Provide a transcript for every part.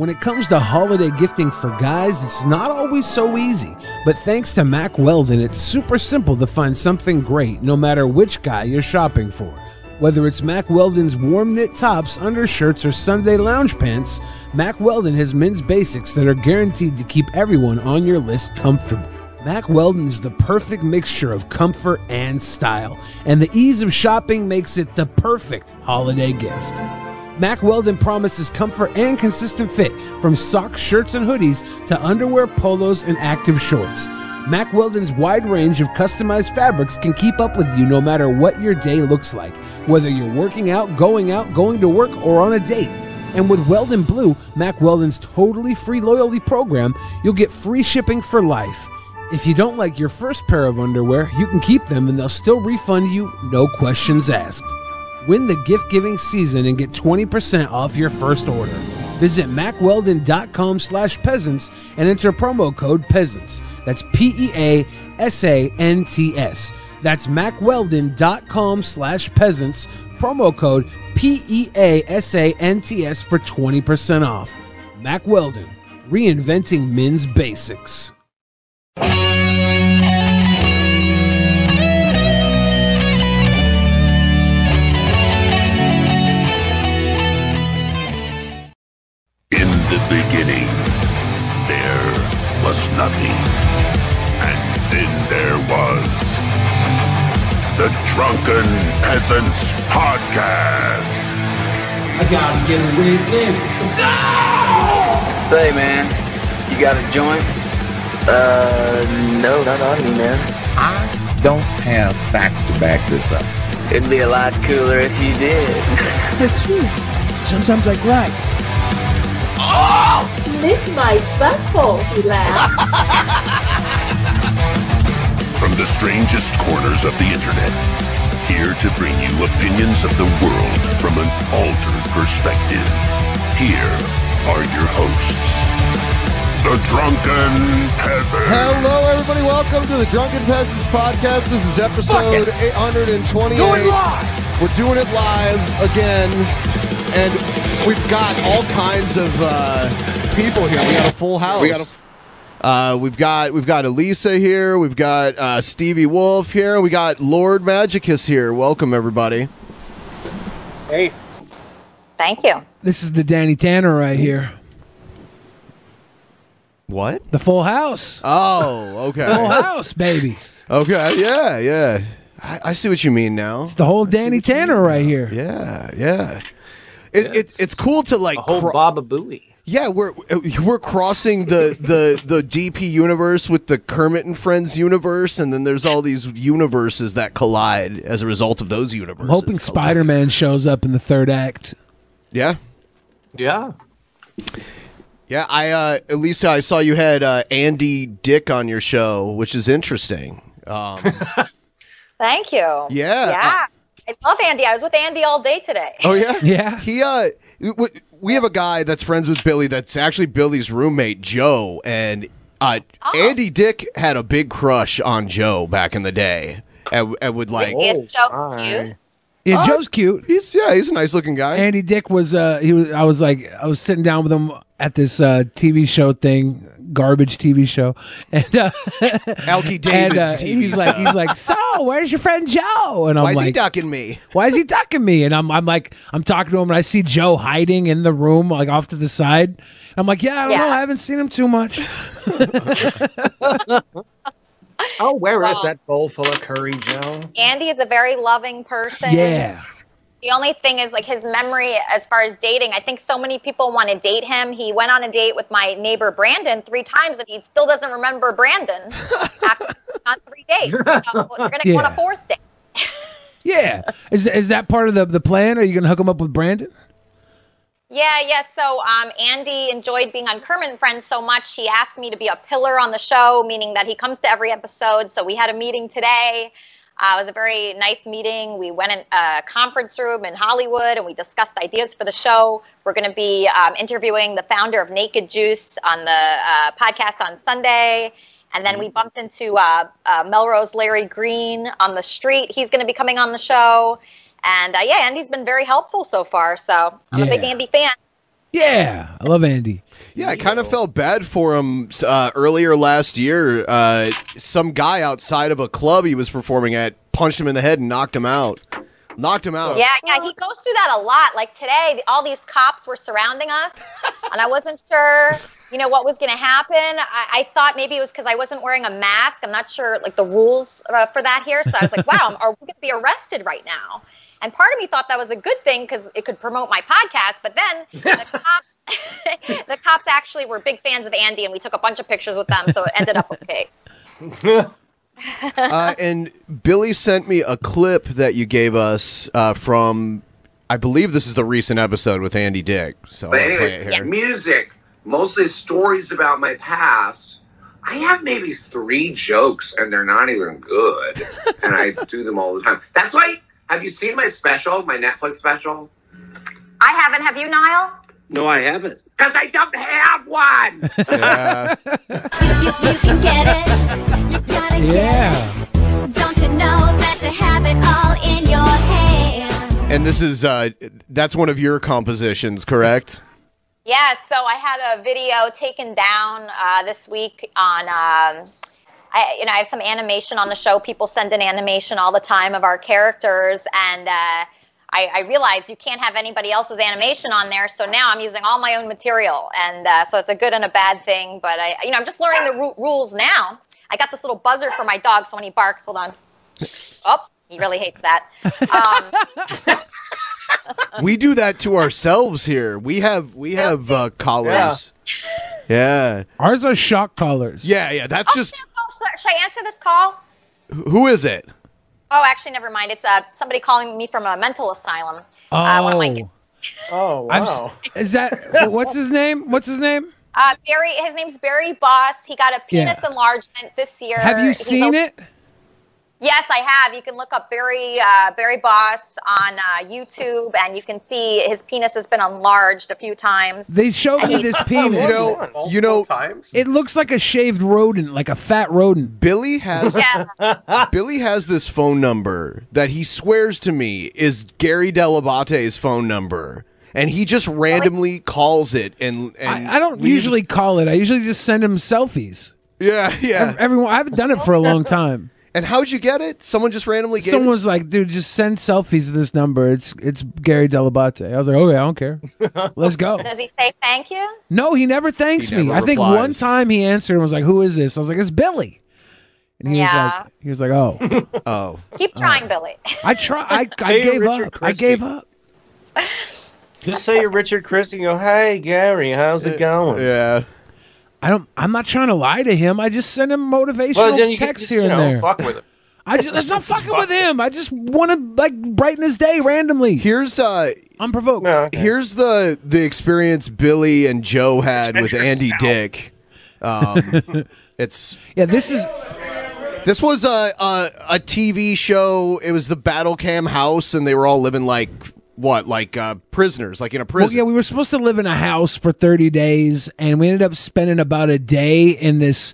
When it comes to holiday gifting for guys, it's not always so easy. But thanks to Mack Weldon, it's super simple to find something great no matter which guy you're shopping for. Whether it's Mack Weldon's warm knit tops, undershirts, or Sunday lounge pants, Mack Weldon has men's basics that are guaranteed to keep everyone on your list comfortable. Mack Weldon is the perfect mixture of comfort and style, and the ease of shopping makes it the perfect holiday gift. Mack Weldon promises comfort and consistent fit from socks, shirts, and hoodies to underwear, polos, and active shorts. Mack Weldon's wide range of customized fabrics can keep up with you no matter what your day looks like, whether you're working out, going out, going to work, or on a date. And with Weldon Blue, Mack Weldon's totally free loyalty program, you'll get free shipping for life. If you don't like your first pair of underwear, you can keep them and they'll still refund you, no questions asked. Win the gift giving season and get 20% off your first order. Visit mackweldon.com slash peasants and enter promo code peasants. That's P E A S A N T S. That's mackweldon.com slash peasants, promo code P E A S A N T S for 20% off. Mack Weldon, reinventing men's basics. The beginning, there was nothing. And then there was the Drunken Peasants Podcast. I gotta get a witness. Say, man, you got a joint? Uh, no, not on me, man. I don't have facts to back this up. It'd be a lot cooler if you did. That's true. Sometimes I cry. Lick my butthole, he laughed. From the strangest corners of the internet, here to bring you opinions of the world from an altered perspective. Here are your hosts, the Drunken Peasants. Hello, everybody. Welcome to the Drunken Peasants Podcast. This is episode 828. We're doing it live again, and we've got all kinds of uh, people here. We got a full house. We got a- Uh, we've got we've got Elisa here. We've got uh, Stevie Wolfe here. We got Lord Magicus here. Welcome, everybody. Hey, Thank you. This is the Danny Tanner right here. What? The full house. Oh, okay. Full house, baby. Okay, yeah, yeah. I, I see what you mean now. It's the whole Danny Tanner right here. Yeah, yeah. It, it, it's cool to like A whole cro- Baba Booey. Yeah, we're we're crossing the, the the DP universe with the Kermit and Friends universe, and then there's all these universes that collide as a result of those universes. I'm hoping Spider Man shows up in the third act. Yeah, Yeah. yeah. I uh, Elisa, I saw you had uh, Andy Dick on your show, which is interesting. Um, Thank you. Yeah. Yeah. I love Andy. I was with Andy all day today. oh yeah, Yeah. He uh, w- we have a guy that's friends with Billy. That's actually Billy's roommate, Joe, and uh, Andy Dick had a big crush on Joe back in the day, and, and would like. Is Joe my. cute? Yeah, Uh, Joe's cute. He's yeah, he's a nice looking guy. Andy Dick was uh he was I was like I was sitting down with him at this uh TV show thing, garbage TV show. And uh Elkie and uh, TV he's like he's like, "So, where's your friend Joe?" And I'm like Why is like, he ducking me? "Why is he ducking me?" And I'm I'm like I'm talking to him and I see Joe hiding in the room like off to the side. I'm like, "Yeah, I don't know. I haven't seen him too much." Oh, where is Well- that bowl full of curry, Joe? Andy is a very loving person. Yeah. The only thing is like his memory as far as dating. I think so many people want to date him. He went on a date with my neighbor Brandon three times and he still doesn't remember Brandon after on three dates. So they're gonna go on Yeah. a fourth date. Yeah. Is is that part of the the plan? Are you going to hook him up with Brandon? Yeah, yeah. So um, Andy enjoyed being on Kermit and Friends so much, he asked me to be a pillar on the show, meaning that he comes to every episode. So we had a meeting today. Uh, it was a very nice meeting. We went in a conference room in Hollywood and we discussed ideas for the show. We're going to be um, interviewing the founder of Naked Juice on the uh, podcast on Sunday. And then we bumped into uh, uh, Melrose Larry Green on the street. He's going to be coming on the show. And uh, yeah, Andy's been very helpful so far. So I'm a big Andy fan. Yeah, I love Andy. Yeah, I kind of felt bad for him uh, earlier last year. Uh, some guy outside of a club he was performing at punched him in the head and knocked him out. Knocked him out. Yeah, yeah, he goes through that a lot. Like today, all these cops were surrounding us, and I wasn't sure, you know, what was going to happen. I, I thought maybe it was because I wasn't wearing a mask. I'm not sure, like the rules uh, for that here. So I was like, wow, are we going to be arrested right now? And part of me thought that was a good thing because it could promote my podcast. But then the cops, the cops actually were big fans of Andy, and we took a bunch of pictures with them, so it ended up okay. uh, and Billy sent me a clip that you gave us uh, from, I believe this is the recent episode with Andy Dick. So But anyway, it here. music, mostly stories about my past. I have maybe three jokes and they're not even good. and I do them all the time. That's why, have you seen my special, my Netflix special? I haven't. Have you, Niall? No, I haven't. Because I don't have one! Yeah. You can get it. You gotta Yeah. get it. Don't you know that you have it all in your hand? and this is, uh, that's one of your compositions, correct? Yeah, so I had a video taken down uh, this week on. Um, I, you know, I have some animation on the show. People send in animation all the time of our characters, and uh, I, I realized you can't have anybody else's animation on there. So now I'm using all my own material, and uh, so it's a good and a bad thing. But I, you know, I'm just learning the ru- rules now. I got this little buzzer for my dog, so when he barks, hold on. Oh, he really hates that. Um, we do that to ourselves here. We have, we have uh, collars. Yeah. yeah. Ours are shock collars. Yeah, yeah. That's just, oh, should, should I answer this call? who is it? Oh, actually, never mind. It's uh, somebody calling me from a mental asylum. Oh. Uh, one of my, Oh, Oh I've wow! s- is that what's his name? What's his name? uh, Barry, his name's Barry Boss. He got a penis Yeah. enlargement this year. Have you He's seen a- it? Yes, I have. You can look up Barry uh, Barry Boss on uh, YouTube, and you can see his penis has been enlarged a few times. They showed me this penis. You know, you know, times. it looks like a shaved rodent, like a fat rodent. Billy has Yeah. Billy has this phone number that he swears to me is Gary Dell'Abate's phone number, and he just randomly calls it. And, and I, I don't leaves- usually call it. I usually just send him selfies. Yeah, yeah. Everyone, I haven't done it for a long time. And how'd you get it? Someone just randomly gave Someone it. was like, "Dude, just send selfies to this number. It's it's Gary Dell'Abate." I was like, "Okay, I don't care. Let's go." Does he say thank you? No, he never thanks He me. never I think replies. one time he answered and was like, "Who is this?" I was like, "It's Billy." And he Yeah. was like, "He was like, oh, oh, Keep oh. trying, Billy. I try. I, I Say gave Richard up. I Christie. gave up." Just say you're Richard Christie and go, "Hey Gary, how's it uh, going?" yeah. I don't. I'm not trying to lie to him. I just send him motivational Well, then you can texts just here you and know there. fuck with it. I just that's not fucking with him. I just want to like brighten his day randomly, Here's uh unprovoked. No, okay. here's the the experience Billy and Joe had with Andy Dick. Um, it's Yeah, this is this was a, a a TV show. It was the Battle Cam house, and they were all living like what, like uh, prisoners, like in a Well, prison. yeah, we were supposed to live in a house for 30 days, and we ended up spending about a day in this.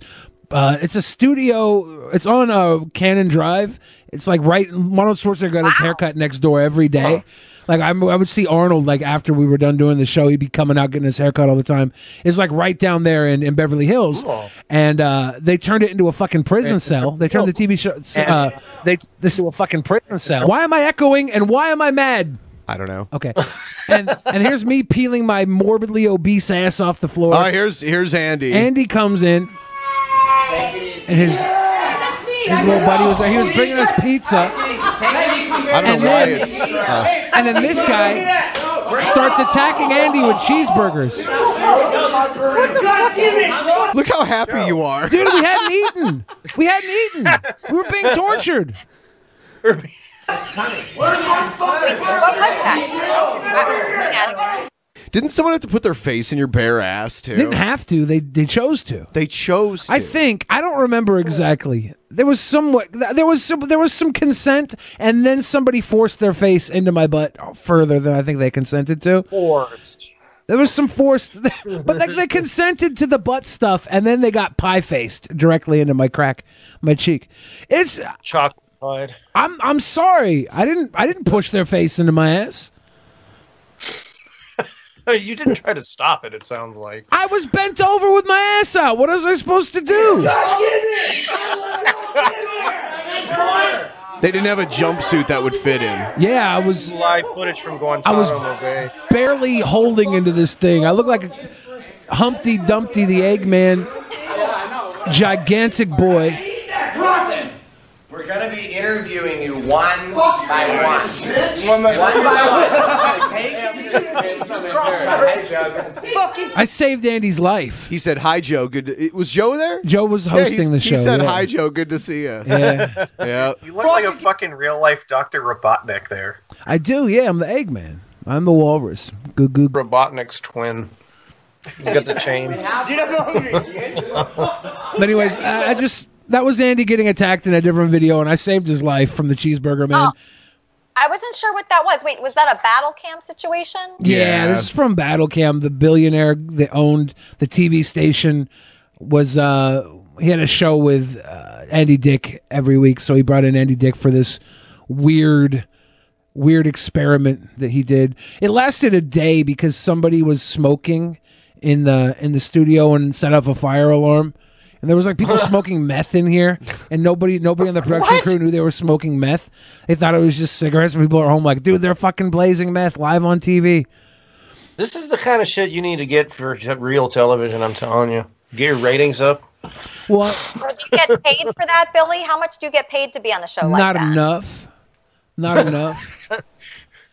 Uh, it's a studio. It's on uh, Cannon Drive. It's like right. Arnold Schwarzenegger got his haircut next door every day. Like I, I would see Arnold like after we were done doing the show, he'd be coming out getting his haircut all the time. It's like right down there in, in Beverly Hills, and uh, they turned it into a fucking prison cell. They turned the TV show. Uh, they this into a fucking prison cell. Why am I echoing and why am I mad? I don't know. Okay. And and here's me peeling my morbidly obese ass off the floor. Oh, here's here's Andy. Andy comes in, and his his little buddy was there. He was bringing us pizza, I don't and know why then- it's. Uh, and then this guy starts attacking Andy with cheeseburgers. look how happy you are. Dude, we hadn't eaten. We hadn't eaten. We were being tortured. Wait, what was that? Didn't someone have to put their face in your bare ass too? Didn't have to. They they chose to. They chose. To. I think I don't remember exactly. There was somewhat there was some there was some consent, and then somebody forced their face into my butt further than I think they consented to. Forced. There was some forced, but like they consented to the butt stuff, and then they got pie faced directly into my crack, my cheek. It's Chocolate pie. I'm I'm sorry. I didn't I didn't push their face into my ass. you didn't try to stop it. It sounds like. I was bent over with my ass out. What was I supposed to do? They didn't have a jumpsuit that would fit in. Yeah, I was live footage from I Guantanamo was Bay. barely holding into this thing. I look like a Humpty Dumpty the Eggman, gigantic boy. We're gonna be interviewing you one by one. One by one. Take it. I saved Andy's life. He said, "Hi, Joe. Good." To, was Joe there? Joe was hosting he's- the show. He said, yeah. "Hi, Joe. Good to see you." Yeah. yeah. You look like a fucking real life Dr. Robotnik there. I do. Yeah, I'm the Eggman. I'm the walrus. Good, good. Robotnik's twin. He's got the chain. But anyways, I, I just that was Andy getting attacked in a different video, and I saved his life from the cheeseburger man. Oh, I wasn't sure what that was. Wait, was that a battle cam situation? Yeah, this is from Battle Battlecam. The billionaire that owned the TV station was uh he had a show with uh, Andy Dick every week, so he brought in Andy Dick for this weird weird experiment that he did. It lasted a day because somebody was smoking in the in the studio and set off a fire alarm. And there was like people smoking meth in here, and nobody nobody on the production crew knew they were smoking meth. They thought it was just cigarettes. And people are home like, dude, they're fucking blazing meth live on TV. This is the kind of shit you need to get for real television. I'm telling you. Get your ratings up. Well, Or do you get paid for that, Billy? How much do you get paid to be on a show like not that? enough. Not enough.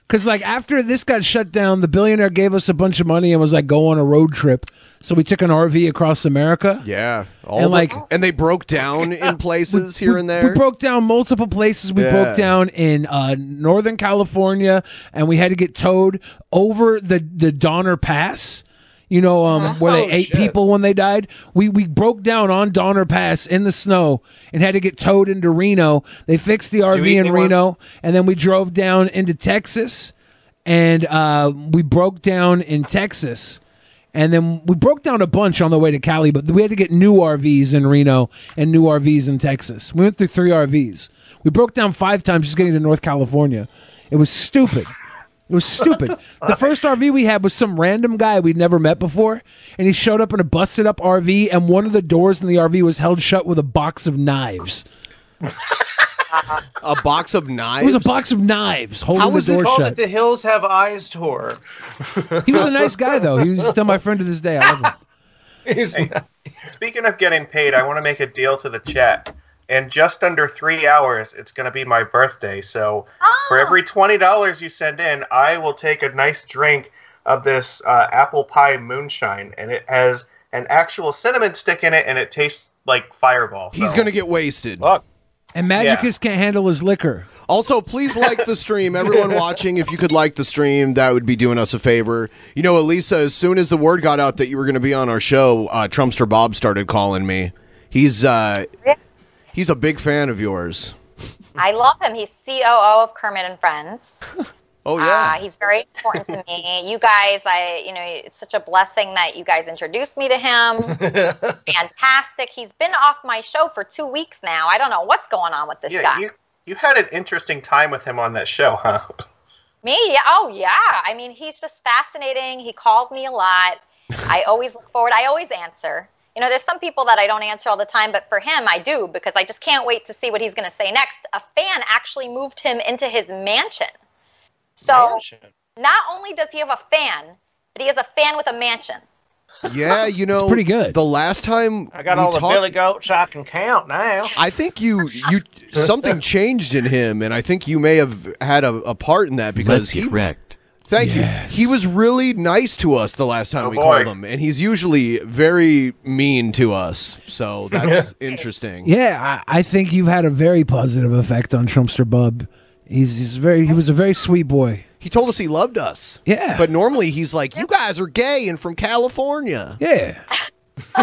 Because like after this got shut down, the billionaire gave us a bunch of money and was like, "Go on a road trip." So we took an RV across America. Yeah, all and the- like and they broke down in places here and there. we broke down multiple places. We Yeah. broke down in uh, Northern California, and we had to get towed over the the Donner Pass. You know, um, where they ate shit. people when they died. We we broke down on Donner Pass in the snow and had to get towed into Reno. They fixed the RV in anyone? Reno, and then we drove down into Texas, and uh, we broke down in Texas. And then we broke down a bunch on the way to Cali, but we had to get new RVs in Reno and new RVs in Texas. We went through three RVs. We broke down five times just getting to North California. It was stupid. It was stupid. The first RV we had was some random guy we'd never met before, and he showed up in a busted up RV, and one of the doors in the RV was held shut with a box of knives. a box of knives. It was a box of knives holding How the was it door called shut. that the Hills Have Eyes tour? He was a nice guy, though. He was still my friend to this day. I love him. Hey, speaking of getting paid, I want to make a deal to the chat. In just under three hours, it's going to be my birthday. So for every twenty dollars you send in, I will take a nice drink of this uh, apple pie moonshine, and it has an actual cinnamon stick in it, and it tastes like Fireball. He's gonna get wasted. And Magicus can't handle his liquor. Also, please like the stream. Everyone watching, if you could like the stream, that would be doing us a favor. You know, Elisa, as soon as the word got out that you were going to be on our show, uh, Trumpster Bob started calling me. He's uh, he's a big fan of yours. I love him. He's COO of Kermit and Friends. Oh Uh, he's very important to me. You guys, I, you know, it's such a blessing that you guys introduced me to him. Fantastic. He's been off my show for two weeks now. I don't know what's going on with this yeah, guy. you you had an interesting time with him on that show, huh? Me? Yeah. Oh, yeah. I mean, he's just fascinating. He calls me a lot. I always look forward. I always answer. You know, there's some people that I don't answer all the time, but for him, I do because I just can't wait to see what he's going to say next. A fan actually moved him into his mansion. So not only does he have a fan, but he has a fan with a mansion. Yeah, you know, pretty good. The last time I got we all the talked- billy goats I can count now. I think you you something changed in him, and I think you may have had a, a part in that because Let's he wrecked. Thank you. He was really nice to us the last time Oh, we boy. called him, and he's usually very mean to us. So that's interesting. Yeah, I, I think you've had a very positive effect on Trumpster Bob. He's, he's very he was a very sweet boy. He told us he loved us. Yeah. But normally he's like, "You guys are gay and from California." Yeah.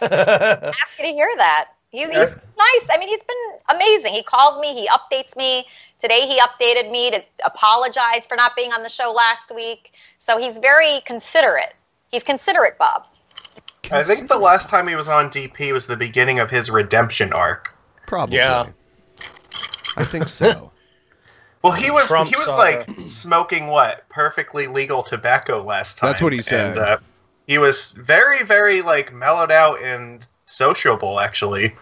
happy to hear that. He's, he's nice. I mean, he's been amazing. He calls me, he updates me. Today, he updated me to apologize for not being on the show last week. So he's very considerate. He's considerate, Bob. I think the last time he was on DP was the beginning of his redemption arc. Probably. Yeah. I think so. Well, he was Trump he was saga. like smoking what perfectly legal tobacco last time. That's what he said. And, uh, he was very very like mellowed out and sociable actually.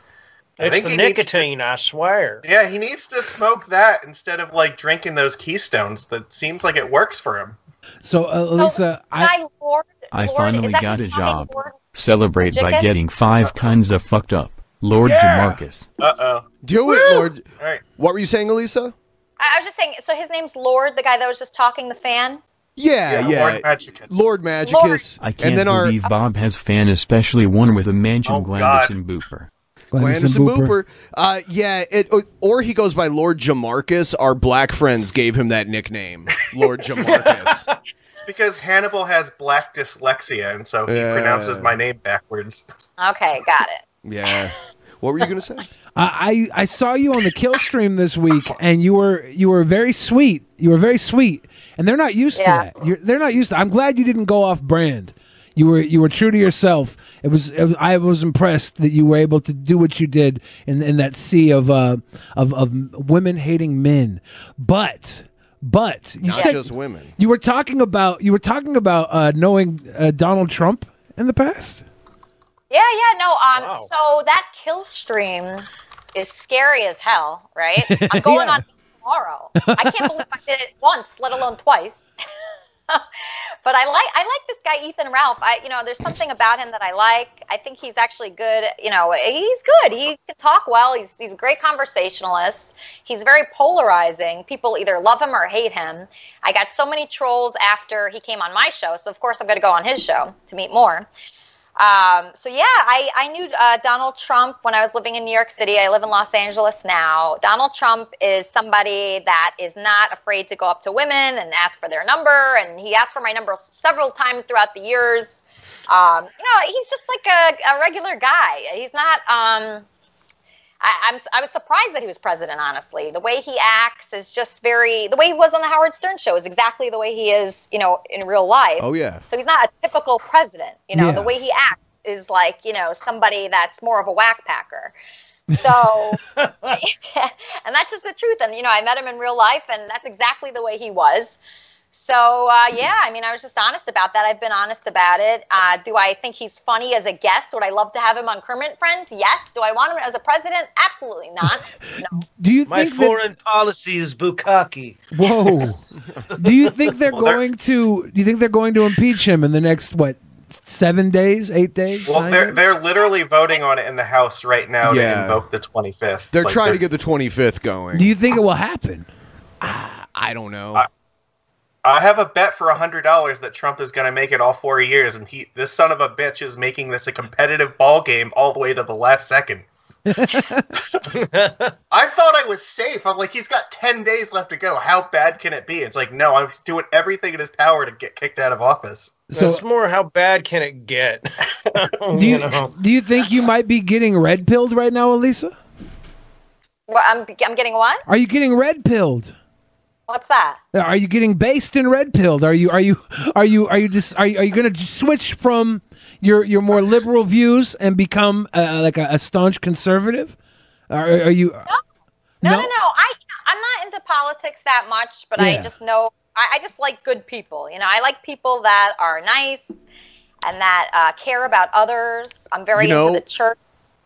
I It's think the he needs to- nicotine, I swear. Yeah, he needs to smoke that instead of like drinking those Keystones. That seems like it works for him. So, uh, Lisa, I, Guy Lord, I Lord, finally got a job. Lord? Celebrate by getting five kinds of fucked up. Lord Jamarcus. Uh oh. Do it, Lord. All right. What were you saying, Elisa? I I was just saying. So his name's Lord, the guy that was just talking, the fan. Yeah, Yeah, yeah. Lord Magicus. Lord Magicus. I can't and then our believe Bob has fan, especially one with a mansion Oh, Glanders God. and Booper. Glandis and Booper. Uh, yeah, it, or he goes by Lord Jamarcus. Our black friends gave him that nickname, Lord Jamarcus. It's because Hannibal has black dyslexia, and so he Yeah. pronounces my name backwards. Okay, got it. yeah. What were you gonna say? I I I saw you on the kill stream this week, and you were you were very sweet. You were very sweet, and they're not used Yeah. to that. You're, they're not used to. I'm glad you didn't go off brand. You were you were true to yourself. It was, it was I was impressed that you were able to do what you did in in that sea of uh of of women hating men. But but you Not said just women. you were talking about you were talking about uh, knowing uh, Donald Trump in the past. Yeah, yeah, no. Um, Wow. so that kill stream is scary as hell, right? I'm going Yeah. on tomorrow. I can't believe I did it once, let alone twice. but I like I like this guy Ethan Ralph. I you know, there's something about him that I like. I think he's actually good. You know, he's good. He can talk well. He's he's a great conversationalist. He's very polarizing. People either love him or hate him. I got so many trolls after he came on my show, so of course I'm going to go on his show to meet more. Um, so yeah, I, I knew uh, Donald Trump when I was living in New York City. I live in Los Angeles now. Donald Trump is somebody that is not afraid to go up to women and ask for their number, and he asked for my number several times throughout the years. Um, you know, he's just like a, a regular guy. He's not. Um, I, I'm I was surprised that he was president. Honestly, the way he acts is just very. The way he was on the Howard Stern show is exactly the way he is. You know, in real life. Oh yeah. So he's not a typical president. You know, Yeah. the way he acts is like, you know, somebody that's more of a whack packer. So, and that's just the truth. And, you know, I met him in real life, and that's exactly the way he was. So, uh, yeah, I mean, I was just honest about that. I've been honest about it. Uh, do I think he's funny as a guest? Would I love to have him on Kermit Friends? Yes. Do I want him as a president? Absolutely not. Do you My think that, foreign policy is bukkake. Whoa. Do you think they're going to? Do you think they're going to impeach him in the next what? Seven days, eight days. Well, they're days? they're literally voting on it in the House right now Yeah. to invoke the 25th. They're Like, trying to get the 25th going. Do you think it will happen? I don't know. I- I have a bet for hundred dollars that Trump is going to make it all four years, and he this son of a bitch is making this a competitive ball game all the way to the last second. I thought I was safe. I'm like, he's got ten days left to go. How bad can it be? It's like, no, I'm doing everything in his power to get kicked out of office. So- it's more how bad can it get? Do you, know? do you think you might be getting red pilled right now, Elisa? Well, I'm, I'm getting what? Are you getting red pilled? What's that? Are you getting based and red pilled? Are you are you are you are you just are you, are you going to switch from your your more liberal views and become uh, like a, a staunch conservative? Are, are you? No, no, no. I I'm not into politics that much, but I just know I, I just like good people. You know, I like people that are nice and that uh, care about others. I'm very You know- into the church.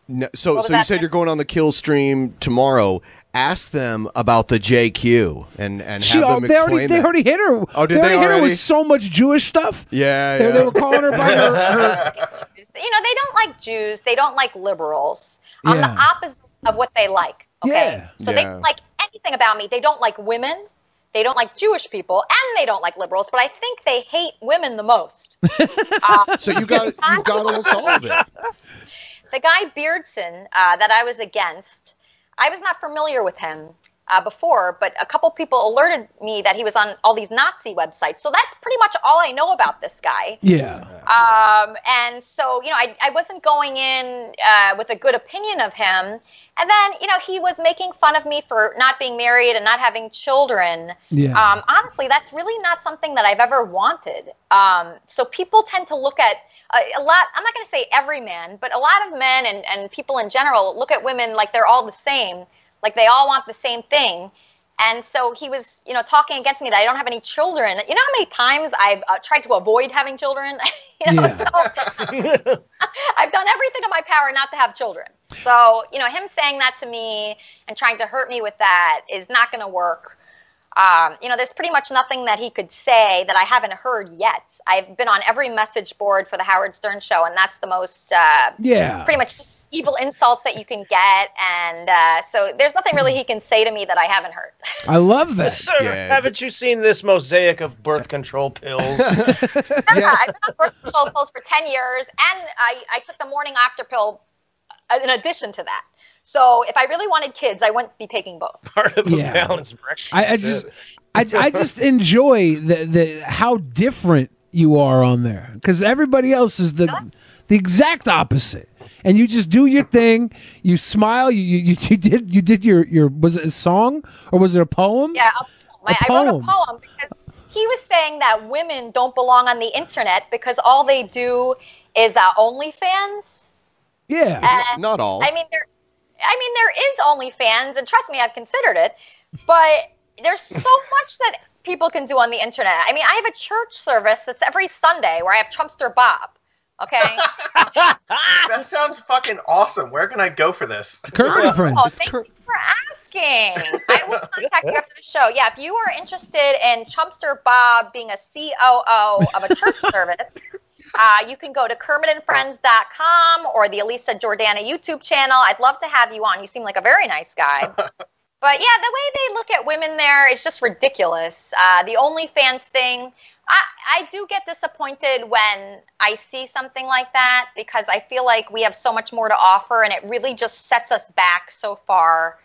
No, so, What so you that? said you're going on the kill stream tomorrow. Ask them about the JQ and and She, have them they explain already they already hit her. Oh, did they they already hit her with so much Jewish stuff? Yeah, They, yeah. they were calling her by her. her You know, they don't like Jews. They don't like liberals. I'm Yeah. the opposite of what they like. Okay, Yeah. so they don't like anything about me. They don't like women. They don't like Jewish people, and they don't like liberals. But I think they hate women the most. Uh, So you got you've got almost all of it. the guy Beardson uh, that I was against, I was not familiar with him uh, before, but a couple people alerted me that he was on all these Nazi websites. So that's pretty much all I know about this guy. yeah. Um, and so, you know, I, I wasn't going in uh, with a good opinion of him. And then, you know, he was making fun of me for not being married and not having children. Yeah. Um, honestly, that's really not something that I've ever wanted. Um, so people tend to look at a, a lot, I'm not going to say every man, but a lot of men and, and people in general look at women like they're all the same, like they all want the same thing. And so he was, you know, talking against me that I don't have any children. You know how many times I've uh, tried to avoid having children? you know, so I've done everything in my power not to have children. So, you know, him saying that to me and trying to hurt me with that is not going to work. Um, you know, there's pretty much nothing that he could say that I haven't heard yet. I've been on every message board for the Howard Stern show, and that's the most, uh, Yeah. pretty much evil insults that you can get. And uh, so there's nothing really he can say to me that I haven't heard. I love that. Sir, haven't you seen this mosaic of birth control pills? Yeah, I've been on birth control pills for 10 years, and I, I took the morning after pill uh, in addition to that. So if I really wanted kids, I wouldn't be taking both. Part of Yeah. balanced breakfast. I, I just, I, I just enjoy the the how different you are on there because everybody else is the the exact opposite, and you just do your thing. You smile. You you, you, you did you did your your was it a song or was it a poem? Yeah, a poem. I, A I wrote a poem. poem because he was saying that women don't belong on the internet because all they do is uh, OnlyFans. Yeah, And, not all. I mean, there. I mean, there is OnlyFans, and trust me, I've considered it. But there's so much that people can do on the internet. I mean, I have a church service that's every Sunday where I have Trumpster Bob. Okay. That sounds fucking awesome. Where can I go for this? Kermit and Friends. Oh, thank you for asking. I will contact you after the show. Yeah, if you are interested in Chumpster Bob being a COO of a church service, uh, you can go to KermitandFriends.com or the Elisa Jordana YouTube channel. I'd love to have you on. You seem like a very nice guy. But yeah, the way they look at women there is just ridiculous. Uh, the OnlyFans thing, I, I do get disappointed when I see something like that because I feel like we have so much more to offer and it really just sets us back so far.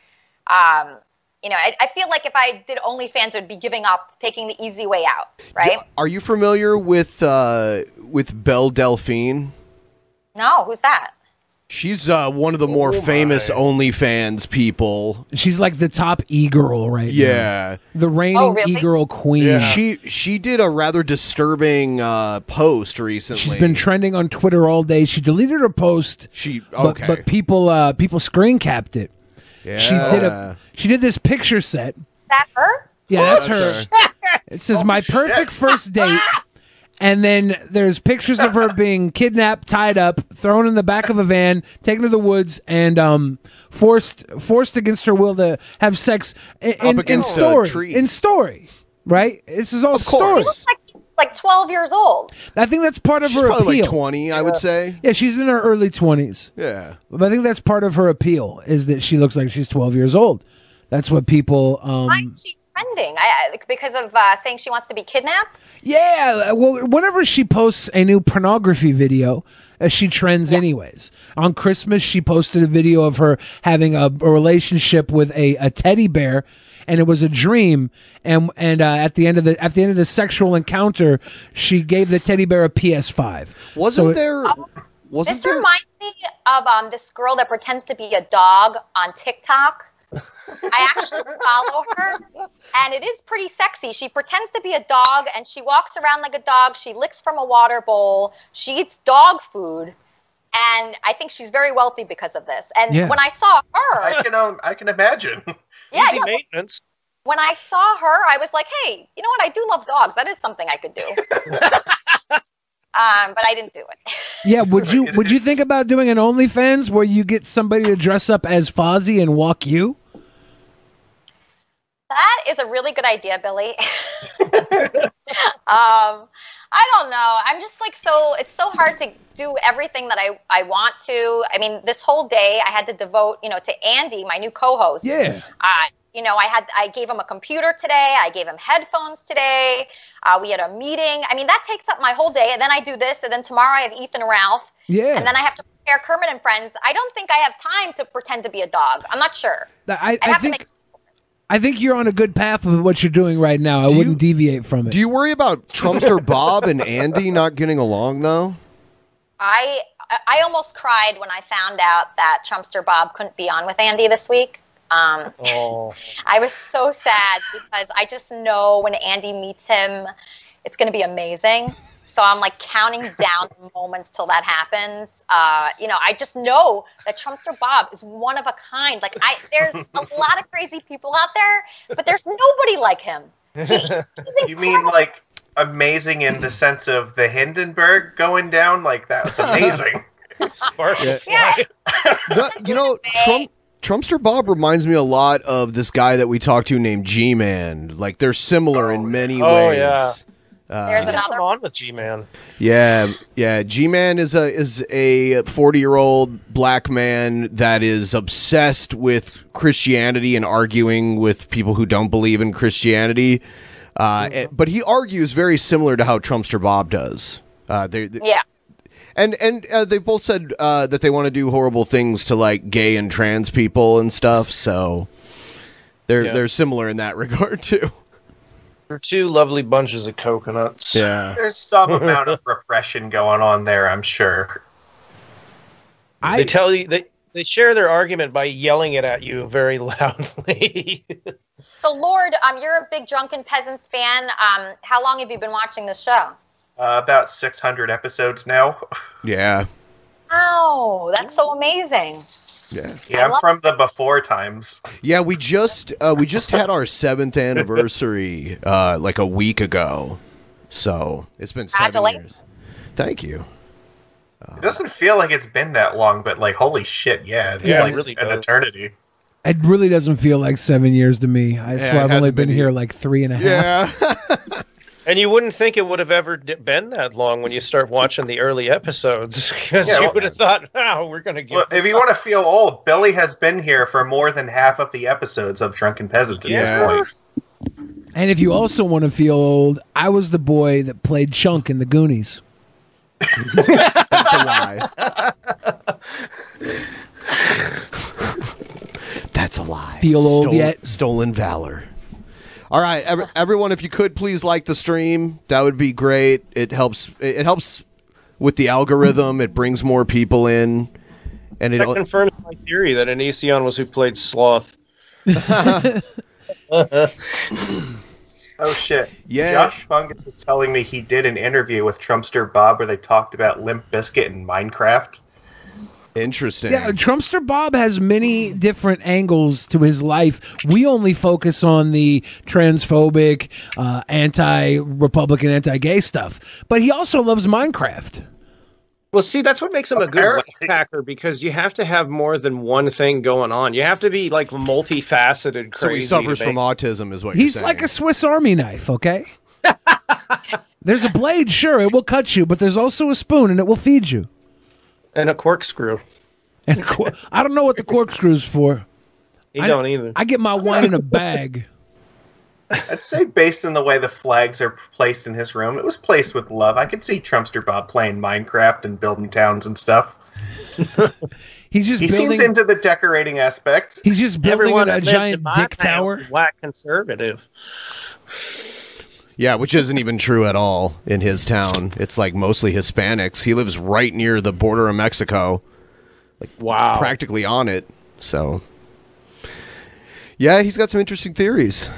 Um, you know, I, I feel like if I did OnlyFans, I'd be giving up, taking the easy way out, right? Are you familiar with uh, with Belle Delphine? No, who's that? She's uh, one of the more famous OnlyFans people. She's like the top e girl right Yeah. now. The reigning Oh, really? e girl queen. She she did a rather disturbing uh, post recently. She's been trending on Twitter all day. She deleted her post. She but, okay. but people uh people screen capped it. Yeah. She did a she did this picture set. That her? Yeah, that's, That's her. It says my perfect first date. And then there's pictures of her being kidnapped, tied up, thrown in the back of a van, taken to the woods, and um, forced forced against her will to have sex in, in, in against a story. tree. In story, right? This is all story. She looks like she's like 12 years old. I think that's part of She's her probably appeal. like twenty, I would say. Yeah, she's in her early twenties. Yeah. But I think that's part of her appeal is that she looks like she's 12 years old. That's what people. Um, is she trending? I, I, because of uh, saying she wants to be kidnapped? yeah, well, whenever she posts a new pornography video, uh, she trends anyways. On Christmas, she posted a video of her having a, a relationship with a, a teddy bear. And it was a dream, and and uh, at the end of the at the end of the sexual encounter, she gave the teddy bear a PS5. Wasn't So it- there? Wasn't This there? reminds me of um, this girl that pretends to be a dog on TikTok. I actually follow her, and it is pretty sexy. She pretends to be a dog, and she walks around like a dog. She licks from a water bowl. She eats dog food, and I think she's very wealthy because of this. And Yeah. when I saw her, I can um, I can imagine. yeah, Easy yeah, maintenance. when I saw her, I was like, hey, you know what? I do love dogs. That is something I could do. um, but I didn't do it. Yeah, would you would you think about doing an OnlyFans where you get somebody to dress up as Fozzie and walk you? That is a really good idea, Billy. um, I don't know. I'm just like so. It's so hard to do everything that I I want to. I mean, this whole day I had to devote, you know, to Andy, my new co-host. Yeah. Uh, you know, I had I gave him a computer today. I gave him headphones today. Uh, we had a meeting. I mean, that takes up my whole day. And then I do this, and then tomorrow I have Ethan Ralph. Yeah. And then I have to prepare Kermit and Friends. I don't think I have time to pretend to be a dog. I'm not sure. I, I I have to think I think you're on a good path with what you're doing right now. I wouldn't deviate from it. Do you worry about Trumpster Bob and Andy not getting along though? I I almost cried when I found out that Trumpster Bob couldn't be on with Andy this week. Um, Oh. I was so sad because I just know when Andy meets him, it's going to be amazing. So I'm like counting down the moments till that happens. Uh, you know, I just know that Trumpster Bob is one of a kind. Like I, there's a lot of crazy people out there, but there's nobody like him. you mean like amazing in the sense of the Hindenburg going down? Like that? that's amazing. Yeah. No, you know, Trump. Trumpster Bob reminds me a lot of this guy that we talked to named G Man. Like they're similar in many Oh, ways. yeah. Uh, There's Come another. on with G-Man. Yeah, yeah. G Man is a is a forty year old black man that is obsessed with Christianity and arguing with people who don't believe in Christianity. Uh, Mm-hmm. eh, but he argues very similar to how Trumpster Bob does. Uh, they, they- Yeah. and and uh, they both said uh, that they want to do horrible things to like gay and trans people and stuff. So they're Yeah. they're similar in that regard too. They're two lovely bunches of coconuts. Yeah. There's some amount of repression going on there, I'm sure. they tell you they they share their argument by yelling it at you very loudly. So Lord, um, you're a big Drunken Peasants fan. Um, how long have you been watching the show? Uh, about 600 episodes now. Yeah. Wow, that's so amazing. Yeah. Yeah, I'm from the before times. Yeah, we just uh, we just had our seventh anniversary uh, like a week ago, so it's been seven years. Thank you. It doesn't feel like it's been that long, but like, holy shit, yeah, it's Yeah, it like really an does. eternity. It really doesn't feel like seven years to me. I Yeah, swear it I've only hasn't been been here either. like three and a half. and you wouldn't think it would have ever been that long when you start watching the early episodes, because Yeah, you well- would have uh, thought, "Oh, we're gonna get." Well, if you want to feel old, Billy has been here for more than half of the episodes of Drunken Peasants at Yeah. this point. And if you also want to feel old, I was the boy that played Chunk in the Goonies. That's a lie. That's a lie. Feel old Stol- yet? Stolen valor. All right, ev- everyone, if you could please like the stream, that would be great. It helps. It it helps with the algorithm. It brings more people in, and it. that confirms my theory that Onision was who played Sloth. Oh shit! Yeah. Josh Fungus is telling me he did an interview with Trumpster Bob where they talked about Limp Bizkit and Minecraft. Interesting. Yeah, Trumpster Bob has many different angles to his life. We only focus on the transphobic, uh, anti-Republican, anti-gay stuff. But he also loves Minecraft. Well, see, that's what makes him a good hacker because you have to have more than one thing going on. You have to be like multifaceted. Crazy So he suffers from autism, is what He's you're saying. like a Swiss Army knife, okay? there's a blade, sure, it will cut you, but there's also a spoon and it will feed you. And a corkscrew. And a cor- I don't know what the corkscrew's for. You I don't either. I get my wine in a bag. I'd say based on the way the flags are placed in his room, it was placed with love. I could see Trumpster Bob playing Minecraft and building towns and stuff. He's just he building. seems into the decorating aspects. He's just building Everyone a that giant dick tower. is Whack conservative. Yeah, which isn't even true at all in his town. It's like mostly Hispanics. He lives right near the border of Mexico. Like wow. Practically on it. So Yeah, he's got some interesting theories.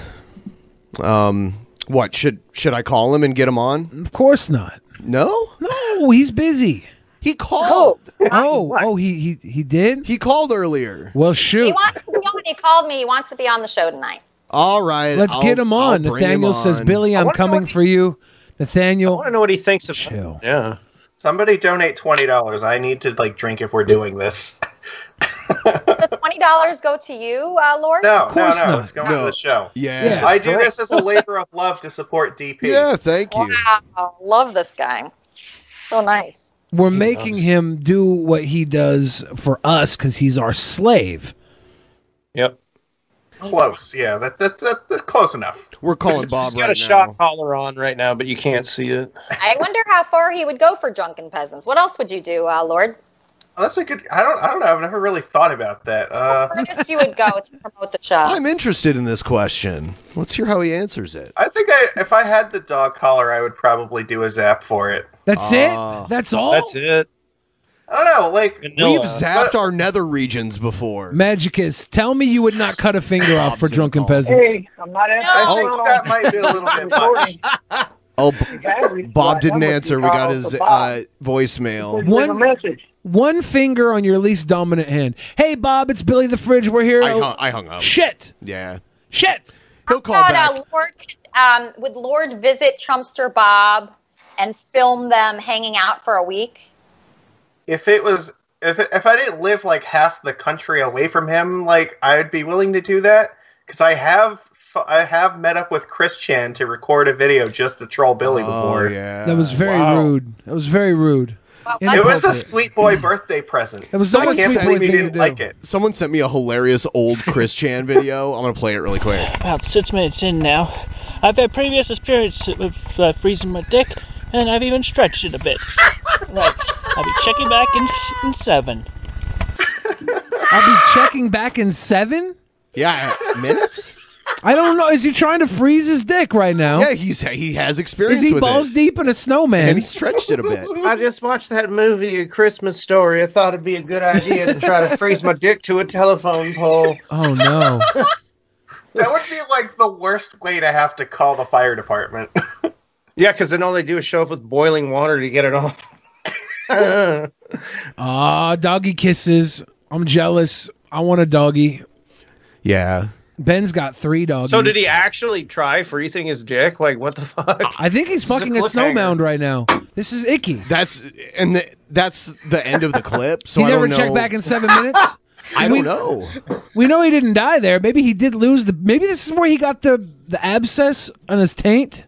Um what, should should I call him and get him on? Of course not. No? No, he's busy. He called. Oh, oh, he he he did. He called earlier. Well, shoot. He shoot. wants to be on. He called me. He wants to be on the show tonight. All right. Let's I'll- get him on. bring him Nathaniel says, on. "Billy, I I'm coming he- for you." Nathaniel, I want to know what he thinks of Chill. Yeah. Somebody donate twenty dollars. I need to like drink if we're doing this. The twenty dollars go to you, uh, Lord. No, no, course no. not. It's going No. to the show. Yeah. Yeah. I do this as a labor of love to support DP. Yeah, thank you. Wow, love this guy. So nice. we're making him do what he does for us because he's our slave. Yep. Close. Yeah, that, that, that, that's close enough. We're calling Bob He's got right a now. shock collar on right now, but you can't see it. I wonder how far he would go for drunken peasants. What else would you do, uh, Lord? Oh, that's a good. I don't. I don't know. I've never really thought about that. Uh, Furthest you would go to promote the show. I'm interested in this question. Let's hear how he answers it. I think I, if I had the dog collar, I would probably do a zap for it. That's Ah. it. That's all. That's it. I don't know. Like Vanilla. We've zapped our nether regions before. Magicus, tell me you would not cut a finger off for drunken peasants. Hey, I'm not I think that might be a little bit much. Oh, B- Bob didn't answer. We got his uh, voicemail. One message. One finger on your least dominant hand. Hey, Bob, it's Billy the Fridge. We're here. I hung, I hung up. Shit. Yeah. Shit. He'll call Thought, back. uh, Lord, um, would Lord visit Trumpster Bob and film them hanging out for a week? If it was, if it, if I didn't live like half the country away from him, like I'd be willing to do that because I have I have met up with Chris Chan to record a video just to troll Billy before. Oh, yeah. That was very Wow. rude. That was very rude. It was a sweet boy birthday present. It was I can't believe boy he didn't like it. Someone sent me a hilarious old Chris Chan video. I'm gonna play it really quick. About six minutes in now. I've had previous experience with uh, freezing my dick, and I've even stretched it a bit. right. I'll be checking back in, in seven. I'll be checking back in seven. Yeah, minutes. I don't know. Is he trying to freeze his dick right now? Yeah, he's he has experience Is he with balls it. deep in a snowman? And he stretched it a bit. I just watched that movie, A Christmas Story. I thought it'd be a good idea to try to freeze my dick to a telephone pole. Oh no! That would be like the worst way to have to call the fire department. Yeah, because then all they do is show up with boiling water to get it off. Ah, doggy kisses. I'm jealous. I want a doggy. Yeah. Ben's got three dogs. so did he actually try freezing his dick? Like what the fuck? I think he's This is a fucking a, snow mound right now. This is icky. That's and the, that's the end of the clip. So he I never don't know. checked back in seven minutes. I We- don't know. We know he didn't die there. Maybe he did lose the. Maybe this is where he got the the abscess on his taint.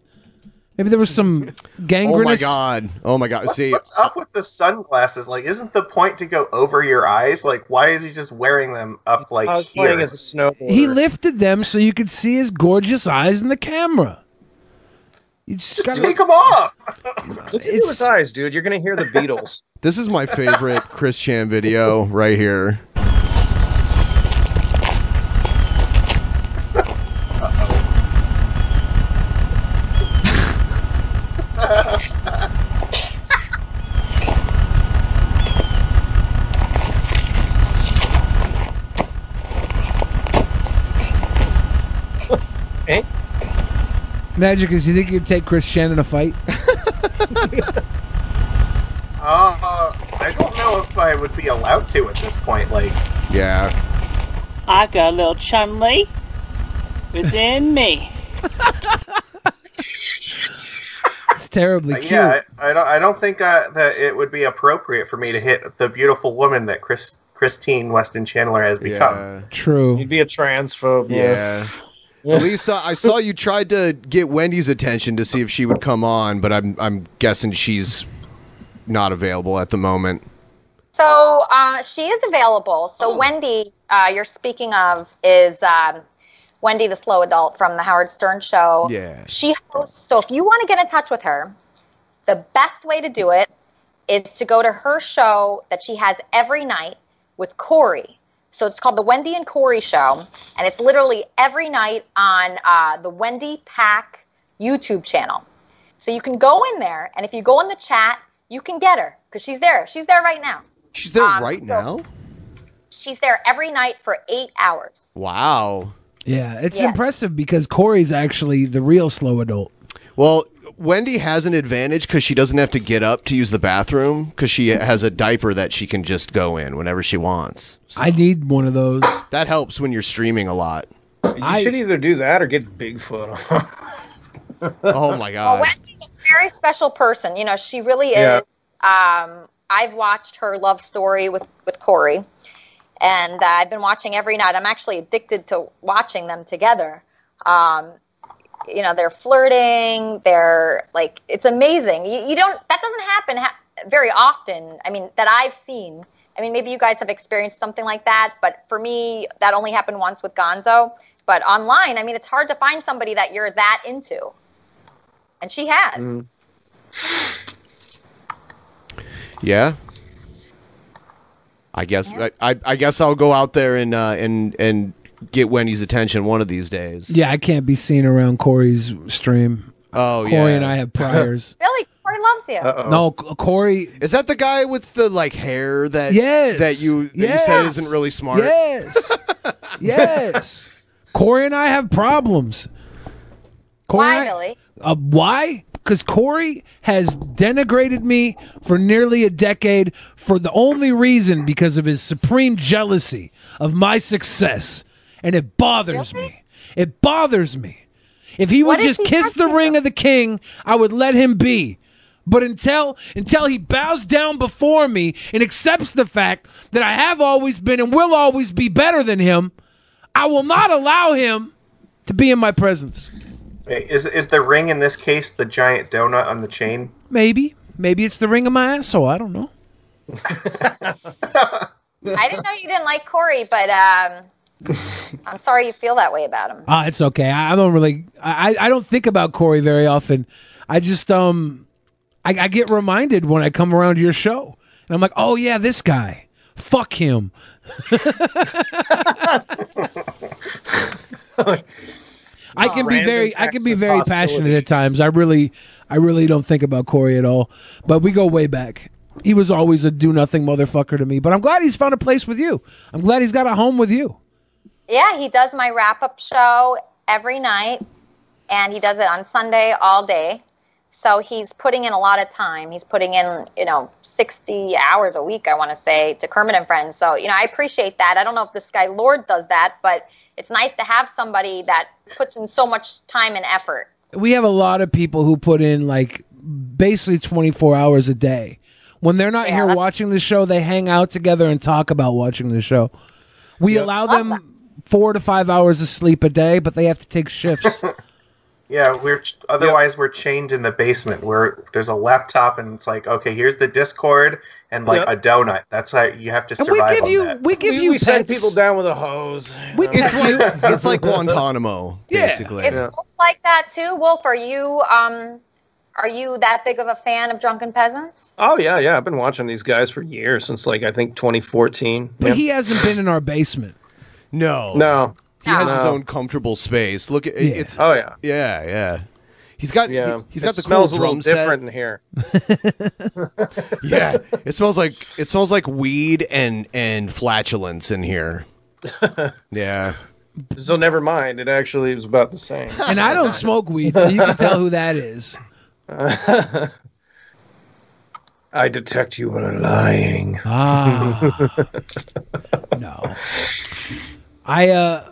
Maybe there was some gangrenous. Oh my god. Oh my god. What- See, what's up with the sunglasses? Like, isn't the point to go over your eyes? Like, why is he just wearing them up like I was here? playing as a snowboarder. He lifted them so you could see his gorgeous eyes in the camera. You just, just gotta- take them off. Look into his eyes, dude. You're gonna hear the Beatles. this is my favorite Chris Chan video right here. Eh? Magic is. You think you could take Chris Chan in a fight? Uh, I don't know if I would be allowed to at this point. Like, Yeah. I've got a little chumley within me. It's terribly cute. yeah, I, I don't. I don't think uh, that it would be appropriate for me to hit the beautiful woman that Chris Christine Weston Chandler has become. Yeah. True. You'd be a transphobe. Yeah. Lisa, I saw you tried to get Wendy's attention to see if she would come on, but I'm I'm guessing she's not available at the moment. So uh, she is available. So Wendy, uh, you're speaking of, is um, Wendy the Slow Adult from the Howard Stern Show. Yeah. She hosts. So if you want to get in touch with her, the best way to do it is to go to her show that she has every night with Corey. So it's called the Wendy and Corey Show, and it's literally every night on uh, the Wendy Pack YouTube channel. So you can go in there, and if you go in the chat, you can get her because she's there. She's there right now. She's there Um, right so- now. She's there every night for eight hours. Wow. Yeah, it's Yeah. impressive because Corey's actually the real slow adult. Well, Wendy has an advantage because she doesn't have to get up to use the bathroom because she has a diaper that she can just go in whenever she wants. I need one of those. That helps when you're streaming a lot. You should either do that or get Bigfoot. Oh my god! Well, god. Wendy's a very special person. You know, she really is. Yeah. Um, I've watched her love story with with Corey, and uh, I've been watching every night. I'm actually addicted to watching them together. Um, you know, they're flirting. They're like, it's amazing. You, you don't. That doesn't happen ha- very often. I mean, that I've seen. I mean, maybe you guys have experienced something like that, but for me, that only happened once with Gonzo. But online, I mean, it's hard to find somebody that you're that into. And she has. Yeah. I guess I, I, I guess I'll go out there and uh, and and get Wendy's attention one of these days. Yeah, I can't be seen around Corey's stream. Oh Corey yeah. and I have priors. Billy, Corey loves you. no, Corey. Is that the guy with the like hair that Yes. that you that you Yes. said isn't really smart? Yes. yes. Corey and I have problems. Corey Why, I- Billy? Uh, why? Because Corey has denigrated me for nearly a decade for the only reason because of his supreme jealousy of my success. And it bothers me. It bothers me. If he would What just he kiss the ring of the king, I would let him be. But until until he bows down before me and accepts the fact that I have always been and will always be better than him, I will not allow him to be in my presence. Wait, Is is the ring in this case the giant donut on the chain? Maybe. Maybe it's the ring of my asshole. I don't know. I didn't know you didn't like Corey, but um, I'm sorry you feel that way about him. Ah, it's okay. I, I don't really I, I don't think about Corey very often. I just um I, I get reminded when I come around to your show. And I'm like, oh yeah, this guy. Fuck him. I can be Random very I can be very hostility. passionate at times. I really I really don't think about Corey at all. But we go way back. He was always a do nothing motherfucker to me. But I'm glad he's found a place with you. I'm glad he's got a home with you. Yeah, he does my wrap up show every night, and he does it on Sunday all day. So he's putting in a lot of time. He's putting in, you know, 60 hours a week, I want to say, to Kermit and Friends. So, you know, I appreciate that. I don't know if this guy Lord does that, but it's nice to have somebody that puts in so much time and effort. we have a lot of people who put in like basically 24 hours a day. When they're not here watching the show, they hang out together and talk about watching the show. We allow them four to five hours of sleep a day, but they have to take shifts. Yeah, we're otherwise we're chained in the basement where there's a laptop and it's like, okay, here's the Discord and like Yep. a donut. That's how you have to And we give on you that. we give we, you we send people down with a hose. We It's like it's like Guantanamo, Yeah. basically. Is Wolf like that too? Wolf, are you um are you that big of a fan of Drunken Peasants? Oh yeah, yeah. I've been watching these guys for years since like I think 2014. But Yeah. he hasn't been in our basement. No, no, he has his own comfortable space. Look at Yeah. it's. Oh yeah, yeah, yeah. He's got yeah. he, he's It got the smells cool real drum set. different in here. Yeah, it smells like it smells like weed and and flatulence in here. Yeah. So never mind. It actually was about the same. And I don't smoke weed, so you can tell who that is. I detect you are lying. Ah. no. I uh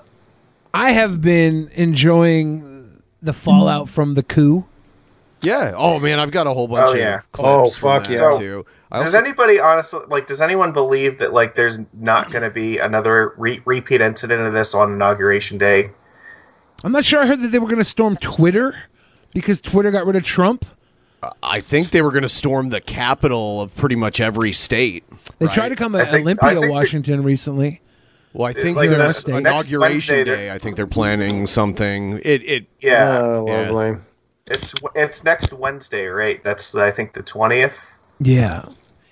I have been enjoying the fallout from the coup. Yeah. Oh man, I've got a whole bunch Oh, of yeah. clips Oh, from fuck that, yeah. too. I Does also, anybody honestly like? Does anyone believe that like there's not going to be another re- repeat incident of this on inauguration day? I'm not sure I heard that they were going to storm Twitter because Twitter got rid of Trump. I think they were going to storm the capital of pretty much every state. They right? tried to come I at think- Olympia, think that- Washington recently. Well, I think Like their the- next inauguration Wednesday, day. I think they're planning something. It it Yeah, Oh, Yeah. lovely. it's it's next Wednesday, right? That's I think the twentieth. Yeah.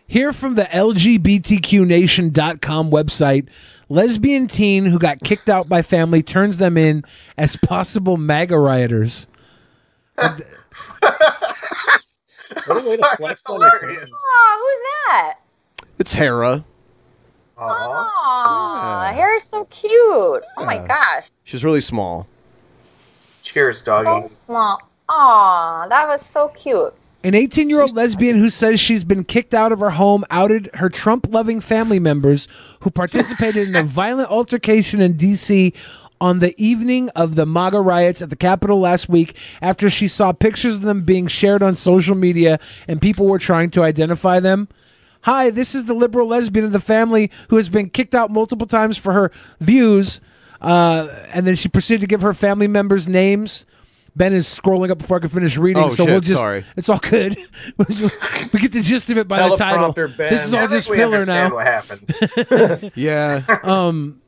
Here from the LGBTQNation.com website, lesbian teen who got kicked out by family turns them in as possible MAGA rioters. What a way to flex on your fans. Oh, who's that? it's Hera. Aw, is so cute. Oh my gosh. She's really small. Cheers, doggy. So doggy. small. Aw, that was so cute. An 18 year old lesbian who says she's been kicked out of her home outed her Trump loving family members who participated in a violent altercation in D.C. on the evening of the MAGA riots at the Capitol last week after she saw pictures of them being shared on social media and people were trying to identify them. Hi, this is the liberal lesbian of the family who has been kicked out multiple times for her views. Uh, and then she proceeded to give her family members' names. Ben is scrolling up before I can finish reading, Oh, so we'll just. sorry. It's all good. we get the gist of it by the title. Ben. This is all just filler understand now. What happened? Yeah. Um,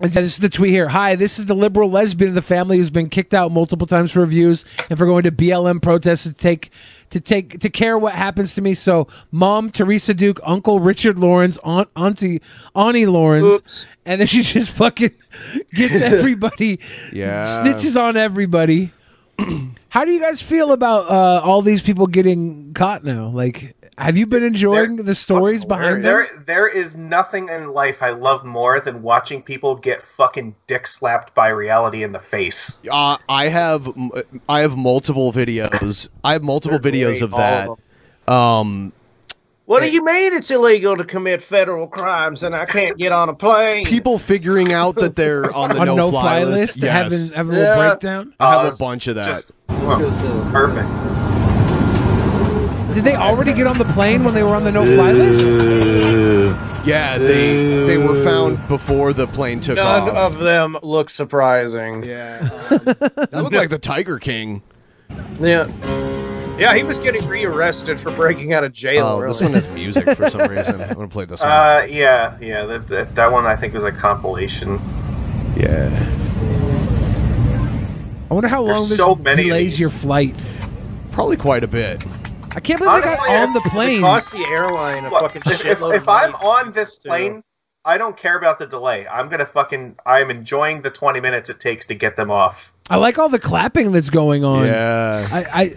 and this is the tweet here. Hi, this is the liberal lesbian of the family who's been kicked out multiple times for reviews and for going to BLM protests to take to take to care what happens to me. So, mom Teresa Duke, uncle Richard Lawrence, aunt Auntie Ani Lawrence, Oops. and then she just fucking gets everybody, Yeah. snitches on everybody. How do you guys feel about uh, all these people getting caught now? Like, Have you been enjoying the stories behind them? There, there is nothing in life I love more than watching people get fucking dick slapped by reality in the face. Uh, I have m- I have multiple videos. I have multiple videos great, of that. of Um, What do you mean it's illegal to commit federal crimes and I can't get on a plane? people figuring out that they're on the On no, no-fly list. list, Yes. having- having a breakdown? I have Oh, a bunch of that. Just perfect. Did they already get on the plane when they were on the no-fly list? yeah, they they were found before the plane took None off. None of them look surprising. Yeah. that looked like the Tiger King. Yeah. Yeah, he was getting rearrested for breaking out of jail. Oh, this one has music for some reason. I'm gonna play this one. Uh, yeah, yeah. That, that that one I think was a compilation. yeah. I wonder how long There's this so many of delays your flight. Probably quite a bit. I can't believe they got on the It plane. cost the airline a Look, fucking if, if, shitload if of I'm on this too. plane, I don't care about the delay. I'm gonna fucking. I'm enjoying the 20 minutes it takes to get them off. I like all the clapping that's going on. Yeah. I,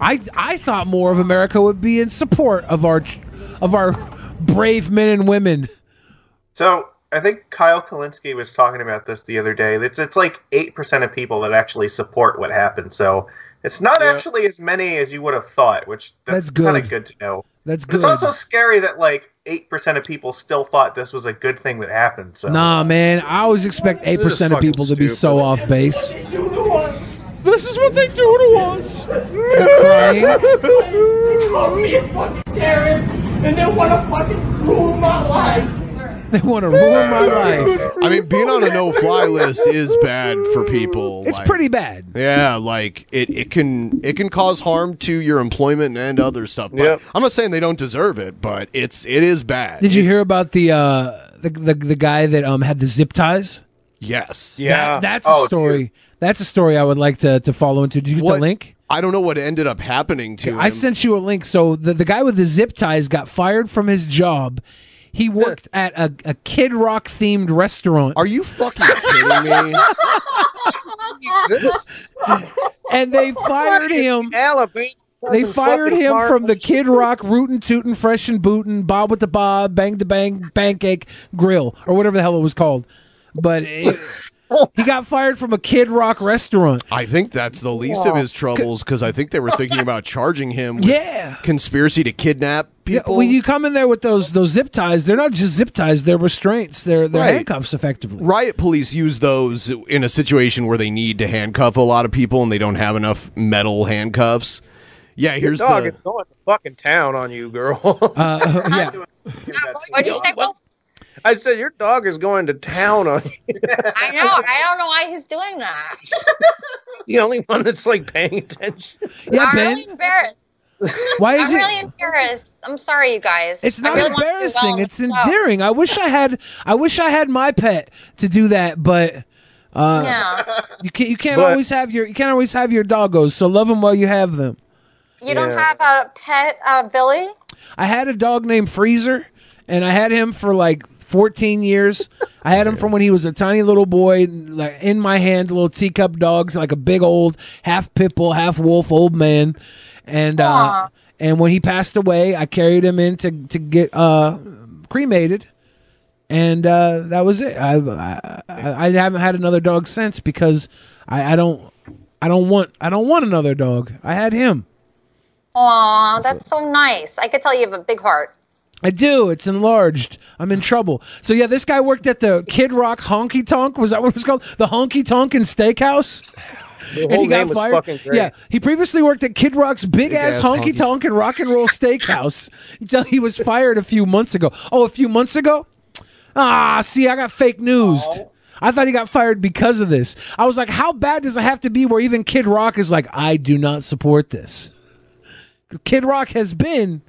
I, I, I thought more of America would be in support of our, of our brave men and women. So I think Kyle Kulinski was talking about this the other day. It's it's like eight percent of people that actually support what happened. So it's not Yeah. actually as many as you would have thought, which that's, That's good. kind of good to know. That's But good. it's also scary that like eight percent of people still thought this was a good thing that happened. So Nah, man. I always expect eight percent of fucking people to be so off base. This is what they do to us. They're crying. Call me a fucking terrorist, and they want to fucking ruin my life. They want to ruin my life. I mean, being on a no-fly list is bad for people. It's like- pretty bad. Yeah, like it, it can it can cause harm to your employment and other stuff. But Yep. I'm not saying they don't deserve it, but it's it is bad. Did you hear about the uh the the, the guy that um had the zip ties? Yes. Yeah. That- that's Oh, a story. That's a story I would like to to follow into. Did you get What- the link? I don't know what ended up happening to I him. sent you a link. So the, the guy with the zip ties got fired from his job. He worked at a, a Kid Rock themed restaurant. Are you fucking kidding me? and they fired him. Alabama. They fired him from the Kid Rock rootin' tootin' fresh and bootin' Bob with the Bob Bang the Bang Pancake Grill or whatever the hell it was called. But it, he got fired from a Kid Rock restaurant. I think that's the least of his troubles because I think they were thinking about charging him with Yeah. conspiracy to kidnap Yeah, people. when you come in there with those those zip ties, they're not just zip ties; they're restraints. They're they're Right. handcuffs, effectively. Riot police use those in a situation where they need to handcuff a lot of people and they don't have enough metal handcuffs. Yeah, Your here's dog the is going to fucking town on you, girl. Uh, yeah, What'd you say, Will? I said your dog is going to town on you. I know. I don't know why he's doing that. the only one that's like paying attention. yeah, I'm Ben. really embarrassed. Why is I'm it? really embarrassed. I'm sorry, you guys. It's not really wanna well embarrassing. It's endearing. I wish I had. I wish I had my pet to do that, but uh, Yeah. you can't. You can't But- always have your. You can't always have your doggos. So love them while you have them. You don't have a pet, uh, Billy? I had a dog named Freezer, and I had him for like 14 years. I had him from when he was a tiny little boy, like in my hand, a little teacup dog, like a big old half pit bull, half wolf old man. And uh, and when he passed away, I carried him in to to get uh, cremated, and uh, that was it. I, I I I haven't had another dog since because I, I don't I don't want I don't want another dog. I had him. Aw, that's so nice. I could tell you have a big heart. I do. It's enlarged. I'm in trouble. So yeah, this guy worked at the Kid Rock Honky Tonk. Was that what it was called? The Honky Tonk and Steakhouse. The whole name was fucking great. Yeah, he previously worked at Kid Rock's big, ass, Big-ass honky honky- tonk and rock and roll steakhouse until he was fired a few months ago. Oh, a few months ago? Ah, see, I got fake news. I thought he got fired because of this. I was like, how bad does it have to be where even Kid Rock is like, I do not support this? Kid Rock has been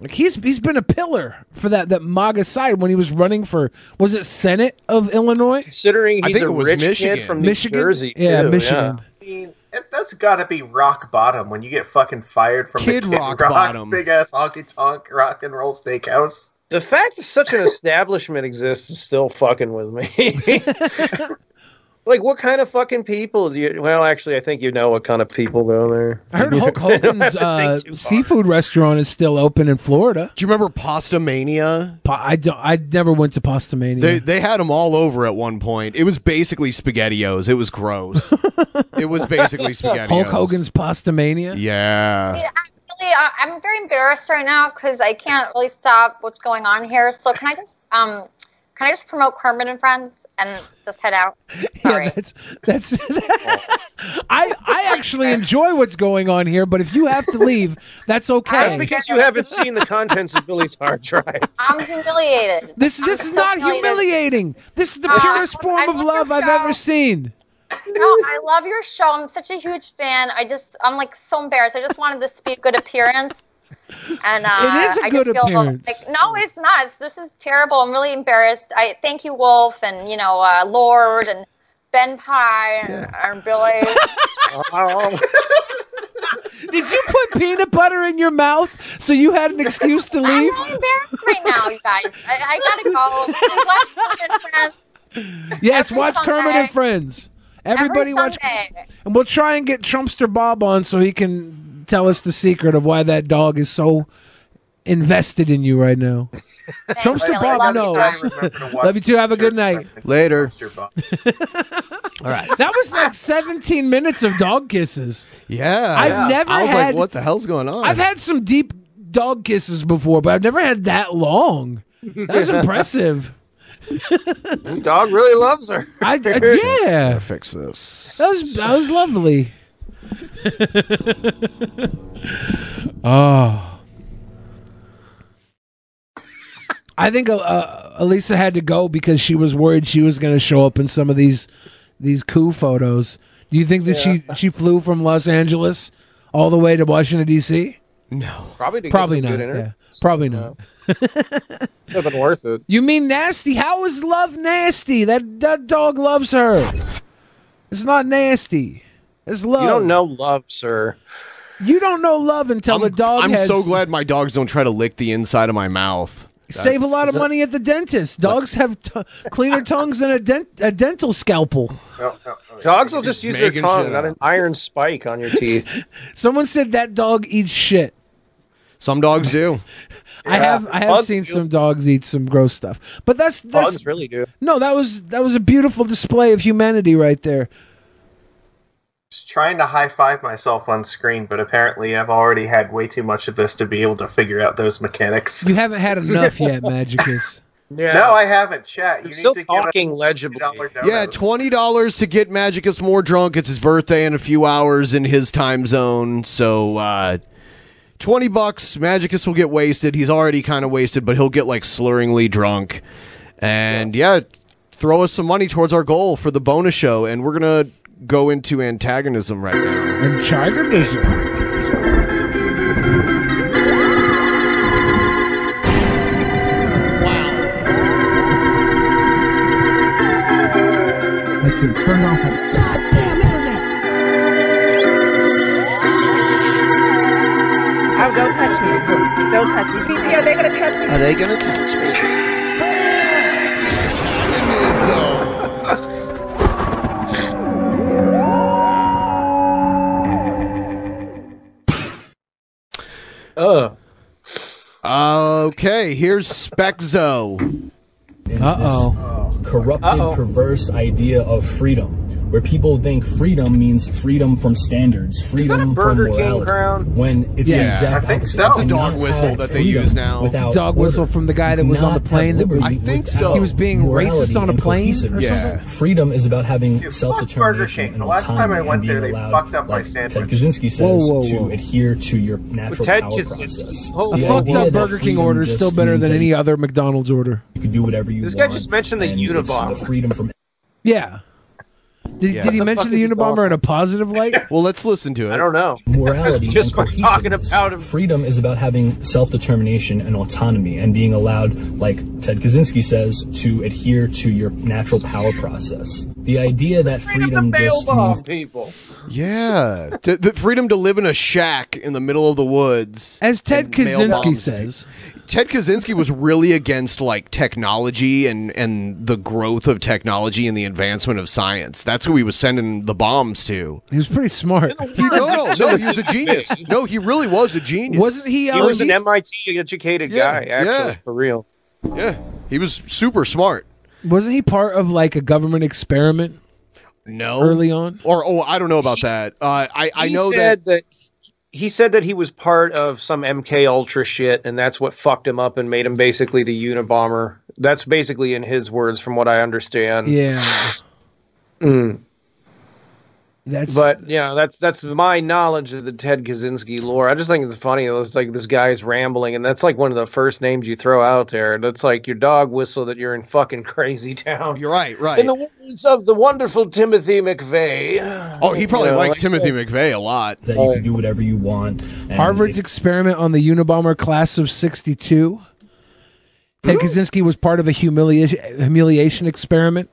like he's he's been a pillar for that that MAGA side when he was running for was it Senate of Illinois? Considering I he's think a it was rich Michigan. kid from New Michigan? Jersey. Yeah, too, Michigan. I mean, that's got to be rock bottom when you get fucking fired from Kid the Kid Rock Rock, bottom. big ass honky tonk rock and roll steakhouse. The fact that such an establishment exists is still fucking with me. Like, what kind of fucking people do you? Well, actually, I think you know what kind of people go there. I heard Hulk Hogan's uh, think too far. seafood restaurant is still open in Florida. Do you remember Pasta Mania? Pa- I don't. I never went to Pasta Mania. They they had them all over at one point. It was basically SpaghettiOs. It was gross. it was basically SpaghettiOs. Hulk Hogan's Pasta Mania. Yeah. Yeah, Actually, I- I'm very embarrassed right now because I can't really stop what's going on here. So can I just um can I just promote Kermit and Friends and just head out? Sorry. Yeah, that's that's. I I actually enjoy what's going on here, but if you have to leave, that's okay. That's because you haven't seen the contents of Billy's hard drive. I'm humiliated. This I'm this is so not humiliating. This is the Uh, purest I form of love love I've ever seen. No, I love your show. I'm such a huge fan. I just I'm like so embarrassed. I just wanted this to be a good appearance. And uh, It is a I good just feel appearance. like no, it's not. It's- this is terrible. I'm really embarrassed. I thank you, Wolf, and you know uh, Lord and Benpai and, and Billy. Did you put peanut butter in your mouth so you had an excuse to leave? I'm really embarrassed right now, you guys. I, I gotta go. Watch Kermit Friends. Yes, Every watch Kermit and Friends. Everybody Every watch, Sunday. and we'll try and get Trumpster Bob on so he can tell us the secret of why that dog is so invested in you right now. Trumpster Billy. Bob Love you knows. Love you too. Have a good night. Later. All right. That was like 17 minutes of dog kisses. Yeah. I've never I was had. like, what the hell's going on? I've had some deep dog kisses before, but I've never had that long. That's impressive. Dog really loves her. I, I yeah. Gotta fix this. That was that was lovely. Oh. I think uh, uh, Elisa had to go because she was worried she was going to show up in some of these these coup photos. Do you think that she she flew from Los Angeles all the way to Washington D.C.? No, Probably to get probably some not. good inter- Yeah, probably not. Would have been worth it. You mean nasty? How is love nasty? That that dog loves her. It's not nasty. It's love. You don't know love, sir. You don't know love until the dog I'm has so glad my dogs don't try to lick the inside of my mouth. save a lot of money at the dentist. Dogs have t- cleaner tongues than a, dent- a dental scalpel. Dogs will just use their tongue, not an iron spike on your teeth. Someone said that dog eats shit. Some dogs do. I have I have bugs seen do. some dogs eat some gross stuff, but that's that's Bugs really do. no. That was that was a beautiful display of humanity right there. Just trying to high five myself on screen, but apparently I've already had way too much of this to be able to figure out those mechanics. You haven't had enough yet, Magicus. Yeah. No, I haven't. Chat. You I'm still to talking a legibly. Yeah, twenty dollars to get Magicus more drunk. It's his birthday in a few hours in his time zone. So uh twenty bucks. Magicus will get wasted. He's already kind of wasted, but he'll get like slurringly drunk. And yeah, throw us some money towards our goal for the bonus show. And we're gonna go into antagonism right now. Antagonism. I should turn off the goddamn internet. Oh, don't touch me. Don't touch me. TP, are they going to touch me? Are they gonna touch me? Ugh. Okay, here's Speczo. Uh oh. corrupted, perverse idea of freedom, where people think freedom means freedom from standards, freedom Burger from King morality. crown? When it's the Yeah. exact I think opposite. so. That's a dog whistle that they use now. without Dog whistle from the guy that You was on the plane that was- I think so. He was being racist on a plane or cohesiveness. Yeah. Freedom is about having Fuck self-determination Burger King. and The last time I went there, being they allowed, fucked up my like Ted sandwich. Kaczynski says, Whoa, whoa, whoa. to adhere to your natural Ted power Kaczynski. process. Oh, A fucked up Burger King order is still better than any other McDonald's order. You can do whatever you want. This guy just mentioned the and Unabomber. The freedom from Yeah. Did, Yeah. did he the mention the is Unabomber in a positive light? Well, let's listen to it. I don't know. morality Just by talking about him. Freedom is about having self-determination and autonomy and being allowed, like Ted Kaczynski says, to adhere to your natural power process. The idea that freedom bail just bomb means people. Yeah, to, the freedom to live in a shack in the middle of the woods. As Ted and Kaczynski says, Ted Kaczynski was really against like technology and and the growth of technology and the advancement of science. That's who he was sending the bombs to. He was pretty smart. He, no, no, no, he was a genius. No, he really was a genius. Wasn't he? He uh, was an he's- MIT educated Yeah, guy, actually, yeah. for real. Yeah, he was super smart. Wasn't he part of like a government experiment? No, Early on, or oh, I don't know about that. Uh, I I know said that. He said that he was part of some MK Ultra shit, and that's what fucked him up and made him basically the Unabomber. That's basically in his words, from what I understand. Yeah. Mm. That's But yeah, that's that's my knowledge of the Ted Kaczynski lore. I just think it's funny. It's like this guy's rambling, and that's like one of the first names you throw out there. That's like your dog whistle that you're in fucking crazy town. You're right, right. In the words of the wonderful Timothy McVeigh. Oh, he probably You know, likes like- Timothy uh, McVeigh a lot. That you can do whatever you want. and Harvard's experiment on the Unabomber class of '62. Ted Kaczynski was part of a humiliation humiliation experiment.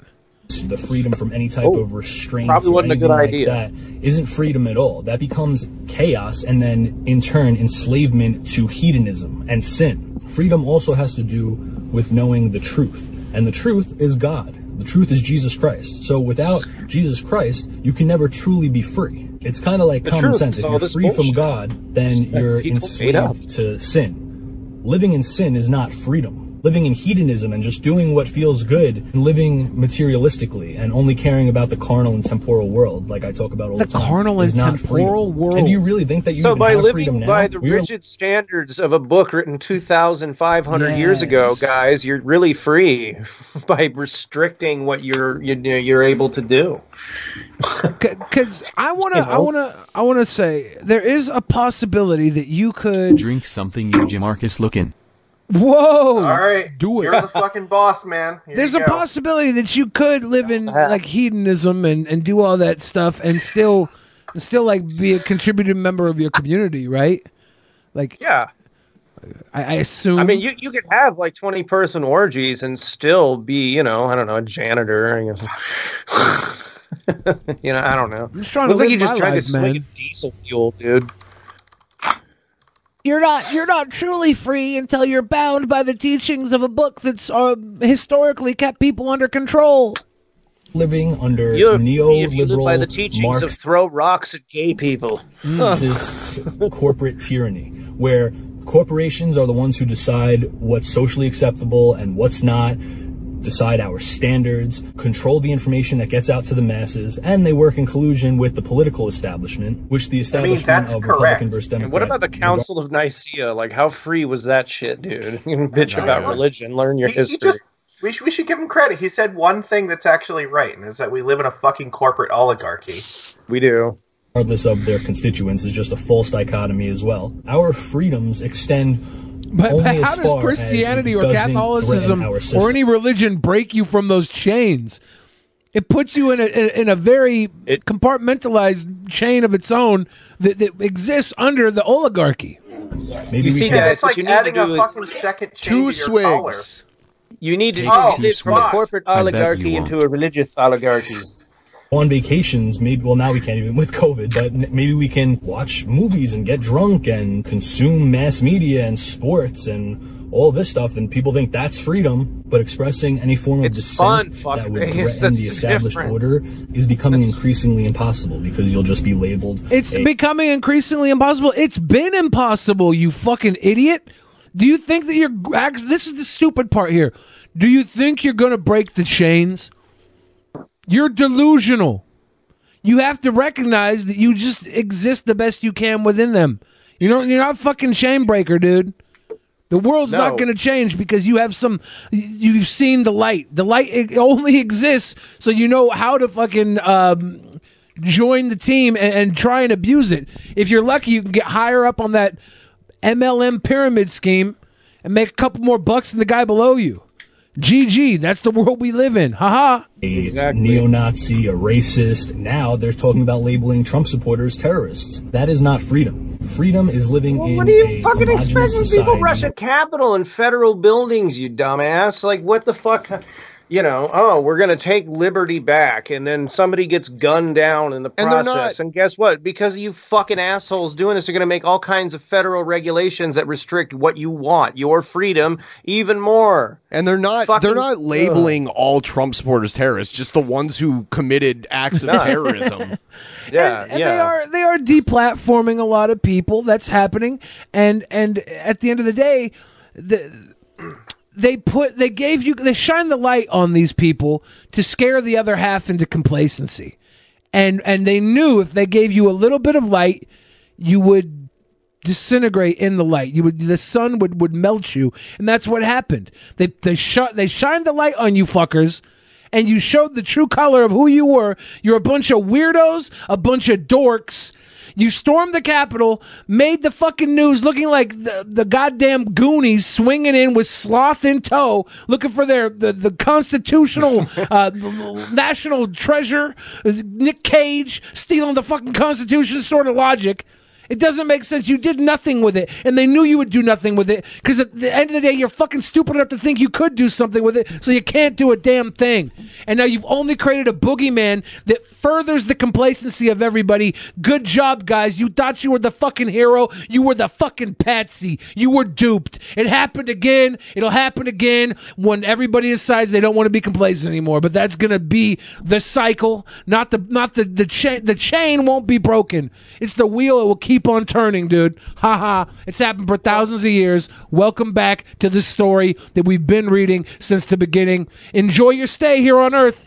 The freedom from any type Oh, of restraint probably wasn't a good like idea. that isn't freedom at all. That becomes chaos and then in turn enslavement to hedonism and sin. Freedom also has to do with knowing the truth. And the truth is God. The truth is Jesus Christ. So without Jesus Christ, you can never truly be free. It's kind of like The common sense. If you're free from. God, then you're people made up. enslaved to sin. Living in sin is not freedom. Living in hedonism and just doing what feels good and living materialistically and only caring about the carnal and temporal world, like I talk about all the, The time, carnal is and not temporal freedom. world. And do you really think that you so even by have freedom living now? by the We're- rigid standards of a book written 2500 years ago guys you're really free by restricting what you're you know, you're able to do Because I want to, You I want to, I want to say there is a possibility that you could. Drink something, you Jamarcus looking. Whoa! All right, do it. You're the fucking boss, man. Here There's a go. possibility that you could live in like hedonism and, and do all that stuff and still and still like be a contributing member of your community, right? Like yeah I, I assume. i mean you, you could have like 20 person orgies and still be you know i don't know a janitor you know, you know i don't know I'm just trying to Looks like you just my tried life, to swing man. a diesel fuel dude You're not you're not truly free until you're bound by the teachings of a book that's uh, historically kept people under control. living under you're free you live by the teachings of throw rocks at gay people corporate tyranny, where corporations are the ones who decide what's socially acceptable and what's not, decide our standards, control the information that gets out to the masses, and they work in collusion with the political establishment, which the establishment that's of correct. Republican versus And what about the Council of Nicaea? Like, how free was that shit, dude? You can bitch about religion, learn your He- he history. just- we, sh- we should give him credit. He said one thing that's actually right, and is that we live in a fucking corporate oligarchy. We do. regardless of their constituents is just a false dichotomy as well. Our freedoms extend But, but how does Christianity or Catholicism threaten our system. or any religion break you from those chains? It puts you in a in, in a very compartmentalized chain of its own that, that exists under the oligarchy. Maybe we Yeah, it's it's like you need adding to a do is- fucking second chain Two to your collar. swigs. You need to Take oh, two from a corporate I bet you oligarchy into a religious oligarchy. On vacations, maybe, well, now we can't even with COVID, but n- maybe we can watch movies and get drunk and consume mass media and sports and all this stuff. And people think that's freedom, but expressing any form of fun, dissent fuck that would threaten that's the the established difference. order is becoming increasingly impossible because you'll just be labeled. It's a- becoming increasingly impossible. It's been impossible, you fucking idiot. Do you think that you're actually, this is the stupid part here. Do you think you're going to break the chains? You're delusional. You have to recognize that you just exist the best you can within them. You know, you're not fucking chain breaker, dude. The world's No. not going to change because you have some. You've seen the light. The light it only exists so you know how to fucking um, join the team and, and try and abuse it. If you're lucky, you can get higher up on that MLM pyramid scheme and make a couple more bucks than the guy below you. GG. That's the world we live in. Haha. a neo-Nazi, a racist. Now they're talking about labeling Trump supporters terrorists. That is not freedom. Freedom is living in What are you a fucking expecting? expect when people rush a Capitol and federal buildings, you dumbass? Like, what the fuck? You know, oh, we're going to take liberty back, and then somebody gets gunned down in the And process. not- And guess what? Because you fucking assholes doing this, they're going to make all kinds of federal regulations that restrict what you want, your freedom, even more. And they're not Fucking- they're not labeling all Trump supporters terrorists, just the ones who committed acts of terrorism. Yeah, and they are they are deplatforming a lot of people. That's happening, and and at the end of the day, the they put they gave you they shine the light on these people to scare the other half into complacency, and and they knew if they gave you a little bit of light, you would disintegrate in the light. You would the sun would would melt you, and that's what happened. They they shot they shined the light on you fuckers. And you showed the true color of who you were. You're a bunch of weirdos, a bunch of dorks. You stormed the Capitol, made the fucking news looking like the, the goddamn Goonies swinging in with sloth in tow, looking for their the, the constitutional uh, national treasure, Nick Cage stealing the fucking Constitution sort of logic. It doesn't make sense. You did nothing with it, and they knew you would do nothing with it because at the end of the day, you're fucking stupid enough to think you could do something with it, so you can't do a damn thing. And now you've only created a boogeyman that furthers the complacency of everybody. Good job, guys. You thought you were the fucking hero. You were the fucking patsy. You were duped. It happened again. It'll happen again when everybody decides they don't want to be complacent anymore. But that's gonna be the cycle. Not the not the the chain. The chain won't be broken. It's the wheel. It will keep on turning, dude. Ha ha. It's happened for thousands of years. Welcome back to this story that we've been reading since the beginning. Enjoy your stay here on Earth.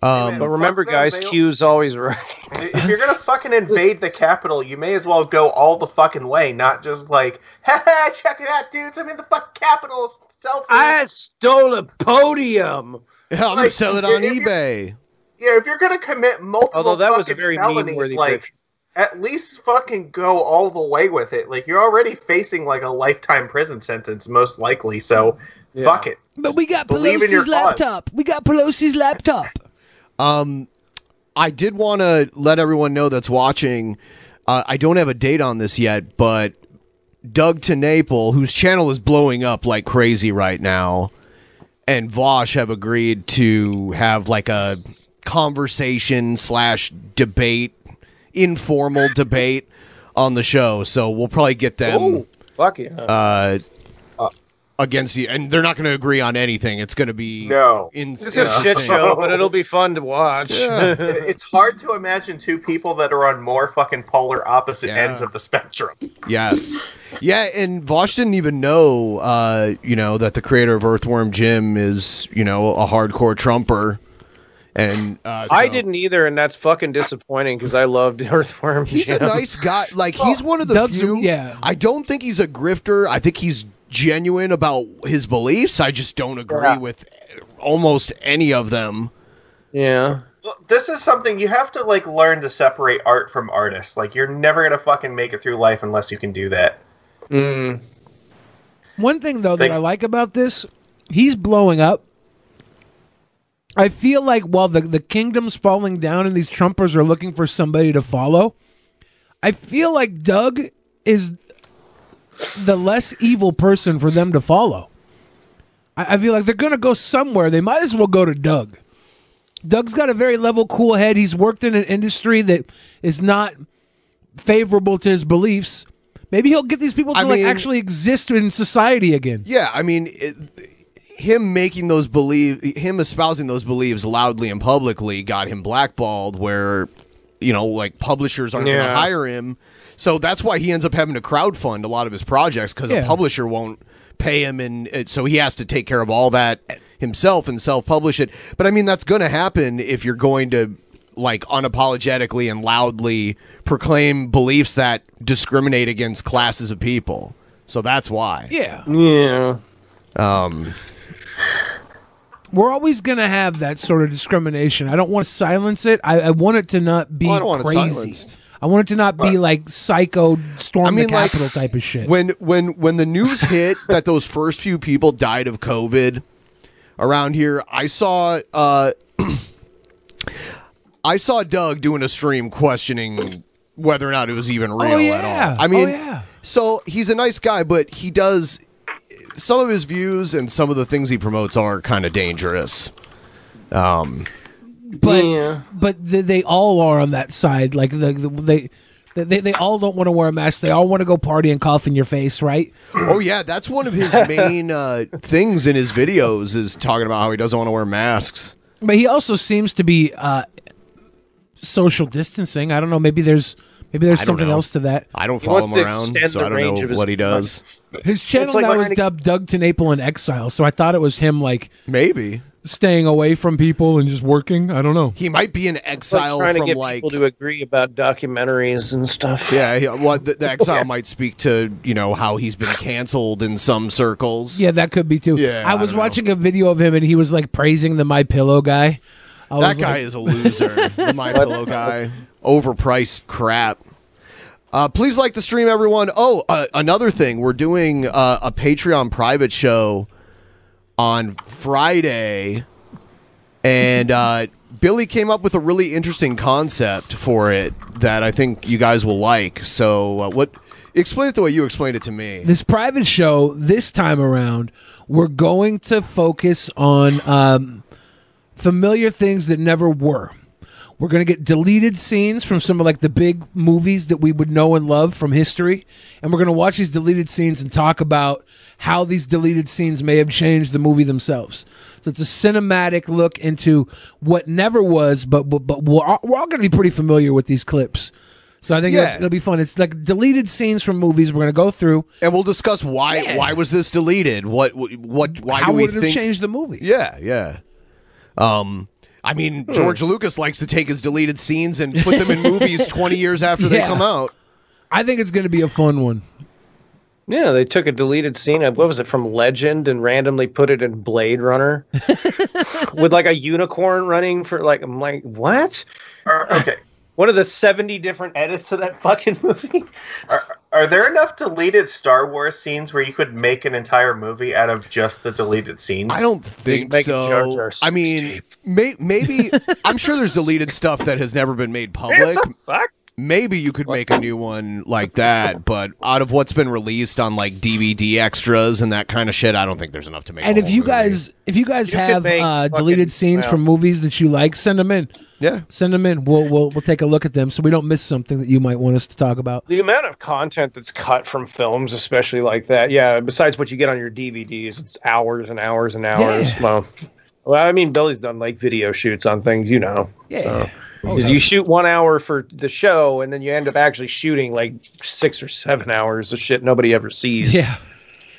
Um, but remember, guys, Q's always right. if you're gonna fucking invade the Capitol, you may as well go all the fucking way, not just like, ha check it out, dudes, I'm in the fucking Capitol, selfie. I stole a podium. Yeah, I'm gonna sell it on eBay. Yeah, if you're gonna commit multiple Although that was a very felonies, meme-worthy like, picture. At least fucking go all the way with it. Like, you're already facing like a lifetime prison sentence, most likely. So, fuck it. But we got Believe in your Pelosi's cause. laptop. We got Pelosi's laptop. Um, I did want to let everyone know that's watching. Uh, I don't have a date on this yet, but Doug TenNapel, whose channel is blowing up like crazy right now, and Vaush have agreed to have like a conversation slash debate, informal debate on the show. So we'll probably get them. Oh, fuck yeah. Uh, against you, and they're not going to agree on anything. It's going to be No. in, It's a shit show, but it'll be fun to watch. it's hard to imagine two people that are on more fucking polar opposite ends of the spectrum. Yes. Yeah, and Vaush didn't even know, uh, you know, that the creator of Earthworm Jim is, you know, a hardcore Trumper. And uh, I didn't either, and that's fucking disappointing because I loved Earthworm. He's a nice guy. Like he's one of the Doug's few. yeah. I don't think he's a grifter. I think he's genuine about his beliefs. I just don't agree Yeah. with almost any of them. Yeah. This is something you have to like learn to separate art from artists. Like you're never gonna fucking make it through life unless you can do that. Mm. One thing though that I like about this, he's blowing up. I feel like while the the kingdom's falling down and these Trumpers are looking for somebody to follow, I feel like Doug is the less evil person for them to follow. I, I feel like they're gonna go somewhere. They might as well go to Doug. Doug's got a very level, cool head. He's worked in an industry that is not favorable to his beliefs. Maybe he'll get these people to I like mean- actually exist in society again. Yeah, I mean, it, him making those believe, him espousing those beliefs loudly and publicly got him blackballed. Where, you know, like publishers aren't going to hire him, so that's why he ends up having to crowdfund a lot of his projects because Yeah. a publisher won't pay him, and uh, so he has to take care of all that himself and self-publish it. But I mean, that's going to happen if you're going to like unapologetically and loudly proclaim beliefs that discriminate against classes of people. So that's why. Yeah. Yeah. Um, We're always going to have that sort of discrimination. I don't want to silence it. I, I want it to not be Well, I don't want it crazy. silenced. I want it to not be like psycho storm I mean, the like, type of shit. When when when the news hit that those first few people died of COVID around here, I saw uh I saw Doug doing a stream questioning whether or not it was even real at yeah. all. I mean, Oh, yeah. so he's a nice guy, but he does some of his views and some of the things he promotes are kind of dangerous. Um, but but they, they all are on that side. Like the, the they. They, they all don't want to wear a mask. They all want to go party and cough in your face, right? oh yeah, that's one of his main uh, things in his videos is talking about how he doesn't want to wear masks. But he also seems to be uh, social distancing. I don't know. Maybe there's maybe there's something know. else to that. I don't follow him around, so I don't know what he does. His channel like now when is I- dubbed Doug to Naples in Exile, so I thought it was him like maybe staying away from people and just working. I don't know. He might be in It's like exile trying to from get like people to agree about documentaries and stuff. yeah, he- what the, the exile might speak to you know how he's been canceled in some circles. Yeah, that could be too. Yeah, I I was don't know. watching a video of him and he was like praising the My Pillow guy. I that was guy like- is a loser. the My Pillow guy, overpriced crap. Uh, please like the stream, everyone. Oh, uh, another thing, we're doing uh, a Patreon private show on Friday, and uh, Billy came up with a really interesting concept for it that I think you guys will like. So, uh, what? Explain it the way you explained it to me. this private show this time around we're going to focus on um, familiar things that never were we're going to get deleted scenes from some of like the big movies that we would know and love from history and we're going to watch these deleted scenes and talk about how these deleted scenes may have changed the movie themselves so it's a cinematic look into what never was but but, but we're all, we're all going to be pretty familiar with these clips so I think Yeah. it'll, it'll be fun. It's like deleted scenes from movies. We're going to go through, and we'll discuss why Yeah. why was this deleted? What what why How do we would it have think changed the movie? Yeah, yeah. Um, I mean, Hmm. George Lucas likes to take his deleted scenes and put them in movies twenty years after they Yeah. come out. I think it's going to be a fun one. Yeah, they took a deleted scene. of- What was it from Legend and randomly put it in Blade Runner with like a unicorn running for like I'm like what? okay. One of the seventy different edits of that fucking movie. Are, are there enough deleted Star Wars scenes where you could make an entire movie out of just the deleted scenes? I don't think make a Jar so. Jar I mean, may, maybe I'm sure there's deleted stuff that has never been made public. Fuck? Maybe you could make a new one like that, but out of what's been released on like DVD extras and that kind of shit, I don't think there's enough to make. And a if whole you movie. guys, if you guys You could have make uh, fucking- deleted scenes well- from movies that you like, send them in. Yeah, send them in. We'll we'll we'll take a look at them so we don't miss something that you might want us to talk about. The amount of content that's cut from films, especially like that, yeah. Besides what you get on your DVDs, it's hours and hours and hours. Yeah. Well, well, I mean, Billy's done like video shoots on things, you know. Yeah. So, Oh, 'cause yeah. you shoot one hour for the show, and then you end up actually shooting like six or seven hours of shit nobody ever sees. Yeah.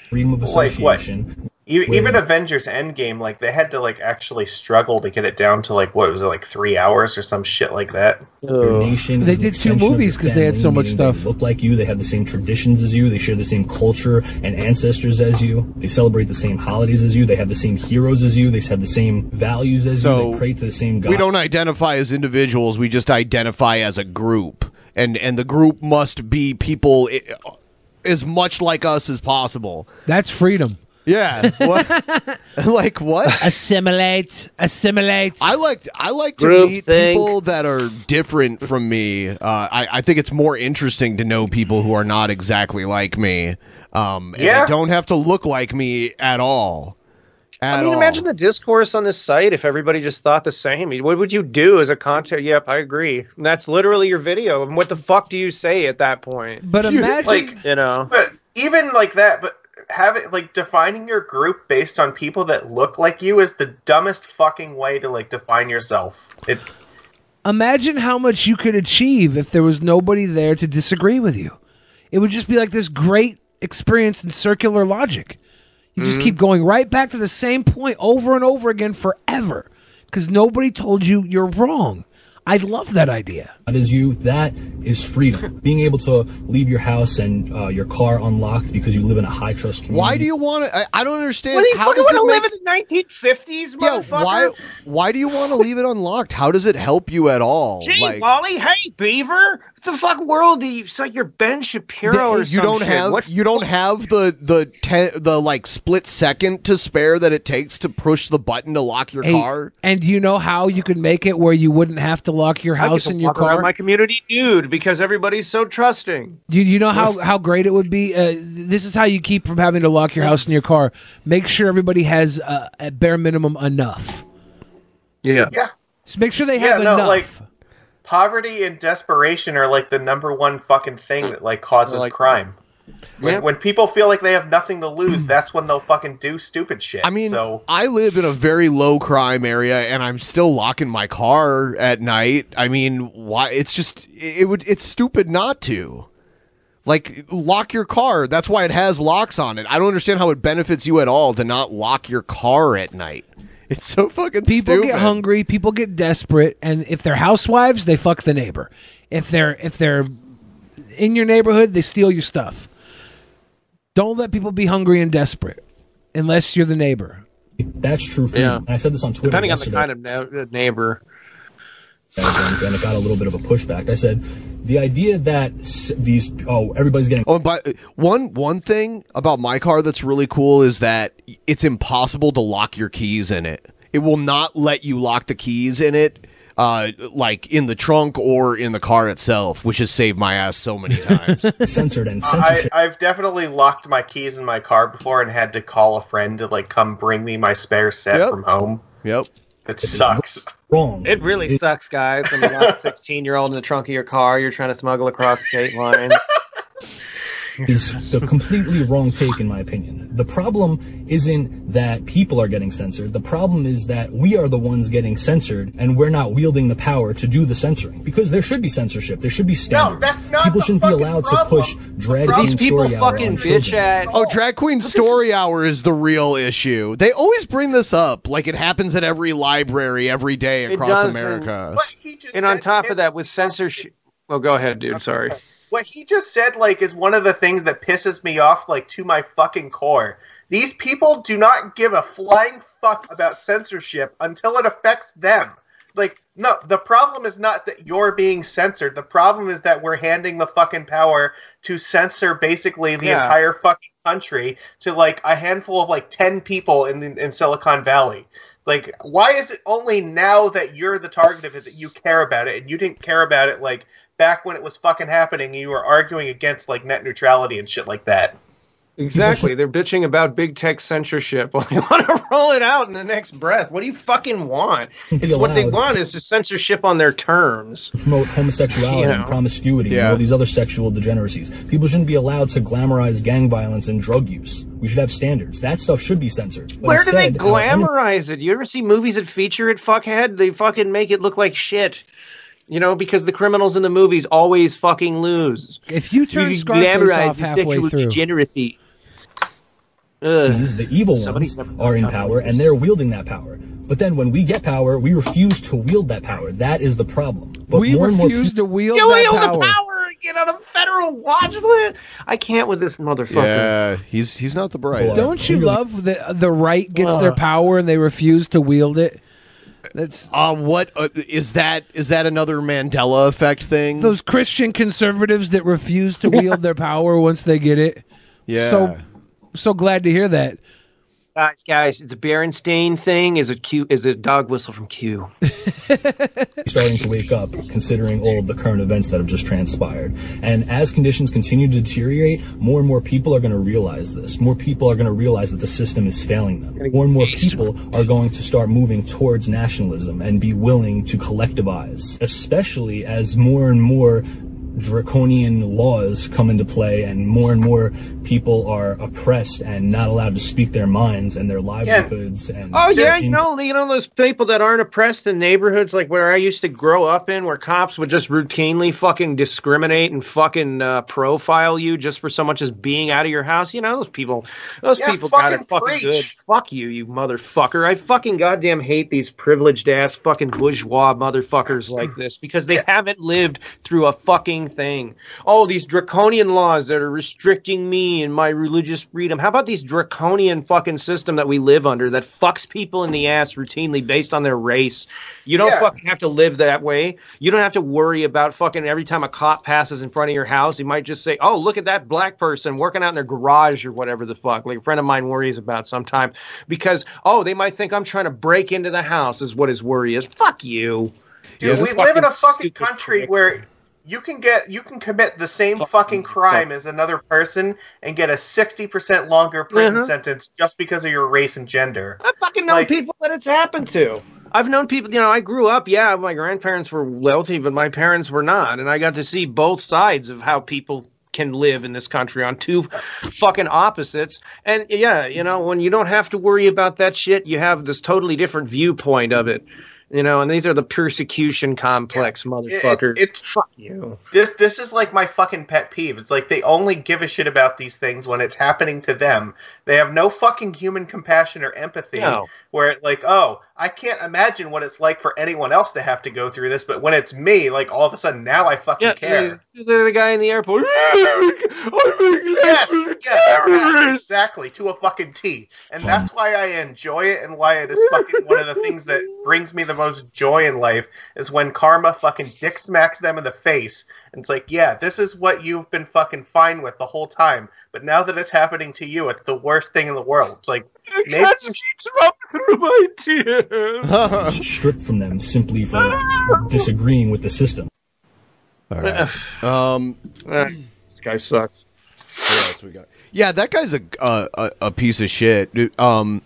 Freedom of Like what? association. E- Where- even Avengers Endgame, like they had to like actually struggle to get it down to like what was it like three hours or some shit like that. Your oh. nation They did two movies because they had so much stuff. They look like you. They have the same traditions as you. They share the same culture and ancestors as you. They celebrate the same holidays as you. They have the same heroes as you. They have the same values as you. So, They pray to the same God. we don't identify as individuals; we just identify as a group, and and the group must be people i- as much like us as possible. That's freedom. Yeah. What? like what? Assimilate. Assimilate. I like I like to Group meet think. people that are different from me. Uh, I I think it's more interesting to know people who are not exactly like me. Um, and Yeah. don't have to look like me at all. At I mean, all. imagine the discourse on this site if everybody just thought the same. What would you do as a content? Yep, I agree. And that's literally your video. And what the fuck do you say at that point? But imagine, like you know, But even like that, but having like defining your group based on people that look like you is the dumbest fucking way to like define yourself. It imagine how much you could achieve if there was nobody there to disagree with you. It would just be like this great experience in circular logic. You just Mm-hmm. Mhm. keep going right back to the same point over and over again forever because nobody told you you're wrong. I love that idea. That is you. That is freedom. Being able to leave your house and uh, your car unlocked because you live in a high trust community. Why do you want to? I, I don't understand. Well, you how fucking does want to make, live in the 1950s, Yeah, motherfucker? why? Why do you want to leave it unlocked? How does it help you at all? Gee, like Wally, hey, Beaver. What the fuck world do you? It's like you're Ben Shapiro or you some don't shit. have What you don't have the the te- the like split second to spare that it takes to push the button to lock your Hey, car. And do you know how you could make it where you wouldn't have to lock your house to and your car? my community nude because everybody's so trusting. Do you, you know how, how great it would be? Uh, this is how you keep from having to lock your house and your car. Make sure everybody has uh, at bare minimum enough. Yeah. Yeah. Just make sure they Yeah, have no, enough. like poverty and desperation are like the number one fucking thing that like causes Like- crime. When, Yep. when people feel like they have nothing to lose, that's when they'll fucking do stupid shit. I mean, so I live in a very low crime area, and I'm still locking my car at night. I mean, why? It's just it would. It's stupid not to. Like lock your car. That's why it has locks on it. I don't understand how it benefits you at all to not lock your car at night. It's so fucking people stupid. get hungry, people get desperate, and if they're housewives, they fuck the neighbor. If they're if they're in your neighborhood, they steal your stuff. Don't let people be hungry and desperate unless you're the neighbor. That's true for Yeah. me. And I said this on Twitter Depending on the kind of neighbor. And, and it got a little bit of a pushback. I said the idea that these oh everybody's getting Oh, but one one thing about my car that's really cool is that it's impossible to lock your keys in it. It will not let you lock the keys in it, uh, like in the trunk or in the car itself, which has saved my ass so many times. censored and I, I've definitely locked my keys in my car before and had to call a friend to like come bring me my spare set Yep. from home. Yep. It sucks. Wrong. It really sucks, guys, when you lock a 16 year old in the trunk of your car, you're trying to smuggle across state lines. is the completely wrong take in my opinion. The problem isn't that people are getting censored. The problem is that we are the ones getting censored and we're not wielding the power to do the censoring because there should be censorship. There should be standards. No, that's not people the shouldn't be allowed problem. to push drag These queen people story hour fucking on bitch at. Oh, drag queen story hour is the real issue. They always bring this up, like it happens at every library every day It across does, America. And on top of that, with censorship. Well, oh, go ahead, dude. Sorry. What he just said, like, is one of the things that pisses me off, like, to my fucking core. These people do not give a flying fuck about censorship until it affects them. Like, no, the problem is not that you're being censored. The problem is that we're handing the fucking power to censor basically the Yeah. entire fucking country to like a handful of like 10 people in in Silicon Valley. Like, why is it only now that you're the target of it that you care about it, and you didn't care about it like back when it was fucking happening? You were arguing against like net neutrality and shit like that. Exactly. They're bitching about big tech censorship. Well, they want to roll it out in the next breath. What do you fucking want? It's what they want is just censorship on their terms. promote homosexuality You know. and promiscuity Yeah. and all these other sexual degeneracies. People shouldn't be allowed to glamorize gang violence and drug use. We should have standards. That stuff should be censored. But Where do they instead, our enemy- glamorize it? You ever see movies that feature it, fuckhead? They fucking make it look like shit. You know, because the criminals in the movies always fucking lose. If you turn You Scarface off halfway through. degeneracy. These, the evil Somebody's ones, are in covered power and they're wielding that power. But then when we get power, we refuse to wield that power. That is the problem. But we more and more refuse to wield You that wield power. the power get on a federal watch list. I can't with this motherfucker. Yeah, he's he's not the brightest. Don't you love that the right gets their power and they refuse to wield it? That's uh, what uh, is that? Is that another Mandela effect thing? those Christian conservatives that refuse to wield their power once they get it. Yeah. So so glad to hear that. Guys, guys, the Berenstain thing is a Q is a dog whistle from Q. starting to wake up considering all of the current events that have just transpired. And as conditions continue to deteriorate, more and more people are going to realize this. More people are going to realize that the system is failing them. More and more people are going to start moving towards nationalism and be willing to collectivize, especially as more and more draconian laws come into play and more and more people are oppressed and not allowed to speak their minds and their livelihoods and Oh yeah, in- you know, you know those people that aren't oppressed in neighborhoods like where I used to grow up in, where cops would just routinely fucking discriminate and fucking uh, profile you just for so much as being out of your house. You know, those people, those Yeah, people got it fucking fucking preach. good. Fuck you, you motherfucker. I fucking goddamn hate these privileged ass fucking bourgeois motherfuckers like this because they haven't lived through a fucking thing. Oh, these draconian laws that are restricting me and my religious freedom. How about these draconian fucking system that we live under that fucks people in the ass routinely based on their race? You don't Yeah. fucking have to live that way. You don't have to worry about fucking every time a cop passes in front of your house, he might just say, "Oh, look at that black person working out in their garage or whatever the fuck." Like a friend of mine worries about sometimes because oh, they might think I'm trying to break into the house is what his worry is. Fuck you. Dude, Yeah, we live in a fucking fucking country where you can get you can commit the same fucking crime as another person and get a sixty percent longer prison Uh-huh. sentence just because of your race and gender. I fucking know people that it's happened to. I've known people, you know, I grew up, yeah, my grandparents were wealthy, but my parents were not. And I got to see both sides of how people can live in this country on two fucking opposites. And yeah, you know, when you don't have to worry about that shit, you have this totally different viewpoint of it. You know, and these are the persecution complex motherfuckers. It's fuck you. This this is like my fucking pet peeve. It's like they only give a shit about these things when it's happening to them. They have no fucking human compassion or empathy. No. Where it like, oh, I can't imagine what it's like for anyone else to have to go through this, but when it's me, like all of a sudden now I fucking Yeah, care. the, the guy in the airport. yes, yes, exactly, to a fucking T. And that's why I enjoy it and why it is fucking one of the things that brings me the most joy in life is when karma fucking dick smacks them in the face. And it's like, yeah, this is what you've been fucking fine with the whole time. But now that it's happening to you, it's the worst thing in the world. It's like, maybe. through my tears. stripped from them simply for disagreeing with the system. All right. Um, this guy sucks. What else we got? Yeah, that guy's a a, a, a piece of shit. Um,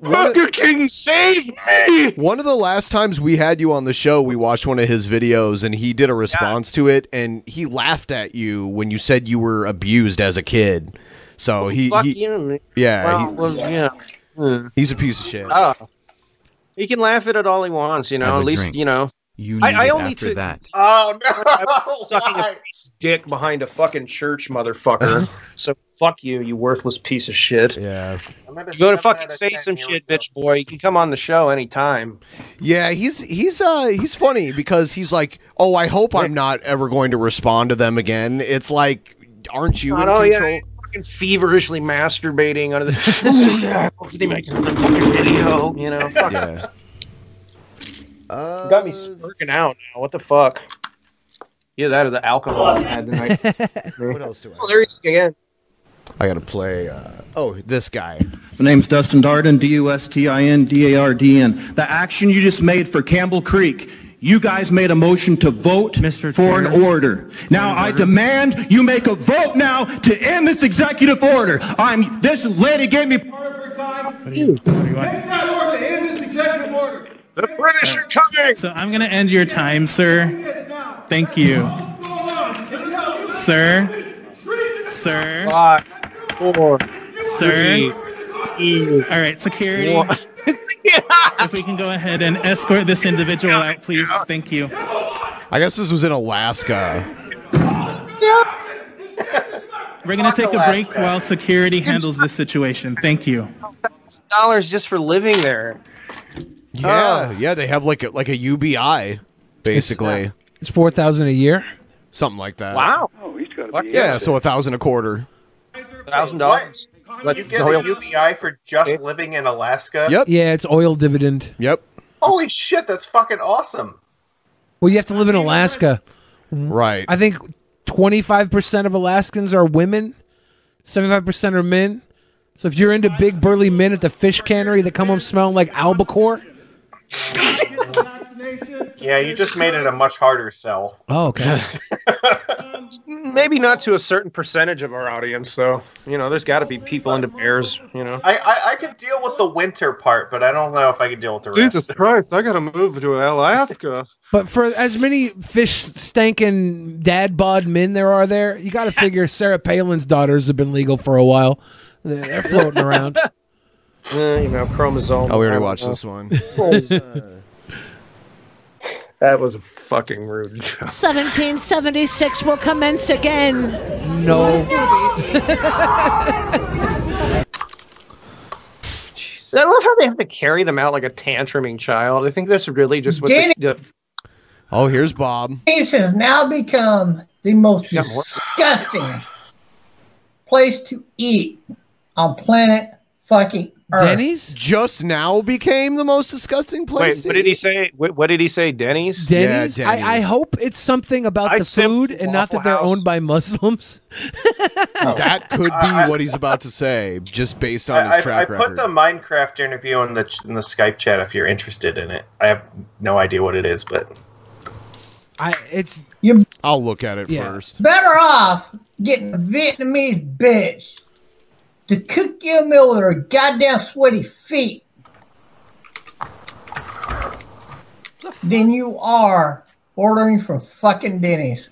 Burger King, save me! One of the last times we had you on the show, we watched one of his videos, and he did a response to it, and he laughed at you when you said you were abused as a kid. So he, Fuck he you. yeah, Well, he- well, yeah. Hmm. he's a piece of shit. Oh. He can laugh at it all he wants, you know. Have at least, drink. you know. You I, need I it only after to- that. Oh no! I'm sucking a piece of dick behind a fucking church, motherfucker. so fuck you, you worthless piece of shit. Yeah. You go to fucking say some shit, bitch boy. You can come on the show anytime. Yeah, he's he's uh he's funny because he's like, oh, I hope I'm not ever going to respond to them again. It's like, aren't you in oh control? yeah, fucking feverishly masturbating under the. oh yeah, they make another fucking video. You know, fuck. Yeah. Got me smirking out now. What the fuck? Yeah, that or the alcohol I had tonight. what else do I? Oh, there he's again. I gotta play. Uh, oh, this guy. My name's Dustin Darden, D-U-S-T-I-N-D-A-R-D-N. The action you just made for Campbell Creek, you guys made a motion to vote for an order. Now I demand you make a vote now to end this executive order. I'm, this lady gave me part of her time. Make that order, end this executive order. The British are coming. So I'm going to end your time, sir. Thank you. Sir. Sir. Five, four, Sir. three, All right, security. one. If we can go ahead and escort this individual out, please. Thank you. I guess this was in Alaska. We're going to take a break while security handles this situation. Thank you. dollars just for living there. Yeah, yeah, they have like a, like a UBI, basically. Uh, it's four thousand a year. Something like that. Wow. Oh, he's got to be. Yeah, so a thousand a quarter. Thousand dollars. You get a UBI for just living in Alaska? Yep. Yeah, it's oil dividend. Yep. Holy shit, that's fucking awesome. Well, you have to live in Alaska. Right. I think twenty five percent of Alaskans are women. Seventy five percent are men. So if you're into big burly men at the fish cannery that come home smelling like albacore, Yeah, you just made it a much harder sell. oh okay. Maybe not to a certain percentage of our audience, though. You know, there's got to be people into bears. You know. I, I I could deal with the winter part, but I don't know if I could deal with the rest. Jesus Christ! I gotta move to Alaska. But for as many fish stanking dad bod men there are there, you got to figure Sarah Palin's daughters have been legal for a while. They're they're floating around. Uh, you know, chromosome. Oh, we already watched know. this one. that was a fucking rude joke. 1776 will commence again. No. I love how they have to carry them out like a tantruming child. I think that's really just what Danny- the, the Oh, here's Bob. This has now become the most disgusting place to eat on planet fucking earth. Denny's just now became the most disgusting place. Wait, to what did eat. he say? What, what did he say? Denny's. Denny's. I, I hope it's something about I the food and not that they're House. owned by Muslims. that oh. could be I- what he's about to say, just based on I, his I, I track put the Minecraft interview in the in the Skype chat if you're interested in it. I have no idea what it is, but I it's you. I'll look at it Yeah. first. Better off getting a Vietnamese bitch to cook you a meal with her goddamn sweaty feet than you are ordering from fucking Denny's.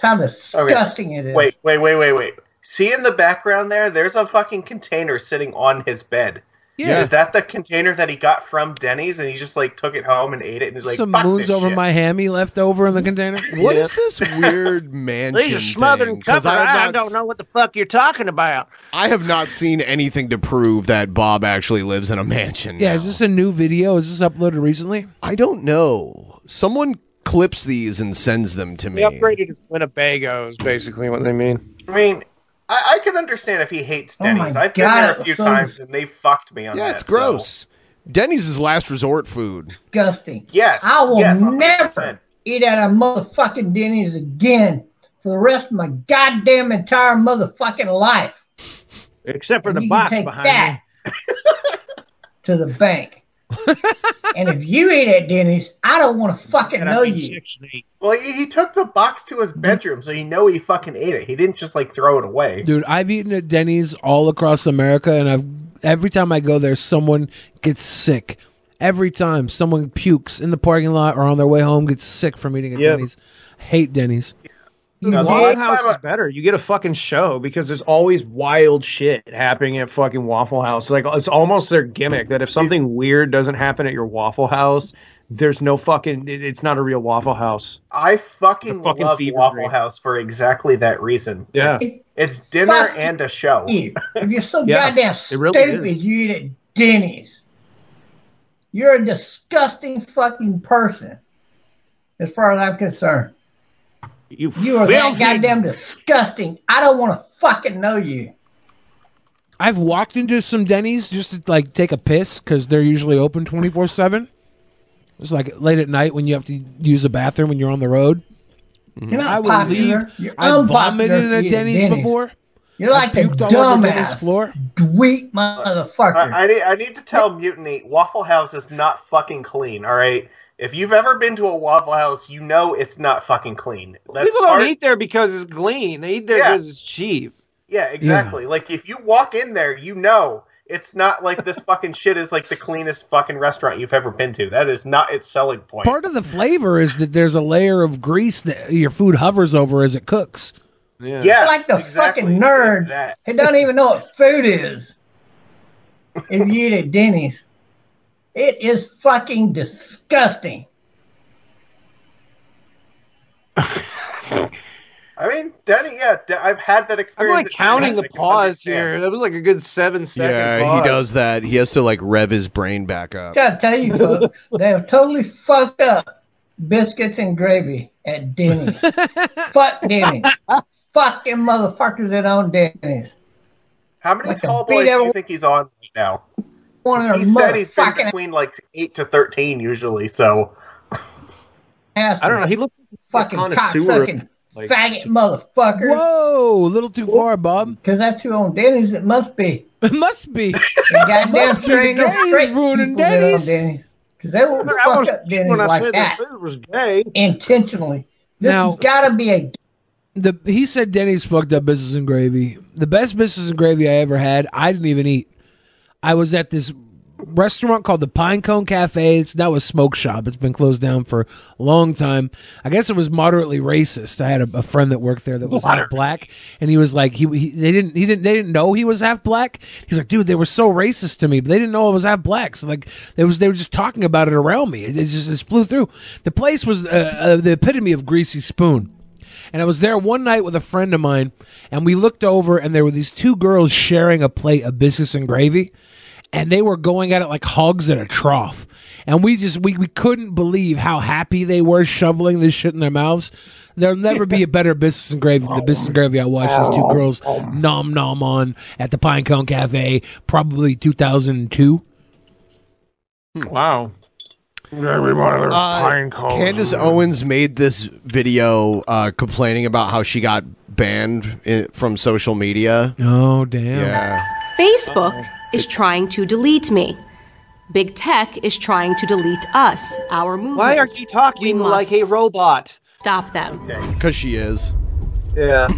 That's how disgusting it is. wait, wait, wait, wait, wait. See in the background there? There's a fucking container sitting on his bed. Yeah. Is that the container that he got from Denny's and he just like took it home and ate it and he's like, Some Fuck moons this over shit. my hammy left over in the container. What is this weird mansion? These are smothered thing? and 'Cause. I, have I, don't know what the fuck you're talking about. I have not seen anything to prove that Bob actually lives in a mansion. Yeah, is this a new video? Is this uploaded recently? I don't know. Someone clips these and sends them to me. They upgraded to Winnebagos, basically what they mean. I mean, I, I can understand if he hates Oh Denny's. I've been there a few so times and they fucked me on Yeah, that. it's gross. Denny's is last resort food. disgusting. Yes. I will yes, never eat at a motherfucking Denny's again for the rest of my goddamn entire motherfucking life. Except for And the you can box take behind that to the bank. And if you eat at Denny's, I don't want to fucking know you. Well, he, he took the box to his bedroom, so you know he fucking ate it. He didn't just like throw it away. Dude, I've eaten at Denny's all across America, and I've every time I go there, someone gets sick. Every time someone pukes in the parking lot or on their way home gets sick from eating at Yeah. Denny's. Hate Denny's. No, the Waffle House time is better. You get a fucking show because there's always wild shit happening at fucking Waffle House. Like it's almost their gimmick that if something weird doesn't happen at your Waffle House, there's no fucking. it- It's not a real Waffle House. I fucking, fucking love Waffle dream. House for exactly that reason. Yeah. It's, it's dinner Fuck and a show. You. If you're so Yeah, goddamn it really stupid, is. you eat at Denny's. You're a disgusting fucking person, as far as I'm concerned. You, You are that goddamn disgusting. I don't want to fucking know you. I've walked into some Denny's just to like take a piss because they're usually open twenty four seven. It's like late at night when you have to use a bathroom when you're on the road. You're not I will popular. leave. You're I unpopular vomited in a at Denny's, Denny's. before. You're like I a puked all over Denny's dumbass, floor. dweet motherfucker. I, I need, I need to tell Mutiny, Waffle House is not fucking clean, all right? If you've ever been to a Waffle House, you know it's not fucking clean. That's People don't part- eat there because it's clean. They eat there Yeah. because it's cheap. Yeah, exactly. Like if you walk in there, you know it's not like this fucking shit is like the cleanest fucking restaurant you've ever been to. That is not its selling point. Part of the flavor is that there's a layer of grease that your food hovers over as it cooks. Yeah. You're like the fucking nerd who don't even know what food is. if you eat at Denny's, it is fucking disgusting. I mean, Denny, yeah, I've had that experience. I'm like counting the Denny's. I can pause here. That was like a good seven second Yeah, pause. he does that. He has to like rev his brain back up. Gotta tell you, folks, they have totally fucked up biscuits and gravy at Denny's. Fuck Denny's. Fucking motherfuckers that own Denny's. How many Like tall boys do you think he's on right now? One of He their said he's been between like eight to thirteen usually. So asses. I don't know. He looked like a fucking connoisseur. cocksucking like, faggot motherfucker. Whoa, a little too far, Bob. Because that's who own Denny's. It must be. It must be. And goddamn Must be sure the ain't straight ruining people that own Denny's. Denny's. Because they won't I fuck was up Denny's when I like said that the food was gay. intentionally. This Now- has got to be a The he said Denny's fucked up business and gravy. The best business and gravy I ever had, I didn't even eat. I was at this restaurant called the Pine Cone Cafe. It's now a smoke shop. It's been closed down for a long time. I guess it was moderately racist. I had a, a friend that worked there that was half black, and he was like, he, he they didn't he didn't they didn't know he was half black. He's like, dude, they were so racist to me, but they didn't know I was half black. So like, they was they were just talking about it around me. It, it just it flew through. The place was uh, uh, the epitome of greasy spoon. And I was there one night with a friend of mine, and we looked over, and there were these two girls sharing a plate of biscuits and gravy. and they were going at it like hogs at a trough. And we just we, we couldn't believe how happy they were shoveling this shit in their mouths. There'll never be a better business and gravy than the business and gravy I watched these two oh. girls nom nom on at the Pinecone Cafe, probably 2002. Wow. Uh, Candace Owens made this video uh, complaining about how she got banned i from social media. Oh damn! Yeah. Facebook is trying to delete me. Big tech is trying to delete us, our movement. Why are you talking like a robot? Stop them. Because she is. Yeah.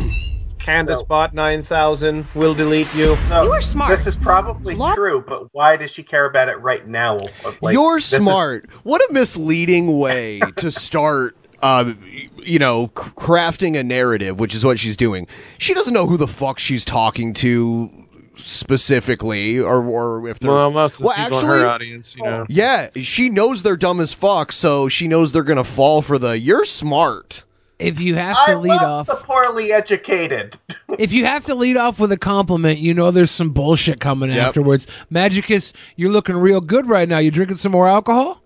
Candace bot 9000 will delete you. No, You are smart. This is probably true, but why does she care about it right now? Like, You're this is- smart. What a misleading way to start. Uh, you know, crafting a narrative, which is what she's doing. She doesn't know who the fuck she's talking to specifically, or or if they're Well, most of Well, people in her audience, you know. Yeah, she knows they're dumb as fuck, so she knows they're gonna fall for the. You're smart. If you have to I lead love off, the poorly educated. if you have to lead off with a compliment, you know there's some bullshit coming Yep. afterwards. Magicus, you're looking real good right now. You drinking some more alcohol?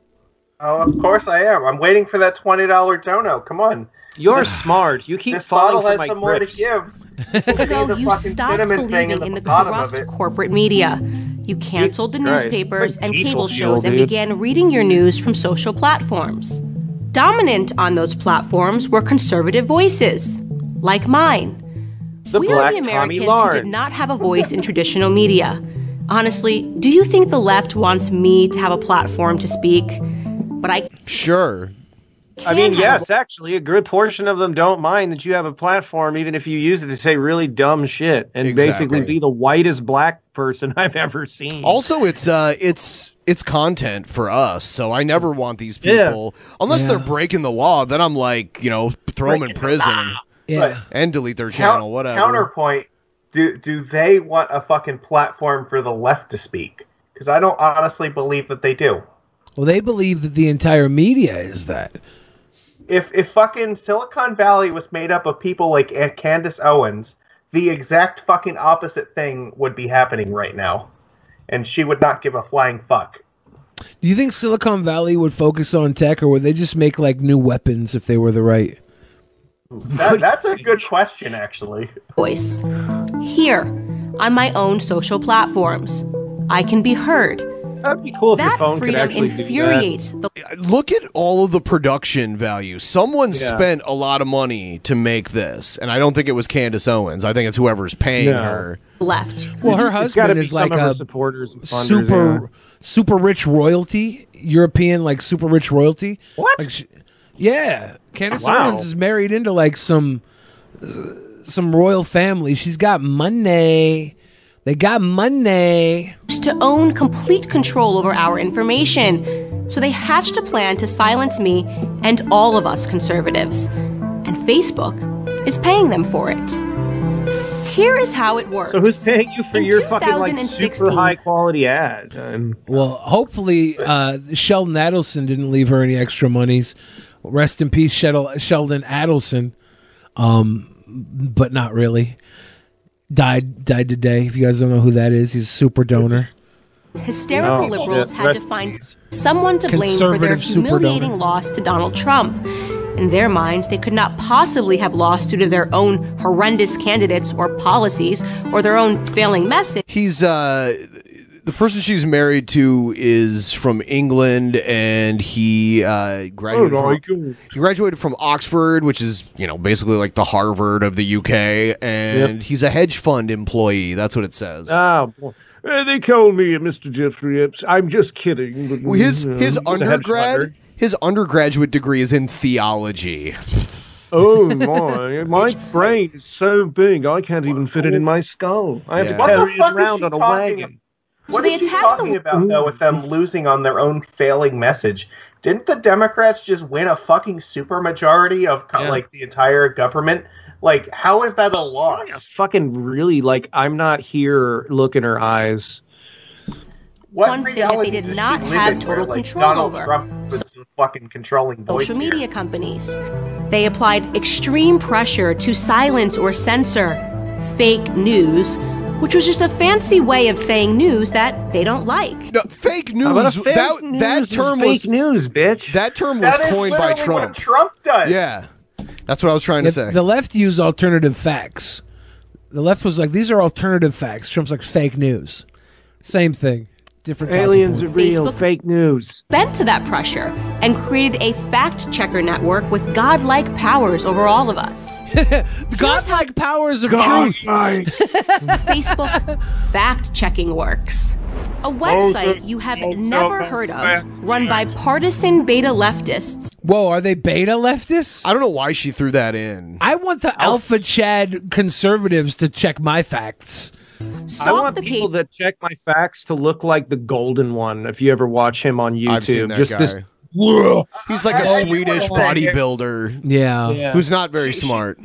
Oh, of course I am. I'm waiting for that twenty dollar dono. Come on. You're smart. You keep this falling bottle has my some more to give. So you stopped believing in in the the bottom of corrupt corporate media. You canceled the newspapers like and cable fuel, shows and began reading your news from social platforms. Dominant on those platforms were conservative voices, like mine. The we Black are the Tommy Americans who did not have a voice in traditional media. Honestly, do you think the left wants me to have a platform to speak? But I Sure. I mean, have yes, actually, a good portion of them don't mind that you have a platform, even if you use it to say really dumb shit and basically be the whitest black person I've ever seen. Also, it's uh, it's it's content for us, so I never want these Yeah. people unless Yeah. they're breaking the law. Then I'm like, you know, throw them in prison Yeah. and delete their Count- channel, whatever. Counterpoint: Do do they want a fucking platform for the left to speak? Because I don't honestly believe that they do. Well, they believe that the entire media is that. If if fucking Silicon Valley was made up of people like Aunt Candace Owens, the exact fucking opposite thing would be happening right now, and she would not give a flying fuck. Do you think Silicon Valley would focus on tech, or would they just make like new weapons if they were the right? That, that's a good question, actually. voice. Here, on my own social platforms, I can be heard. That'd be cool if that your phone could freedom actually do that. infuriates the Look at all of the production value. Someone Yeah. spent a lot of money to make this, and I don't think it was Candace Owens. I think it's whoever's paying No. her. left. Well, her husband is like a supporters and funders, super yeah. super rich royalty, European like super rich royalty. What? Like she- yeah, Candace Wow. Owens is married into like some uh, some royal family. She's got money. They got money. to own complete control over our information. So they hatched a plan to silence me and all of us conservatives. And Facebook is paying them for it. Here is how it works. So who's paying you for In your fucking like super high quality ad? Well, hopefully, uh, Sheldon Adelson didn't leave her any extra monies. Rest in peace, Sheldon, Sheldon Adelson. Um, but not really. Died died today. If you guys don't know who that is, he's a super donor. Hysterical Oh, liberals shit. had to Rest find someone to blame for their humiliating loss to Donald Trump. In their minds, they could not possibly have lost due to their own horrendous candidates or policies or their own failing message. He's uh the person she's married to is from England and he uh graduated Oh, my from, he graduated from Oxford which is you know basically like the Harvard of the UK and Yep. he's a hedge fund employee that's what it says Oh, boy. Uh, they call me Mr. Jeffrey Epps. I'm just kidding. But, Well, his you his he's a hedge undergrad his undergraduate degree is in theology Oh my! My brain is so big I can't even fit it in my skull. I have Yeah. to carry it around on a talking wagon. What they is she attacked talking the- about though with them losing on their own failing message? Didn't the Democrats just win a fucking supermajority of Yeah. like the entire government? Like, how is that a A loss? fucking really like I'm not here. Look in her eyes. What One thing that they did not have in where, total like, control Donald over? Trump was the fucking controlling voice social here? media companies. They applied extreme pressure to silence or censor fake news which was just a fancy way of saying news that they don't like. No, fake news. fake that news that is term fake was news, bitch. That term was That is coined by literally what Trump. Trump does. Yeah, that's what I was trying to say. The left used alternative facts. The left was like, these are alternative facts. Trump's like, fake news. Same thing. Different talking Aliens are point. real. Facebook- Fake news. Bent to that pressure and created a fact checker network with godlike powers over all of us. Godlike powers of Godlike. truth. Facebook fact checking works. A website you have never heard of, run by partisan beta leftists. Whoa, are they beta leftists? I don't know why she threw that in. I want the alpha Chad conservatives to check my facts. I want the people that check my facts to look like the golden one. If you ever watch him on YouTube, I've seen that just guy. this. He's like a I- I- Swedish bodybuilder. Yeah. Yeah. who's not very smart.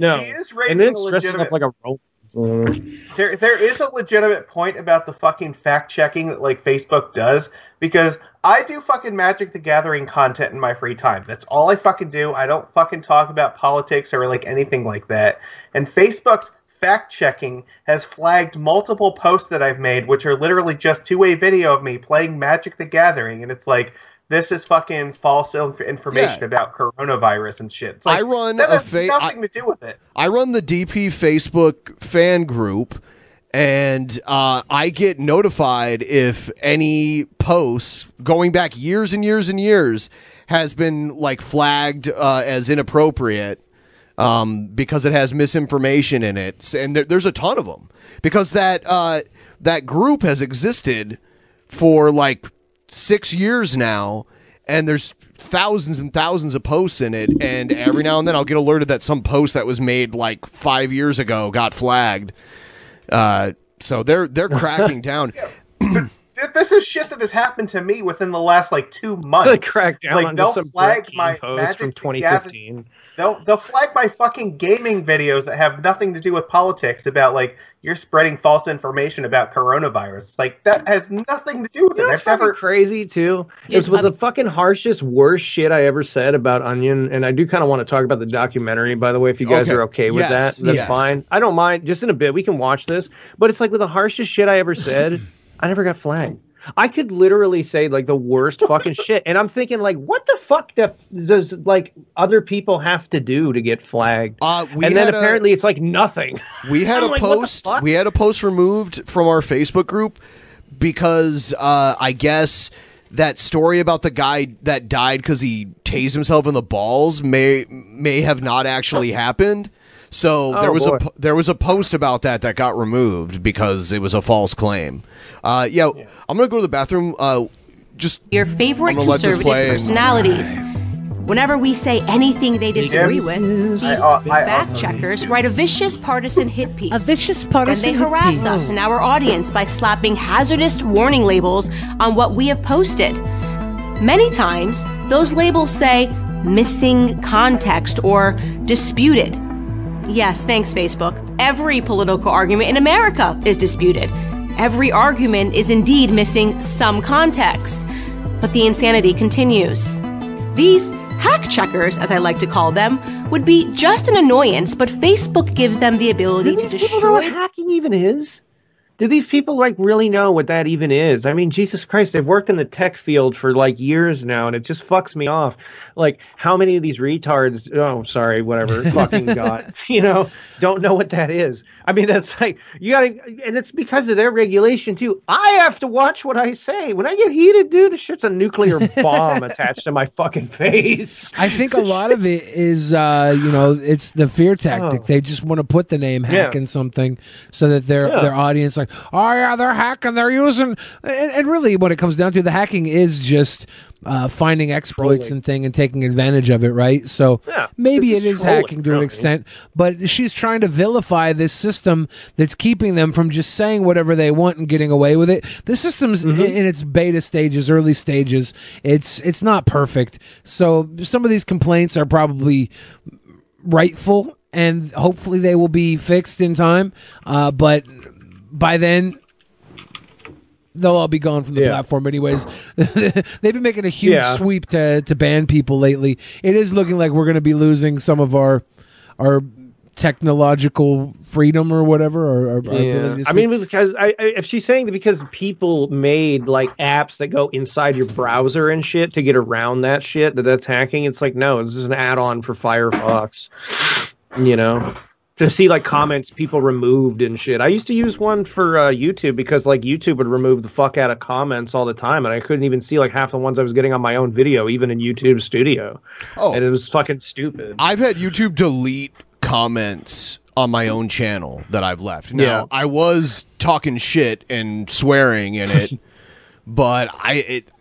No, She is and raising then a dressing up legitimate- like a robot. There, there is a legitimate point about the fucking fact checking that like Facebook does because I do fucking Magic the Gathering content in my free time. That's all I fucking do. I don't fucking talk about politics or like anything like that. And Facebook's fact checking has flagged multiple posts that I've made, which are literally just two way video of me playing Magic the Gathering, and it's like. This is fucking false inf- information Yeah. about coronavirus and shit. It's like, I run a has fa- nothing to do with it. I run the DP Facebook fan group, and uh, I get notified if any posts going back years and years and years has been like flagged uh, as inappropriate um, because it has misinformation in it, and there, there's a ton of them because that uh, that group has existed for like six years now, and there's thousands and thousands of posts in it, and every now and then I'll get alerted that some post that was made like five years ago got flagged. Uh, so they're they're cracking down. Th- This is shit that has happened to me within the last like two months. They cracked down like on they'll some flag my post Magic from the Gathering- 2015. They'll they'll flag my fucking gaming videos that have nothing to do with politics about like you're spreading false information about coronavirus. Like that has nothing to do with You it. what's I've never fucking crazy too? Just Is with the fucking harshest, worst shit I ever said about Onision, and I do kind of want to talk about the documentary, by the way, if you guys Okay. are okay with Yes, that. That's yes. fine. I don't mind. Just in a bit, we can watch this. But it's like with the harshest shit I ever said, I never got flagged. I could literally say like the worst fucking shit, and I'm thinking like, what the fuck do- does like other people have to do to get flagged? Uh, we and then a- apparently it's like nothing. We had a like, post. We had a post removed from our Facebook group because uh, I guess that story about the guy that died because he tased himself in the balls may may have not actually happened. So Oh, there was boy. a there was a post about that that got removed because it was a false claim. Uh, yeah, I'm gonna go to the bathroom. Uh, just Your favorite I'm gonna let this conservative play and- personalities. Whenever we say anything they disagree with, these I- uh, fact checkers write a vicious partisan hit piece. A vicious Then partisan they hit harass piece. us and our audience by slapping hazardous warning labels on what we have posted. Many times, those labels say missing context or disputed. Yes, thanks, Facebook. Every political argument in America is disputed. Every argument is indeed missing some context. But the insanity continues. These hack checkers, as I like to call them, would be just an annoyance, but Facebook gives them the ability Do to these people know what hacking even is? Do these people like really know what that even is? I mean, Jesus Christ, they've worked in the tech field for like years now, and it just fucks me off. Like, how many of these retards? Oh, sorry, whatever, fucking got you know, don't know what that is. I mean, that's like you got to, and it's because of their regulation too. I have to watch what I say when I get heated, dude. The shit's a nuclear bomb attached to my fucking face. I think a lot of it is, uh, you know, it's the fear tactic. Oh. They just want to put the name Yeah. hacking something so that their Yeah. their audience like, oh yeah, they're hacking, they're using, and, and really, what it comes down to, the hacking is just uh, finding exploits Trolling. and thing and taking advantage of it, right? So Yeah, maybe it is hacking to an extent, but she's trying to vilify this system that's keeping them from just saying whatever they want and getting away with it. The system's Mm-hmm. in, in its beta stages, early stages. It's it's not perfect. So some of these complaints are probably rightful, and hopefully they will be fixed in time. Uh, but by then. They'll all be gone from the Yeah. platform, anyways. They've been making a huge Yeah. sweep to to ban people lately. It is looking like we're going to be losing some of our our technological freedom or whatever, or, or Yeah. I mean, because I, I, if she's saying that because people made like apps that go inside your browser and shit to get around that shit, that that's hacking, it's like no, this is an add-on for Firefox. You know, to see like comments people removed and shit. I used to use one for uh, YouTube because like YouTube would remove the fuck out of comments all the time, and I couldn't even see like half the ones I was getting on my own video, even in YouTube Studio. Oh. and it was fucking stupid. I've had YouTube delete comments on my own channel that I've left. Now, Yeah. I was talking shit and swearing in it, but I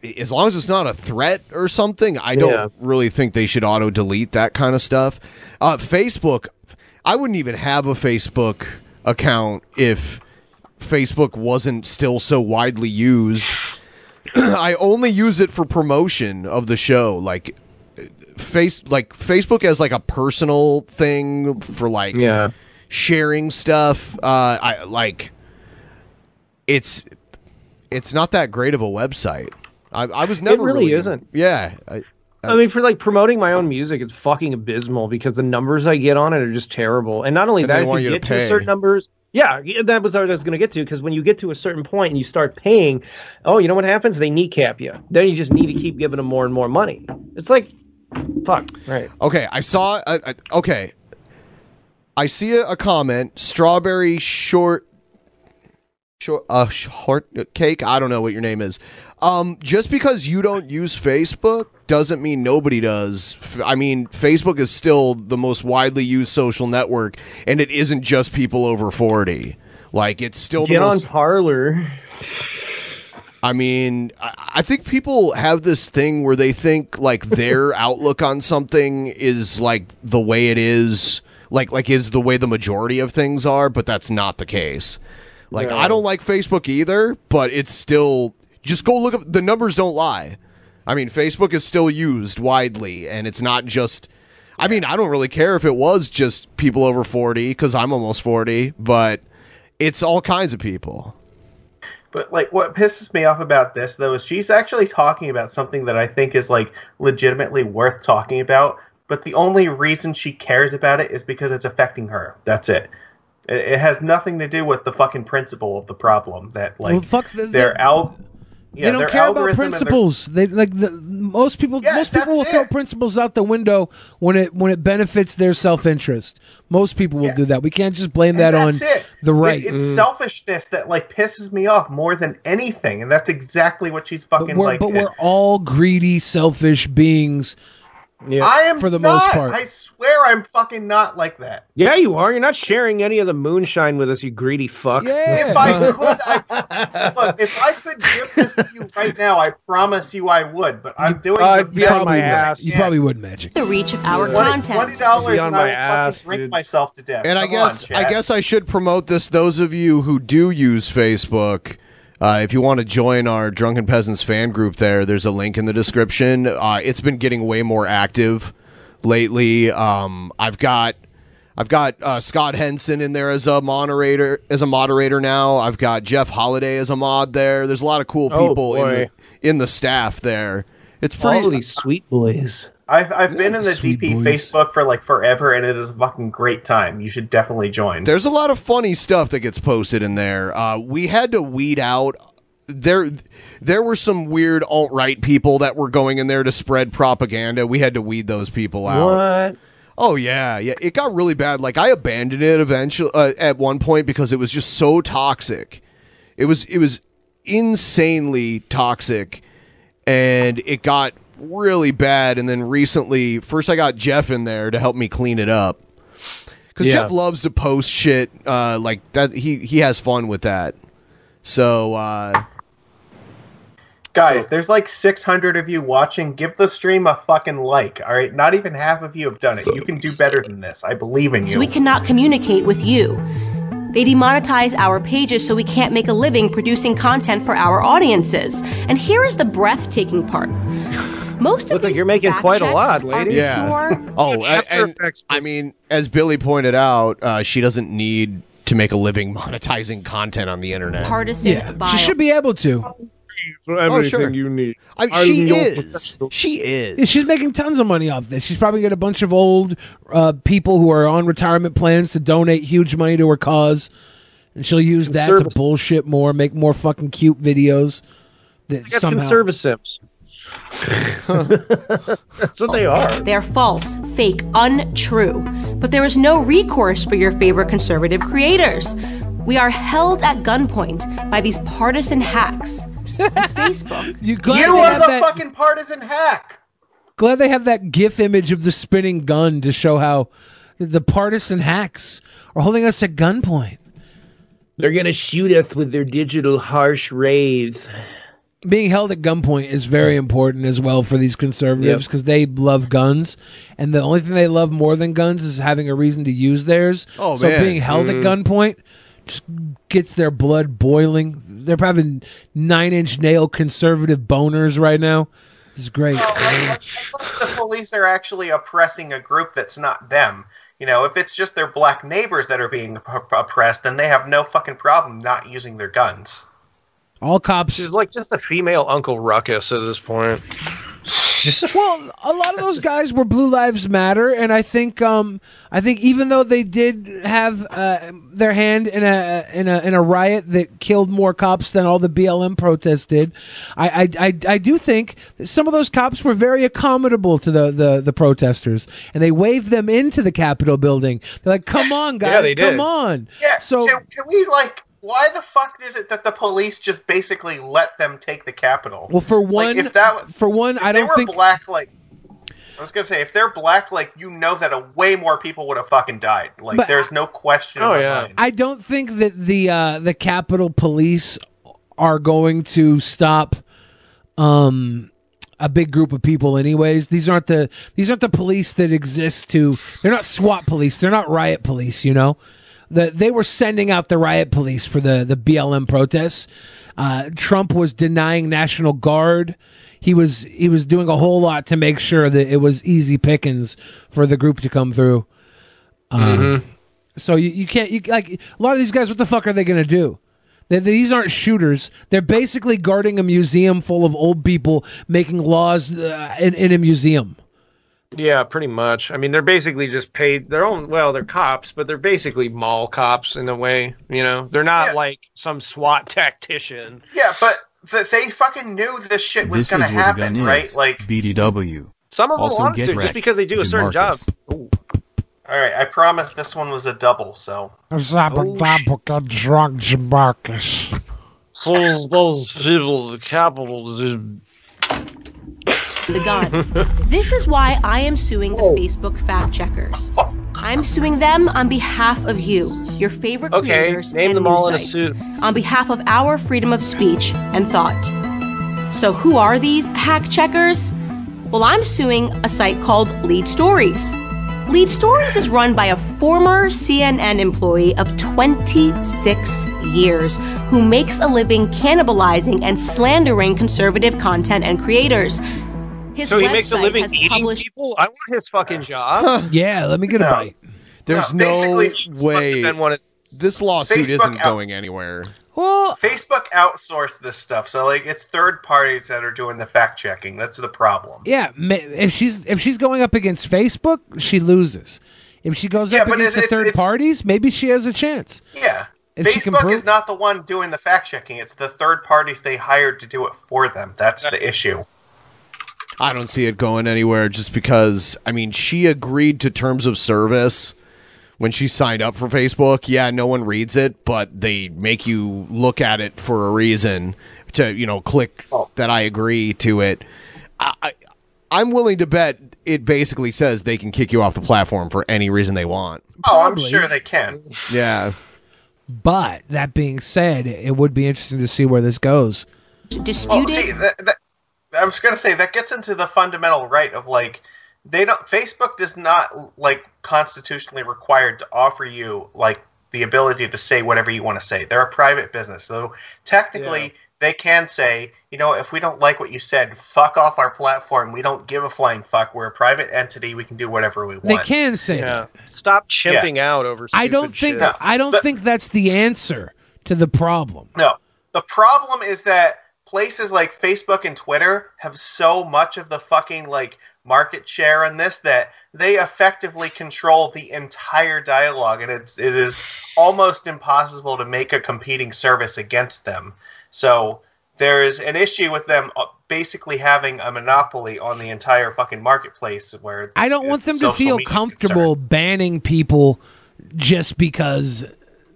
it, as long as it's not a threat or something, I don't Yeah. really think they should auto delete that kind of stuff. Uh, Facebook, I wouldn't even have a Facebook account if Facebook wasn't still so widely used. I only use it for promotion of the show, like face like Facebook as like a personal thing for like yeah. sharing stuff. Uh, I like it's it's not that great of a website. I, I was never really isn't. Yeah, I, I mean, for like promoting my own music, it's fucking abysmal because the numbers I get on it are just terrible. And not only And that, if you to get to, pay. certain numbers, yeah, that was what I was going to get to. Because when you get to a certain point and you start paying, oh, you know what happens? They kneecap you. Then you just need to keep giving them more and more money. It's like, fuck, right? Okay, I saw. I, I, okay, I see a, a comment. Strawberry short, short, uh, short cake. I don't know what your name is. Um, just because you don't use Facebook doesn't mean nobody does. F- I mean, Facebook is still the most widely used social network, and it isn't just people over forty. Like it's still Get the on most, Parler. I mean, I, I think people have this thing where they think like their outlook on something is like the way it is, like like is the way the majority of things are, but that's not the case. Like No. I don't like Facebook either, but it's still just go look up the numbers don't lie. I mean, Facebook is still used widely and it's not just I mean, I don't really care if it was just people over 40 cuz I'm almost 40, but it's all kinds of people. But like, what pisses me off about this though is she's actually talking about something that I think is like legitimately worth talking about. But the only reason she cares about it is because it's affecting her. That's it. It, it has nothing to do with the fucking principle of the problem. That like Well, fuck the- their the- al- yeah, they don't care about algorithm and their- principles. They like the most people. most people will throw principles out the window when it when it benefits their self interest. Most people will do that. We can't just blame that on it. the right. It- it's mm. selfishness that like pisses me off more than anything, and that's exactly what she's fucking but like. but we're all greedy, selfish beings. I am for the not. most part. I swear, I'm fucking not like that. Yeah, you are. You're not sharing any of the moonshine with us, you greedy fuck. Yeah. If I could, I, look, if I could give this to you right now, I promise you I would. But I'm doing uh, the be best on my that I ass. You probably would magic. The reach of our Twenty- content. Twenty dollars, Be on and my I will ass, fucking drink dude. myself to death. And I guess on, I guess I should promote this. Those of you who do use Facebook, uh, if you want to join our Drunken Peasants fan group, there, there's a link in the description. Uh, it's been getting way more active lately. Um, I've got I've got uh, Scott Henson in there as a moderator as a moderator now. I've got Jeff Holiday as a mod there. There's a lot of cool Oh, people in the in the staff there. It's pretty. All these sweet boys. I've I've been in the DP boys. Facebook for like forever, and it is a fucking great time. You should definitely join. There's a lot of funny stuff that gets posted in there. Uh, we had to weed out there. There were some weird alt right people that were going in there to spread propaganda. We had to weed those people out. What? Oh yeah, yeah. It got really bad. Like I abandoned it eventually uh, at one point because it was just so toxic. It was it was insanely toxic, and it got really bad. And then recently, first I got Jeff in there to help me clean it up because Yeah. Jeff loves to post shit uh, like that. He he has fun with that. So uh, Guys, there's like 600 of you watching. Give the stream a fucking like. All right, not even half of you have done it. You can do better than this. I believe in you. So we cannot communicate with you. They demonetize our pages so we can't make a living producing content for our audiences. And here is the breathtaking part. Most of Look like you're making quite a lot, lady. Yeah. pure oh, a- and, I mean, as Billy pointed out, uh, she doesn't need to make a living monetizing content on the internet. partisan Yeah, bias. she should be able to. for Oh, sure. you need. I- I'm she is. professional. She is. Yeah, she's making tons of money off this. She's probably got a bunch of old uh, people who are on retirement plans to donate huge money to her cause, and she'll use that to bullshit more, make more fucking cute videos. That They got somehow conservatives. That's what they are. They're false, fake, untrue. But there is no recourse for your favorite conservative creators. We are held at gunpoint by these partisan hacks. And Facebook. You, You are the fucking partisan hack. Glad they have that GIF image of the spinning gun to show how the partisan hacks are holding us at gunpoint. They're gonna shoot us with their digital harsh rays. Being held at gunpoint is very important as well for these conservatives Yep. because they love guns, and the only thing they love more than guns is having a reason to use theirs. Oh, so man. being held Mm. at gunpoint just gets their blood boiling. They're having nine-inch nail conservative boners right now. This is great. the police are actually oppressing a group that's not them. You know, if it's just their black neighbors that are being oppressed, then they have no fucking problem not using their guns. All cops. She's like just a female Uncle Ruckus at this point. well, a lot of those guys were Blue Lives Matter, and I think, um, I think even though they did have uh, their hand in a in a in a riot that killed more cops than all the BLM protests did, I I, I, I do think that some of those cops were very accommodable to the, the the protesters, and they waved them into the Capitol building. They're like, "Come on, guys, Yeah, they come did. on!" Yeah. So can, can we like? Why the fuck is it that the police just basically let them take the Capitol? Well, for Like, one, if that for one, I they don't think they were think black like. I was gonna say if they're black, like you know that a way more people would have fucking died. Like But- there's no question. Oh, in my mind. I don't think that the uh, the Capitol Police are going to stop um, a big group of people. Anyways, these aren't the these aren't the police that exist to. They're not SWAT police. They're not riot police. You know, the, they were sending out the riot police for the the BLM protests. Uh, Trump was denying National Guard. He was he was doing a whole lot to make sure that it was easy pickings for the group to come through. Um, So you, you can't you like a lot of these guys. What the fuck are they gonna do? They, these aren't shooters. They're basically guarding a museum full of old people making laws uh, in, in a museum. Yeah, pretty much. I mean, they're basically just paid their own. Well, they're cops, but they're basically mall cops in a way. You know, they're not like some SWAT tactician. Yeah, but th- they fucking knew this shit was gonna where the happen, gun right? is. Like, BDW. Some of them also wanted get to just because they do a certain job. Jamarcus. all right, I promise this one was a double. So drunk Jamarcus. So those people, the capital, just the gun. this is why I am suing the oh. Facebook fact checkers. I'm suing them on behalf of you, your favorite Okay, creators name and them all in a suit. on behalf of our freedom of speech and thought. So who are these hack checkers? Well, I'm suing a site called Lead Stories. Lead Stories is run by a former CNN employee of 26 years who makes a living cannibalizing and slandering conservative content and creators. His so he makes a website living has eating published people. I want his fucking job. yeah, let me get a bite. There's No, no, basically, must have way been one of- this lawsuit Facebook isn't out- going anywhere. Well, Facebook outsourced this stuff, so like it's third parties that are doing the fact checking. That's the problem. Yeah, if she's if she's going up against Facebook, she loses. If she goes Yeah, up against it's- the third it's- parties, maybe she has a chance. Yeah. If Facebook prove- is not the one doing the fact checking. It's the third parties they hired to do it for them. That's the issue. I don't see it going anywhere just because, I mean, she agreed to terms of service when she signed up for Facebook. Yeah, no one reads it, but they make you look at it for a reason to, you know, click oh. that I agree to it. I, I, I'm willing to bet it basically says they can kick you off the platform for any reason they want. Oh, I'm sure they can. Yeah. But that being said, it would be interesting to see where this goes. Well, oh, see, that, that, I was gonna say that gets into the fundamental right of like they don't. Facebook does not like constitutionally required to offer you like the ability to say whatever you want to say. They're a private business, so technically they can say, you know, if we don't like what you said, fuck off our platform. We don't give a flying fuck. We're a private entity. We can do whatever we want. They can say Yeah. that. Stop chimping out over. I don't think shit. I don't think that's the answer to the problem. No. The problem is that places like Facebook and Twitter have so much of the fucking like market share in this that they effectively control the entire dialogue and it's it is almost impossible to make a competing service against them. So there is an issue with them uh, basically having a monopoly on the entire fucking marketplace where I don't want them to feel comfortable banning people just because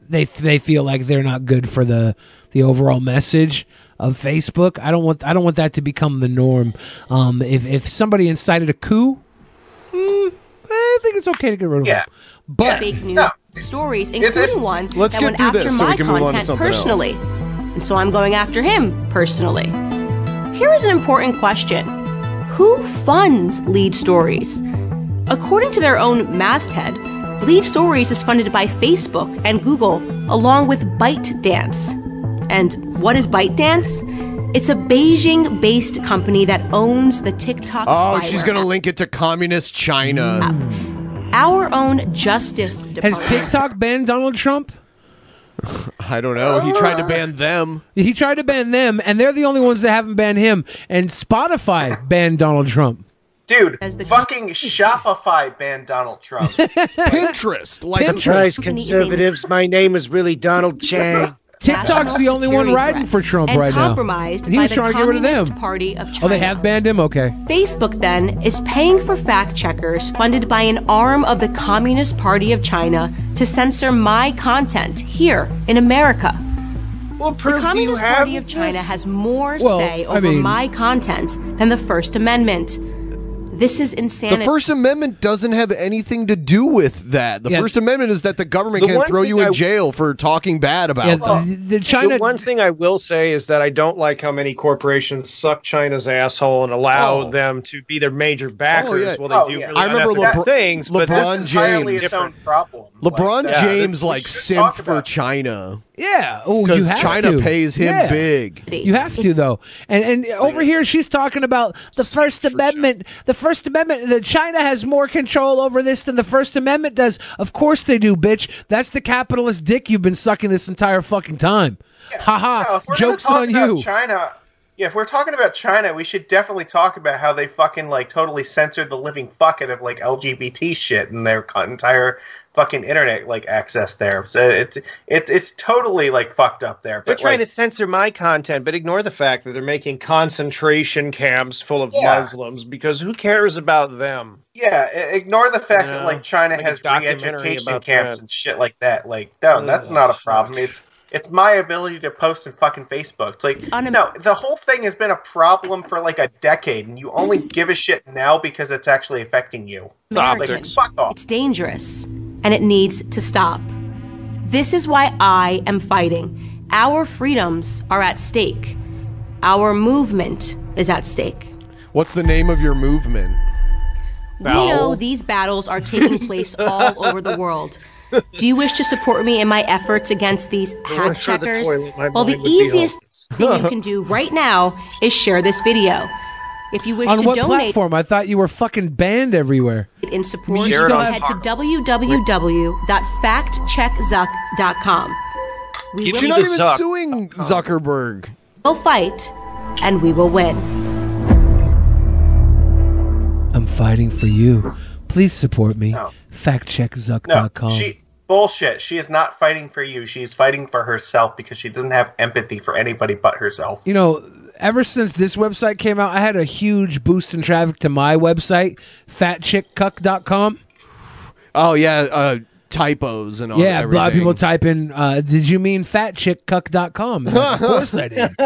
they they feel like they're not good for the the overall message of Facebook. I don't want I don't want that to become the norm. Um, if if somebody incited a coup, mm, I think it's okay to get rid of them. But fake news stories, including one Let's that get went after this so we my can move on to content something else. personally. And so I'm going after him personally. Here is an important question Who funds Lead Stories? According to their own masthead, Lead Stories is funded by Facebook and Google, along with ByteDance. And what is ByteDance? It's a Beijing based company that owns the TikTok Oh, spyware she's gonna link it to communist China. Our own Justice has TikTok banned Donald Trump? I don't know. He tried to ban them. He tried to ban them, and they're the only ones that haven't banned him. And Spotify banned Donald Trump. Dude, fucking Shopify banned Donald Trump. Pinterest, like surprise conservatives. My name is really Donald Chang. TikTok's the only one security riding for Trump right now. compromised And he by was the trying to get rid of Communist them. Party of China. Oh, they have banned him? Okay. Facebook then is paying for fact checkers funded by an arm of the Communist Party of China to censor my content here in America. Well, the Communist Party of China has more Well, say I over mean- my content than the First Amendment. This is insane. The. First Amendment doesn't have anything to do with that. The Yeah. First Amendment is that the government The can one throw you thing in I- jail for talking bad about them. The one thing I will say is that I don't like how many corporations suck China's asshole and allow Oh. them to be their major backers oh, yeah. while they Oh, do yeah. really I remember unethical LeBron- things. but LeBron this is entirely James. its own problem. LeBron that. James we like should simp for China. Yeah. Oh, you because have China to. pays him Yeah. big. You have to though, and and over here she's talking about the First Amendment. The First Amendment. That China has more control over this than the First Amendment does. Of course they do, bitch. That's the capitalist dick you've been sucking this entire fucking time. Ha No, ha. if we're gonna Jokes on about you. China. Yeah, if we're talking about China, we should definitely talk about how they fucking like totally censored the living fuck out of like LGBT shit in their entire fucking internet like access there. So it's it, it's totally like fucked up there. They're trying like, to censor my content, but ignore the fact that they're making concentration camps full of Yeah. Muslims because who cares about them? yeah, ignore the fact You that like China like has re-education camps that. and shit like that. Like, no, that's not a problem. It's it's my ability to post on fucking Facebook. It's like no, the whole thing has been a problem for like a decade, and you only give a shit now because it's actually affecting you. Like, fuck off. It's dangerous, and it needs to stop. This is why I am fighting. Our freedoms are at stake. Our movement is at stake. What's the name of your movement? We know these battles are taking place all over the world. Do you wish to support me in my efforts against these hack worse for the checkers? toilet, well, the mind would be easiest thing you can do right now is share this video. If you wish On to what donate platform? I thought you were fucking banned everywhere. in support, You you still can have- head to www.factcheckzuck.com. We You're will, not even suing Zuckerberg. We'll fight, and we will win. I'm fighting for you. Please support me. No. Factcheckzuck.com. No, she bullshit. She is not fighting for you. She's fighting for herself because she doesn't have empathy for anybody but herself. you know, ever since this website came out, I had a huge boost in traffic to my website, fatchickcuck.com. Oh yeah, uh, typos and all. yeah, a lot of people type in, uh, did you mean fatchickcuck.com? And I'm like, of course I did.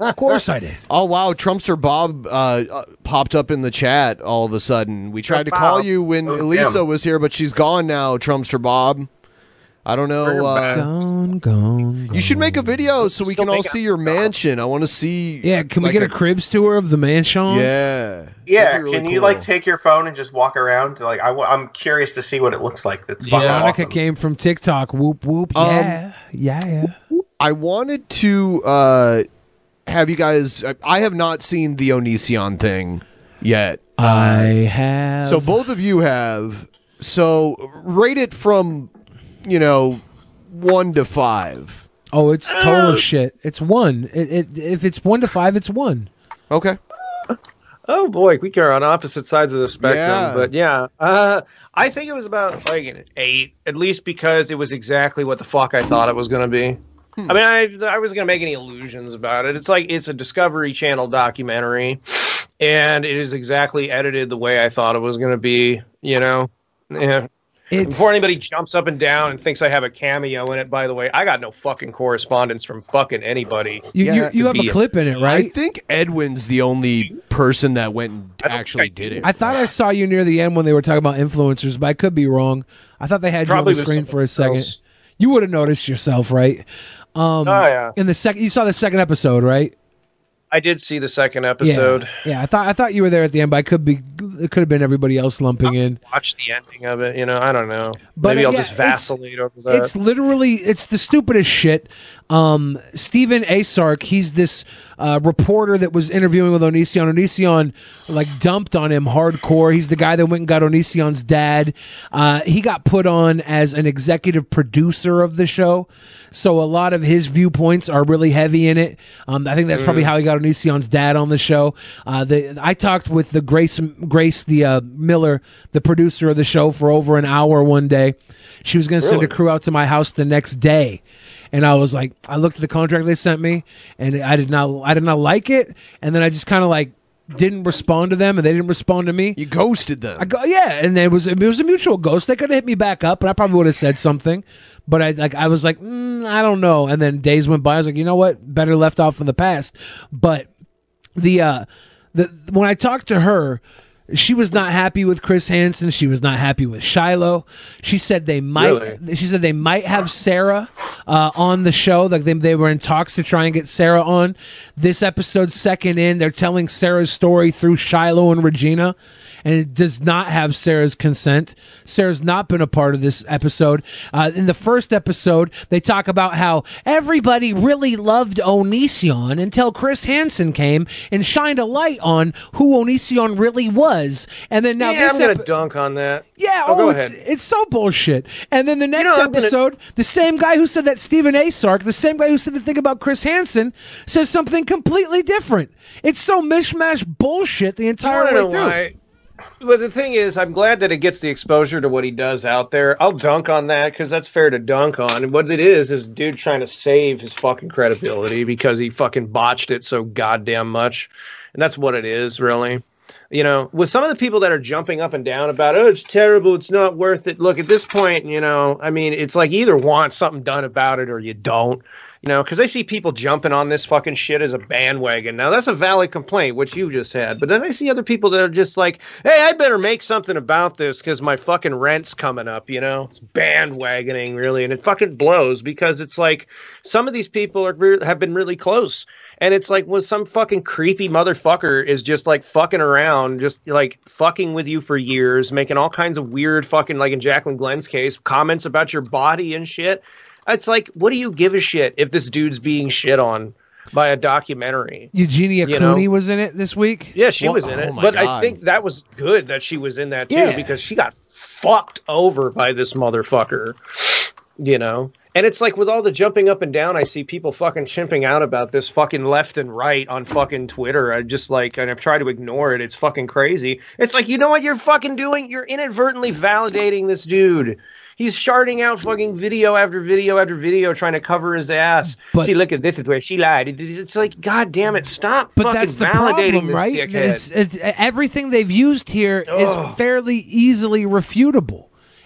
Of course I did. Oh wow, Trumpster Bob uh, popped up in the chat all of a sudden. We tried to Bob. call you when Oh, Elisa damn. was here, but she's gone now. Trumpster Bob. I don't know. Uh, Gone, gone, you should make a video so we Still can all making- see your mansion. I want to see. Yeah, can we like get a, cribs tour of the mansion? Yeah. Yeah, really can you like take your phone and just walk around? Like, I, am curious to see what it looks like. That's fucking Veronica awesome. came from TikTok. Whoop, whoop. Um, Yeah. yeah, yeah. I wanted to uh, have you guys. I have not seen the Onision thing yet. Uh, I have. So both of you have. So rate it from, you know, one to five. Oh, it's total Uh, shit. It's one. It, it, if it's one to five, it's one. Okay. Oh boy, we are on opposite sides of the spectrum. Yeah. But yeah, uh, I think it was about like an eight, at least because it was exactly what the fuck I thought it was going to be. Hmm. I mean, I I wasn't going to make any illusions about it. It's like it's a Discovery Channel documentary, and it is exactly edited the way I thought it was going to be. You know, yeah. Before anybody jumps up and down and thinks I have a cameo in it, by the way, I got no fucking correspondence from fucking anybody. You, you, to you have a be clip in it, right? I think Edwin's the only person that went and actually did it. I thought I saw you near the end when they were talking about influencers, but I could be wrong. I thought they had Probably you on the screen for a second. else. You would have noticed yourself, right? Um, Oh, yeah. In the second, you saw the second episode, right? I did see the second episode. Yeah, yeah. I thought I thought you were there at the end, but I could be. It could have been everybody else lumping in. Watch the ending of it. You know, I don't know. But, Maybe uh, I'll yeah, just vacillate over that. It's literally it's the stupidest shit. Um, Steven Asarch, he's this uh, reporter that was interviewing with Onision. Onision like dumped on him hardcore. He's the guy that went and got Onision's dad. Uh, he got put on as an executive producer of the show, so a lot of his viewpoints are really heavy in it. Um, I think that's probably Mm. how he got Onision's dad on the show. Uh, the, I talked with the Grace Grace the uh, Miller, the producer of the show, for over an hour one day. She was going to send a crew out to my house the next day. And I was like, I looked at the contract they sent me, and I did not, I did not like it. And then I just kind of like didn't respond to them, and they didn't respond to me. You ghosted them. I go, yeah, and it was it was a mutual ghost. They could have hit me back up, and I probably would have said something. But I like I was like, mm, I don't know. And then days went by. I was like, you know what? Better left off in the past. But the uh the when I talked to her, she was not happy with Chris Hansen. She was not happy with Shiloh. She said they might. She said they might have Sarah uh, on the show. Like they, they were in talks to try and get Sarah on. This episode, second in, they're telling Sarah's story through Shiloh and Regina, and it does not have Sarah's consent. Sarah's not been a part of this episode. Uh, in the first episode, they talk about how everybody really loved Onision until Chris Hansen came and shined a light on who Onision really was. And then now yeah, this I'm gonna dunk on that. yeah, oh, oh, it's, it's so bullshit. And then the next know, I'm gonna- episode, the same guy who said that Steven Asarch, the same guy who said the thing about Chris Hansen, says something completely different. It's so mishmash bullshit the entire way through. But the thing is, I'm glad that it gets the exposure to what he does out there. I'll dunk on that because that's fair to dunk on. And what it is is dude trying to save his fucking credibility because he fucking botched it so goddamn much, and that's what it is, really. You know, with some of the people that are jumping up and down about, oh, it's terrible, it's not worth it. Look, at this point, you know, I mean, it's like either want something done about it or you don't. You know, because I see people jumping on this fucking shit as a bandwagon. Now that's a valid complaint, which you just had. But then I see other people that are just like, "Hey, I better make something about this because my fucking rent's coming up." You know, it's bandwagoning really, and it fucking blows because it's like some of these people are re- have been really close, and it's like when some fucking creepy motherfucker is just like fucking around, just like fucking with you for years, making all kinds of weird fucking like in Jaclyn Glenn's case, comments about your body and shit. It's like, what do you give a shit if this dude's being shit on by a documentary? Eugenia You know? Cooney was in it this week. Yeah, she Well, was in it. oh but I think that was good that she was in that too Yeah. because she got fucked over by this motherfucker. You know? And it's like with all the jumping up and down, I see people fucking chimping out about this fucking left and right on fucking Twitter. I just like, and I've tried to ignore it. It's fucking crazy. It's like, you know what you're fucking doing? You're inadvertently validating this dude. He's sharding out fucking video after video after video trying to cover his ass. See, look at this is where she lied. It's like, god damn it, stop But that's the validating problem, right? It's, it's, everything they've used here is Ugh. fairly easily refutable.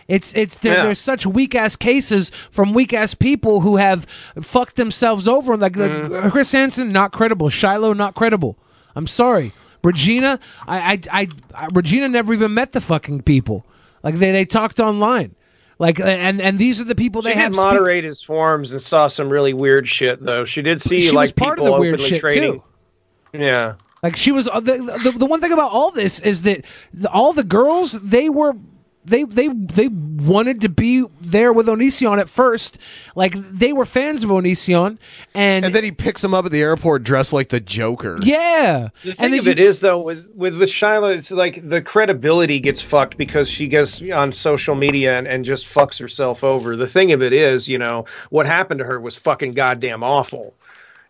It's it's there, Yeah. there's such weak ass cases from weak ass people who have fucked themselves over. Like the- Mm-hmm. Chris Hansen, not credible. Shiloh, not credible. I'm sorry, Regina. I, I I I Regina never even met the fucking people. Like they they talked online. Like and and these are the people She they have. moderate his forums and saw some really weird shit, though. She did see She like part of people the weird shit, trading. too. Yeah, Like she was uh, the, the the one thing about all this is that the, all the girls they were they they they wanted to be there with Onision at first. Like they were fans of Onision, and And then he picks him up at the airport dressed like the Joker. yeah, The and thing then of you- it is, though, with with with Shiloh, it's like the credibility gets fucked because she goes on social media and, and just fucks herself over. The thing of it is, you know, what happened to her was fucking goddamn awful.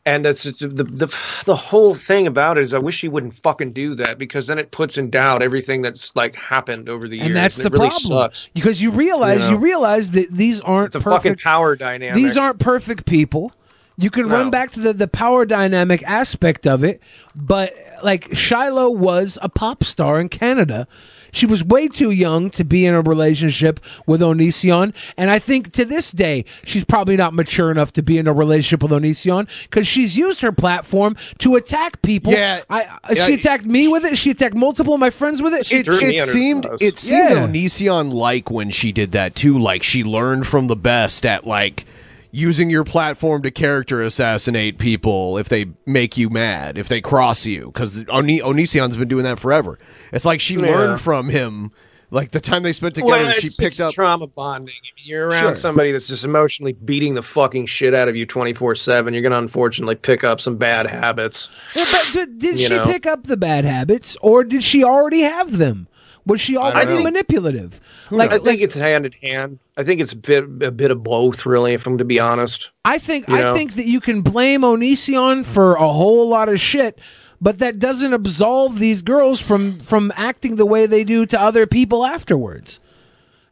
And that's the, the the whole thing about it is I wish she wouldn't fucking do that because then it puts in doubt everything that's like happened over the years. and that's it the really problem Sucks. because you realize You you, realize that these aren't It's a fucking perfect power dynamic. These aren't perfect people. You can run back to the, the power dynamic aspect of it, but like Shiloh was a pop star in Canada. She was way too young to be in a relationship with Onision, and I think to this day she's probably not mature enough to be in a relationship with Onision because she's used her platform to attack people. Yeah. I, uh, Yeah. she attacked me with it. She attacked multiple of my friends with it. It, it seemed it seemed Yeah. Onision like when she did that too. Like she learned from the best at like using your platform to character assassinate people if they make you mad, if they cross you. Because Oni- Onision's been doing that forever. It's like she Yeah. learned from him. Like the time they spent together, Well, she picked it's up. trauma bonding. If you're around Sure. somebody that's just emotionally beating the fucking shit out of you 24 7, you're going to unfortunately pick up some bad habits. Yeah, but did, did she know? pick up the bad habits, or did she already have them? Was she don't already know. manipulative? Like, I think it's hand in hand. I think it's a bit, a bit of both, really, if I'm to be honest. I think You I know? think that you can blame Onision for a whole lot of shit, but that doesn't absolve these girls from from acting the way they do to other people afterwards.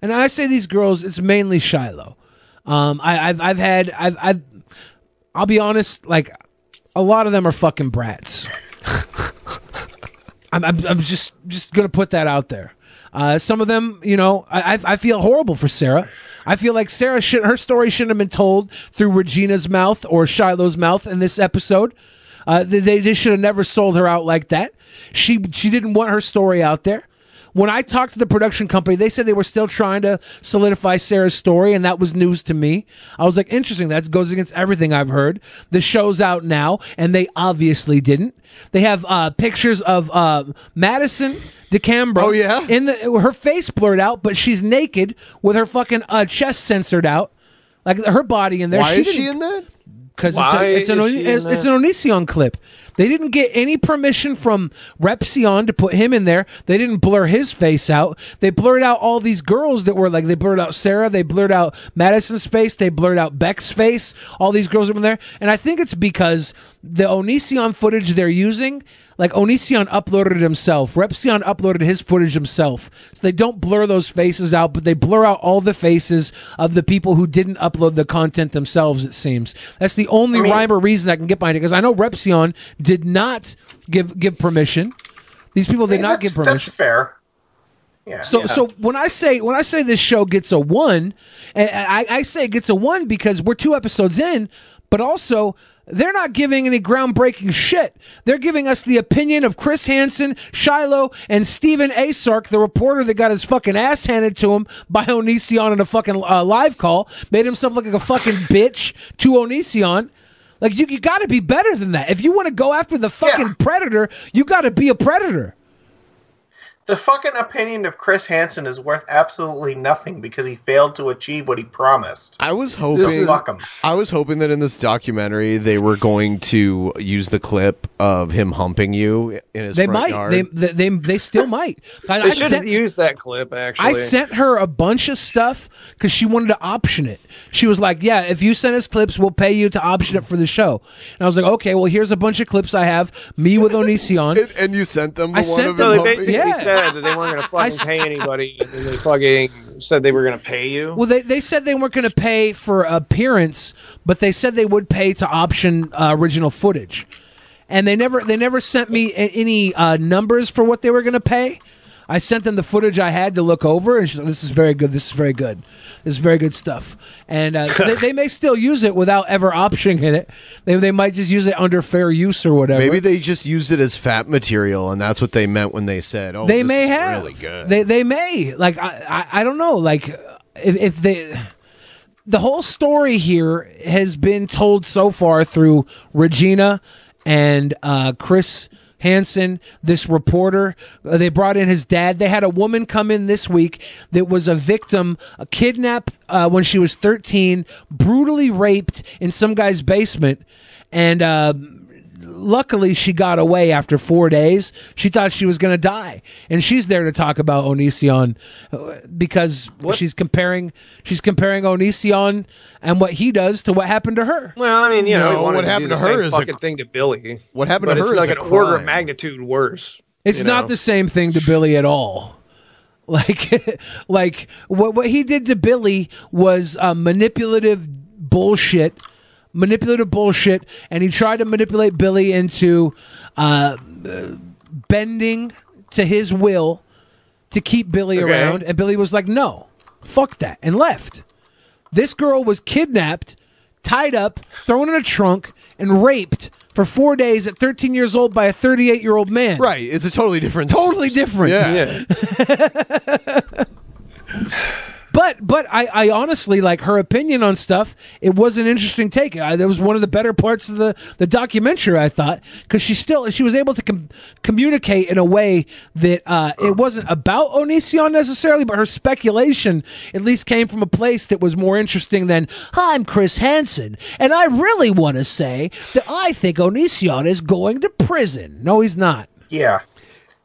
And I say these girls, it's mainly Shiloh. Um, I, I've I've had I've I've I'll be honest, like a lot of them are fucking brats. I'm, I'm, I'm just just gonna put that out there. Uh, some of them, you know, I, I feel horrible for Sarah. I feel like Sarah should her story shouldn't have been told through Regina's mouth or Shiloh's mouth in this episode. Uh, they they should have never sold her out like that. She she didn't want her story out there. When I talked to the production company, they said they were still trying to solidify Sarah's story, and that was news to me. I was like, interesting. That goes against everything I've heard. The show's out now, and they obviously didn't. They have uh, pictures of uh, Madison DeCambro. Oh yeah, in the her face blurred out, but she's naked with her fucking uh, chest censored out, like her body in there. Why is didn't- she in that? because it's, a, it's, an, is Oni- it's, it's an Onision clip. They didn't get any permission from Repzion to put him in there. They didn't blur his face out. They blurred out all these girls that were like they blurred out Sarah. They blurred out Madison's face. They blurred out Beck's face. All these girls were there, and I think it's because the Onision footage they're using, like Onision uploaded it himself. Repzion uploaded his footage himself. So they don't blur those faces out, but they blur out all the faces of the people who didn't upload the content themselves, it seems. That's the only rhyme or reason I can get behind it, because I know Repzion did not give give permission. These people did Hey, not give permission. That's fair. Yeah. So yeah. so when I say when I say this show gets a one, and I, I say it gets a one because we're two episodes in, but also they're not giving any groundbreaking shit. They're giving us the opinion of Chris Hansen, Shiloh, and Steven Asarch, the reporter that got his fucking ass handed to him by Onision in a fucking uh, live call, made himself look like a fucking bitch to Onision. Like you, you got to be better than that. If you want to go after the fucking predator, you got to be a predator. The fucking opinion of Chris Hansen is worth absolutely nothing because he failed to achieve what he promised. I was So hoping. fuck him. I was hoping that in this documentary they were going to use the clip of him humping you in his They front might. yard. They, they they they still might. I, They I should have sent, used that clip, actually. I sent her a bunch of stuff because she wanted to option it. She was like, "Yeah, if you send us clips, we'll pay you to option it for the show." And I was like, "Okay, well, here's a bunch of clips I have me with Onision." and, and you sent them the I one sent of them- him No, they humping? basically Yeah. Said that they weren't going to fucking pay anybody, and then they fucking said they were going to pay you. Well, they, they said they weren't going to pay for appearance, but they said they would pay to option uh, original footage, and they never they never sent me a- any uh, numbers for what they were going to pay. I sent them the footage I had to look over, and she, this is very good. This is very good. This is very good stuff. And uh, so they, they may still use it without ever optioning it. They, they might just use it under fair use or whatever. Maybe they just used it as fat material, and that's what they meant when they said, "Oh, they this may is have. really good." They they may like I, I I don't know like if if they the whole story here has been told so far through Regina and uh, Chris Hansen, this reporter. Uh, they brought in his dad. They had a woman come in this week that was a victim, a kidnapped uh, when she was 13, brutally raped in some guy's basement, and. Luckily, she got away after four days. She thought she was going to die, and she's there to talk about Onision uh, because she's comparing she's comparing Onision and what he does to what happened to her. Well, I mean, you know, No, he wanted what to do happened the to her same is a fucking thing to Billy. What happened but to it's her is like a an order of magnitude worse. It's not know? the same thing to Billy at all. Like, like what what he did to Billy was uh, manipulative bullshit, manipulative bullshit, and he tried to manipulate Billy into uh, uh, bending to his will to keep Billy Okay. around, and Billy was like, "No, fuck that," and left. This girl was kidnapped, tied up, thrown in a trunk, and raped for four days at 13 years old by a 38 year old man. Right. It's a totally different. Totally s- different. Yeah. But but I, I honestly like her opinion on stuff. It was an interesting take. I, that was one of the better parts of the, the documentary. I thought because she still she was able to com- communicate in a way that uh, it wasn't about Onision necessarily, but her speculation at least came from a place that was more interesting than I'm Chris Hansen and I really want to say that I think Onision is going to prison. No, he's not. Yeah.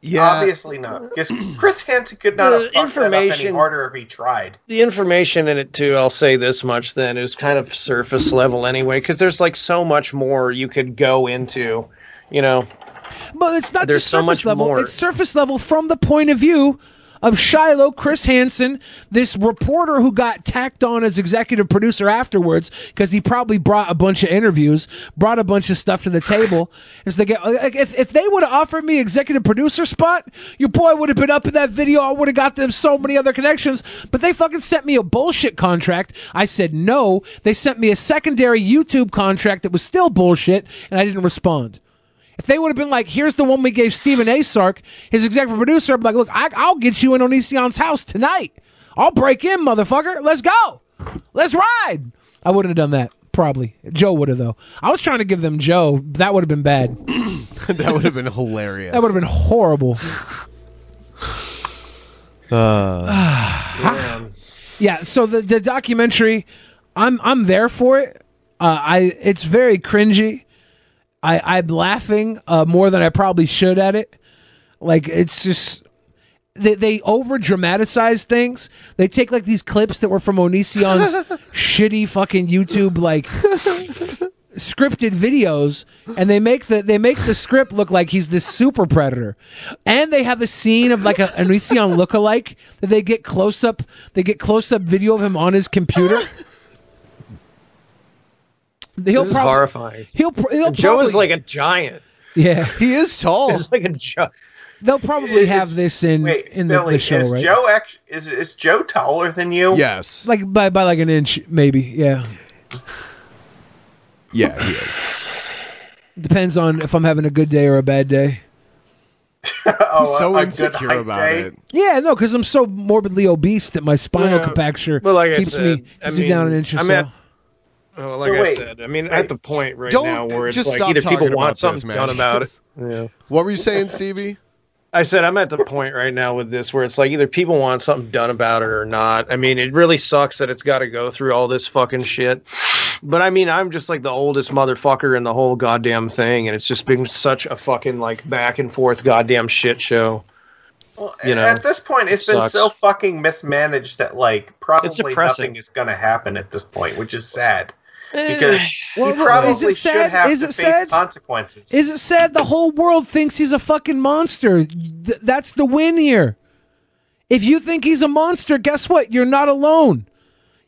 Yeah. Obviously not. Because Chris Hansen could not The have fucked that up any harder if he tried. the information in it too i'll say this much then is kind of surface level anyway because there's like so much more you could go into you know But it's not There's just so surface much level. more. It's surface level from the point of view of Shiloh, Chris Hansen, this reporter who got tacked on as executive producer afterwards because he probably brought a bunch of interviews, brought a bunch of stuff to the table. They get, like, if, if they would have offered me executive producer spot, your boy would have been up in that video. I would have got them so many other connections. But they fucking sent me a bullshit contract. I said no. They sent me a secondary YouTube contract that was still bullshit, and I didn't respond. If they would have been like, here's the one we gave Steven Asarch, his executive producer, I'm like, look, I, I'll get you in Onision's house tonight. I'll break in, motherfucker. Let's go. Let's ride. I wouldn't have done that. Probably. Joe would have, though. I was trying to give them Joe. That would have been bad. that would have been hilarious. That would have been horrible. Uh, Yeah, so the, the documentary, I'm I'm there for it. Uh, I it's very cringy. I I'm laughing uh, more than I probably should at it. Like it's just they they over dramatize things. They take like these clips that were from Onision's shitty fucking YouTube like scripted videos and they make the they make the script look like he's this super predator and they have a scene of like a, an Onision lookalike that they get close up they get close up video of him on his computer He'll this is prob- horrifying he'll, pr- he'll And joe is like a giant yeah he is tall He's like a giant they'll probably have this in Wait, in the, Billy, the show is right Joe act- is is Joe taller than you? Yes. like by by like an inch maybe yeah Yeah, he is. depends on if I'm having a good day or a bad day oh, He's so a- a good insecure height about day? it. Yeah, no, because I'm so morbidly obese that my spinal Yeah. compacture Well, like I keeps said, me I keeps me down an inch or I'm so. at- Oh, like So I wait, said, I mean, wait. at the point right Don't now where it's just like either people want about something this, man. done about it. Yeah. What were you saying, Stevie? I said I'm at the point right now with this where it's like either people want something done about it or not. I mean, it really sucks that it's got to go through all this fucking shit. But I mean, I'm just like the oldest motherfucker in the whole goddamn thing, and it's just been such a fucking like back and forth goddamn shit show. Well, You know, at this point, it's been so fucking mismanaged that like probably nothing is going to happen at this point, which is sad. Because Well, he probably is it should sad? have Is to it face sad? consequences. Is it sad the whole world thinks he's a fucking monster? Th- that's the win here. If you think he's a monster, guess what? You're not alone.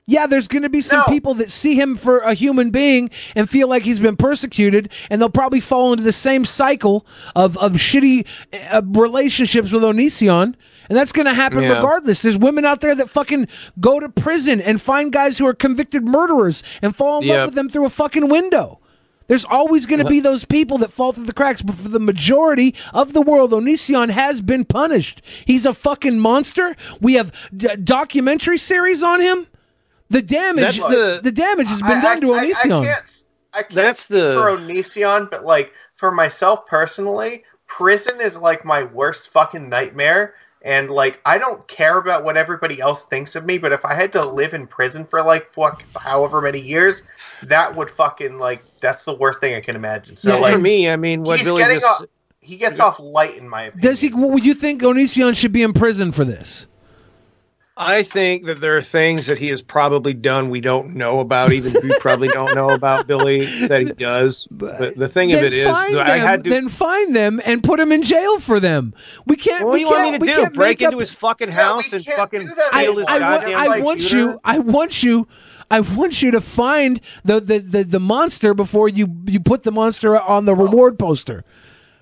Yeah, there's going to be some people that see him for a human being and feel like he's been persecuted, and they'll probably fall into the same cycle of, of shitty uh, relationships with Onision. And that's going to happen Yeah. regardless. There's women out there that fucking go to prison and find guys who are convicted murderers and fall in love with them through a fucking window. There's always going to be those people that fall through the cracks, but for the majority of the world, Onision has been punished. He's a fucking monster. We have d- documentary series on him. The damage, the, the- the damage has been I- done to I- I- I Onision. can't- I can't That's speak the- for Onision, but like for myself personally, prison is like my worst fucking nightmare. And like, I don't care about what everybody else thinks of me, but if I had to live in prison for like fuck however many years, that would fucking like that's the worst thing I can imagine. So Yeah, like for me, I mean, what he's Billy getting just- off, he gets off light in my opinion. Does he? Would you think Onision should be in prison for this? I think that there are things that he has probably done we don't know about. Even we probably don't know about Billy that he does. But the thing of it is, find I had to. then find them and put them in jail for them. We can't. what we do you want can't, me to do? Break into up- his fucking house and fucking steal his I, goddamn I want you. I want you. I want you to find the, the, the, the monster before you you put the monster on the reward poster.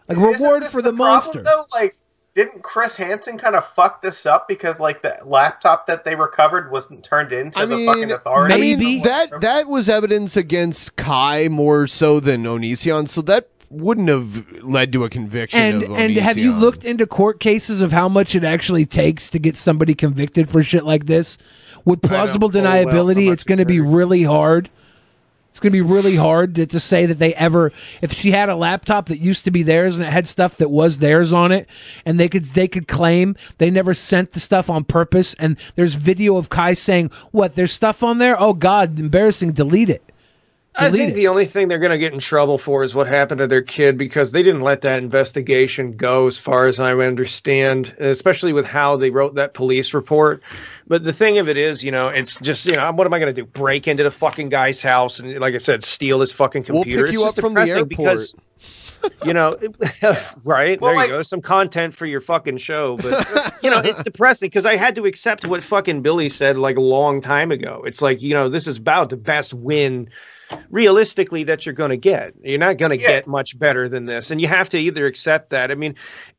Like reward for the, monster. Problem, though, like, didn't Chris Hansen kind of fuck this up because like the laptop that they recovered wasn't turned into I the mean, fucking authority? I mean that that was evidence against Kai more so than Onision, so that wouldn't have led to a conviction. and of and have you looked into court cases of how much it actually takes to get somebody convicted for shit like this? With plausible full well deniability, it's going to be really hard. It's going to be really hard to, to say that they ever. If she had a laptop that used to be theirs and it had stuff that was theirs on it, and they could they could claim they never sent the stuff on purpose, and there's video of Kai saying, "What? There's stuff on there? Oh God, embarrassing! Delete it." I Delete think it. the only thing they're going to get in trouble for is what happened to their kid because they didn't let that investigation go, as far as I understand, especially with how they wrote that police report. But the thing of it is, you know, it's just, you know, what am I going to do? Break into the fucking guy's house and, like I said, steal his fucking computer? We'll computer? pick you just up from the airport. Because, you know, right Well, there like- you go, some content for your fucking show. But you know, it's depressing because I had to accept what fucking Billy said like a long time ago. It's like you know, this is about the best win realistically that you're going to get. You're not going to get much better than this, and you have to either accept that. I mean,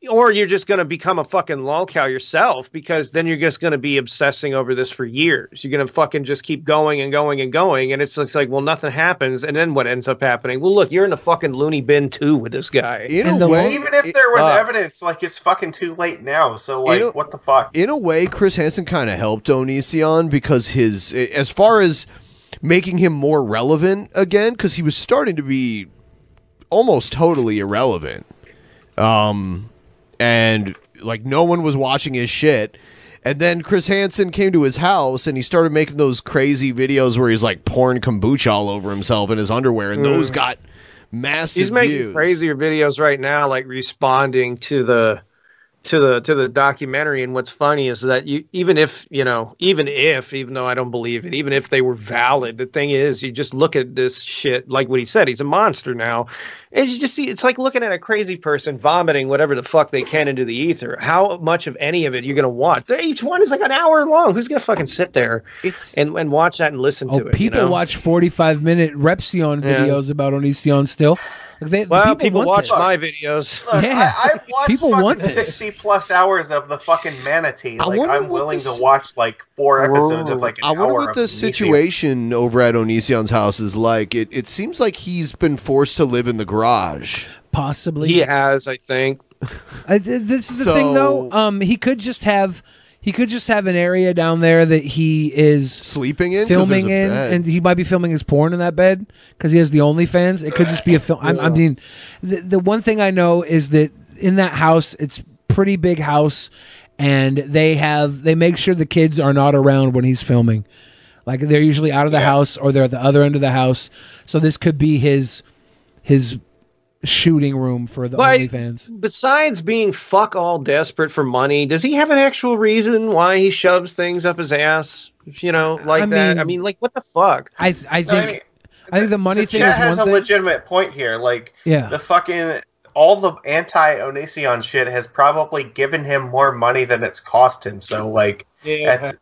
or you're just going to become a fucking lolcow yourself because then you're just going to be obsessing over this for years. You're going to fucking just keep going and going and going, and it's just like, well, nothing happens, and then what ends up happening? Well, look, you're in the fucking loony bin too with this guy. In a way, even if there was Uh, evidence, like it's fucking too late now. So like, know- what the fuck? in a way, Chris Hansen kind of helped Onision because his, as far as making him more relevant again, because he was starting to be almost totally irrelevant. Um, and like no one was watching his shit. And then Chris Hansen came to his house and he started making those crazy videos where he's like pouring kombucha all over himself in his underwear, and those Mm. got massive He's making views. crazier videos right now, like responding to the to the to the documentary. And what's funny is that you even if you know, even if even though I don't believe it, even if they were valid, the thing is, you just look at this shit like what he said. He's a monster now, and you just see it's like looking at a crazy person vomiting whatever the fuck they can into the ether. How much of any of it you're gonna watch? Each one is like an hour long. Who's gonna fucking sit there it's and and watch that and listen Oh, to it? you people know? watch 45 minute Repzion Yeah. videos about Onision still. Like they, Well, people, people, watch this. my videos. Look, Yeah. I, I've watched People fucking want this. sixty plus hours of the fucking manatee. Like I'm willing this- to watch like four episodes of like an I wonder hour what the Onision. situation over at Onision's house is like. It, it seems like he's been forced to live in the garage. Possibly. He has, I think. I, this is the thing, though. Um, he could just have he could just have an area down there that he is sleeping in, filming in, bed. and he might be filming his porn in that bed because he has the OnlyFans. It could just be a film. I, I mean, the the one thing I know is that in that house, it's pretty big house, and they have they make sure the kids are not around when he's filming. Like they're usually out of the house or they're at the other end of the house. So this could be his his shooting room for the Like, OnlyFans. Besides being fuck all desperate for money, does he have an actual reason why he shoves things up his ass? You know, like I that. mean- I mean, like what the fuck? I I No, I think mean, I think the money the thing chat is has one a thing. legitimate point here. Like, Yeah. the fucking all the anti Onision shit has probably given him more money than it's cost him. So, like, Yeah, at-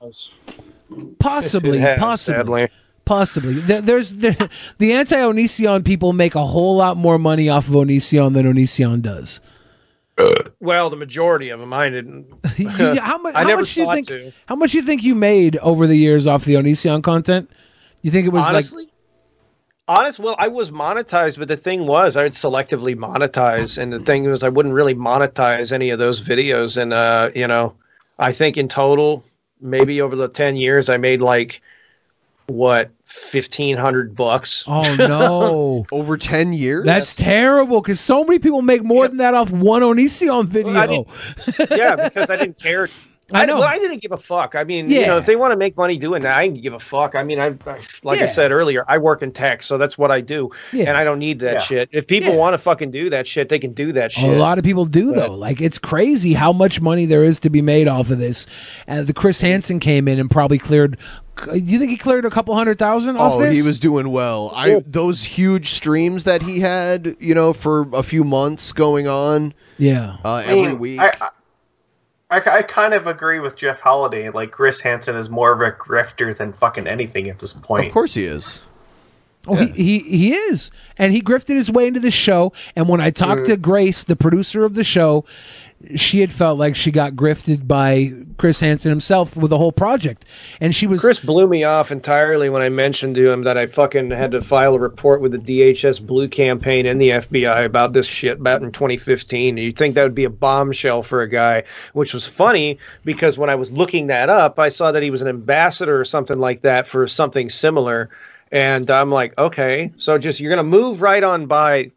Possibly, possibly, sadly. Possibly. There, there's there, the anti-Onision people make a whole lot more money off of Onision than Onision does. Well, the majority of them, I didn't. How much? I how never much do you think? to. How much do you think you made over the years off the Onision content? You think it was Honestly, honest. Well, I was monetized, but the thing was, I would selectively monetize, and the thing was, I wouldn't really monetize any of those videos. And uh, you know, I think in total, maybe over the ten years, I made like what fifteen hundred bucks. Oh no! Over ten years. That's terrible because so many people make more than that off one Onision video. Well, I yeah, because I didn't care. I know. Well, I didn't give a fuck. I mean, you know, if they want to make money doing that, I can give a fuck. I mean, I, I like I said earlier, I work in tech, so that's what I do, Yeah. and I don't need that Yeah. shit. If people Yeah. want to fucking do that shit, they can do that shit. A lot of people do But- though. Like it's crazy how much money there is to be made off of this. Uh, the Chris Hansen came in and probably cleared. You think he cleared a couple hundred thousand off Oh, this? he was doing well. I those huge streams that he had, you know, for a few months going on. Yeah, uh, I every mean, week. I, I, I kind of agree with Jeff Holiday. Like Chris Hansen is more of a grifter than fucking anything at this point. Of course he is. Oh, he, he he is, and he grifted his way into the show. And when I talked Mm. to Grace, the producer of the show, she had felt like she got grifted by Chris Hansen himself with the whole project, and she was Chris blew me off entirely when I mentioned to him that I fucking had to file a report with the DHS Blue campaign and the FBI about this shit back in 2015. You'd think that would be a bombshell for a guy, which was funny because when I was looking that up, I saw that he was an ambassador or something like that for something similar. And I'm like, okay, so just you're to move right on by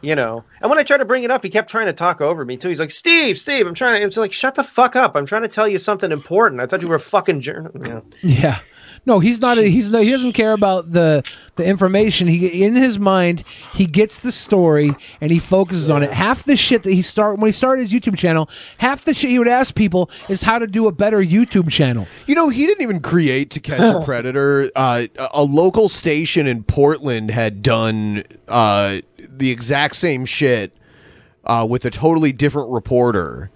you know. And when I tried to bring it up, he kept trying to talk over me too. He's like, "Steve, Steve, I'm trying to." It's like, "Shut the fuck up! I'm trying to tell you something important. I thought you were a fucking journal." You know. Yeah. No, he's not. A, he's no, he doesn't care about the the information. He in his mind, he gets the story and he focuses on it. Half the shit that he start when he started his YouTube channel, half the shit he would ask people is how to do a better YouTube channel. You know, he didn't even create To Catch a Predator. Uh, a- a local station in Portland had done uh, the exact same shit uh, with a totally different reporter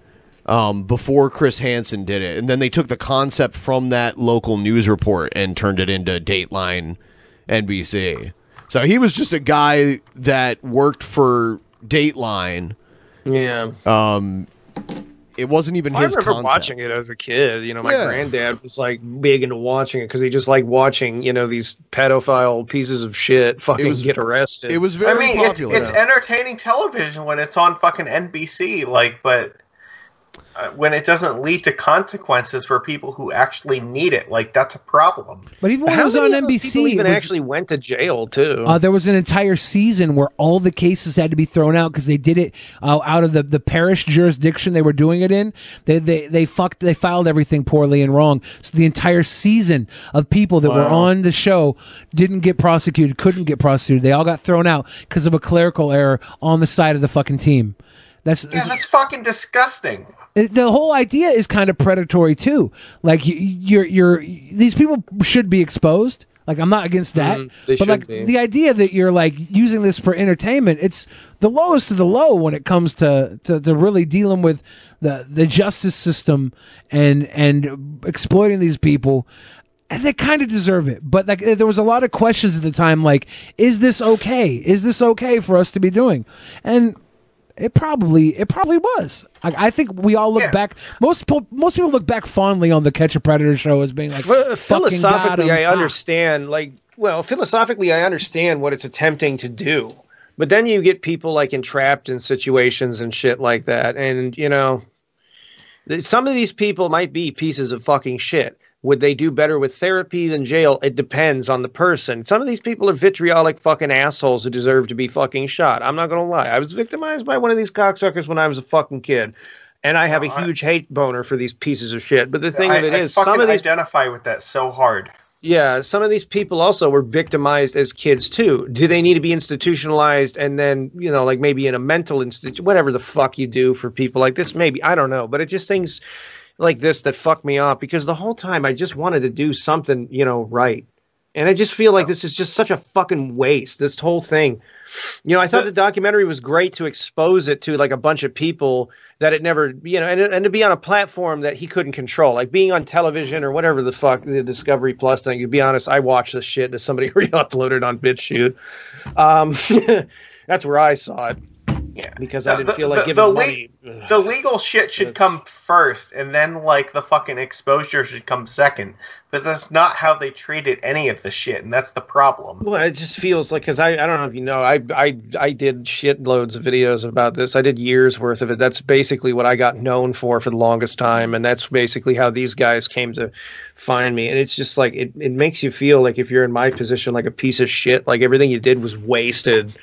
um, before Chris Hansen did it. And then they took the concept from that local news report and turned it into Dateline NBC. So he was just a guy that worked for Dateline. Yeah. Um, it wasn't even I his remember concept. watching it as a kid. You know, my Yeah. granddad was like big into watching it because he just liked watching, you know, these pedophile pieces of shit fucking was- get arrested. it was very. I mean, it's, it's entertaining television when it's on fucking NBC. Like, but when it doesn't lead to consequences for people who actually need it, like that's a problem. But even when How it was many on of NBC, people even was- actually went to jail too. Uh, there was an entire season where all the cases had to be thrown out because they did it uh, out of the, the parish jurisdiction they were doing it in. They they they fucked. They filed everything poorly and wrong. So the entire season of people that were on the show didn't get prosecuted, couldn't get prosecuted. They all got thrown out because of a clerical error on the side of the fucking team. That's Yeah, that's fucking disgusting. The whole idea is kind of predatory too. Like you, you're you're these people should be exposed. Like I'm not against that, mm-hmm. they but like be. the idea that you're like using this for entertainment, it's the lowest of the low when it comes to to, to really dealing with the the justice system and and exploiting these people. And they kind of deserve it, but like there was a lot of questions at the time, like, is this okay? Is this okay for us to be doing? And it probably it probably was. I, I think we all look back. Most po- most people look back fondly on the Catch a Predator show as being like got philosophically. I understand. Like, well, philosophically, I understand what it's attempting to do, but then you get people like entrapped in situations and shit like that, and you know, some of these people might be pieces of fucking shit. Would they do better with therapy than jail? It depends on the person. Some of these people are vitriolic fucking assholes who deserve to be fucking shot. I'm not gonna lie. I was victimized by one of these cocksuckers when I was a fucking kid. And I have a huge hate boner for these pieces of shit. But the thing I, of it I is, some of these identify with that so hard. yeah, some of these people also were victimized as kids too. Do they need to be institutionalized and then, you know, like maybe in a mental institution, whatever the fuck you do for people like this? Maybe I don't know, but it just things like this that fucked me off because the whole time I just wanted to do something, you know, right. And I just feel like this is just such a fucking waste. This whole thing, you know, I thought the documentary was great to expose it to like a bunch of people that it never, you know, and, and to be on a platform that he couldn't control, like being on television or whatever the fuck the Discovery Plus thing. To be honest, I watched this shit that somebody already uploaded on BitChute. Um, that's where I saw it. Yeah, because I didn't feel the- like the- giving the money. le- the legal shit should come first, and then like the fucking exposure should come second. But that's not how they treated any of the shit, and that's the problem. Well, it just feels like because I, I don't know if you know I I I did shitloads of videos about this. I did years worth of it. That's basically what I got known for for the longest time, and that's basically how these guys came to find me. And it's just like it, it makes you feel like if you're in my position, like a piece of shit. Like everything you did was wasted,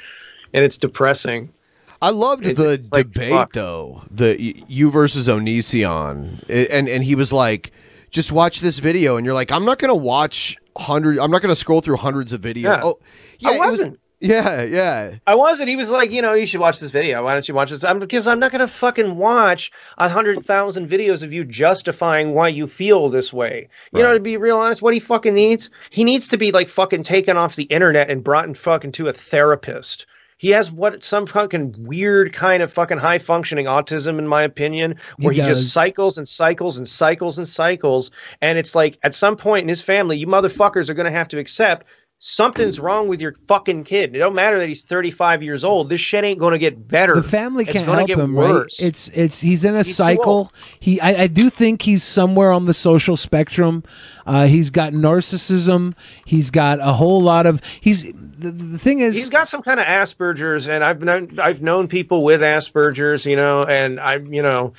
and it's depressing. I loved It's- the it's like, debate though. The you versus Onision, and and he was like, "Just watch this video," and you're like, "I'm not gonna watch hundred. I'm not gonna scroll through hundreds of videos." Yeah. Oh, yeah, I it was- wasn't. yeah, yeah. I wasn't. He was like, you know, you should watch this video. Why don't you watch this? I'm because I'm not gonna fucking watch a hundred thousand videos of you justifying why you feel this way. You know, to be real honest, what he fucking needs, he needs to be like fucking taken off the internet and brought in fucking to a therapist. He has what some fucking weird kind of fucking high functioning autism, in my opinion, where He he, just cycles and cycles and cycles and cycles. And it's like at some point in his family, you motherfuckers are gonna have to accept something's wrong with your fucking kid. It don't matter that he's 35 years old. This shit ain't going to get better. The family can't help get him, worse. right? It's it's he's in a He's cycle. He I, I do think he's somewhere on the social spectrum. Uh, he's got narcissism. He's got a whole lot of he's the, the thing is He's got some kind of Asperger's, and I've known I've known people with Asperger's, you know, and I, you know,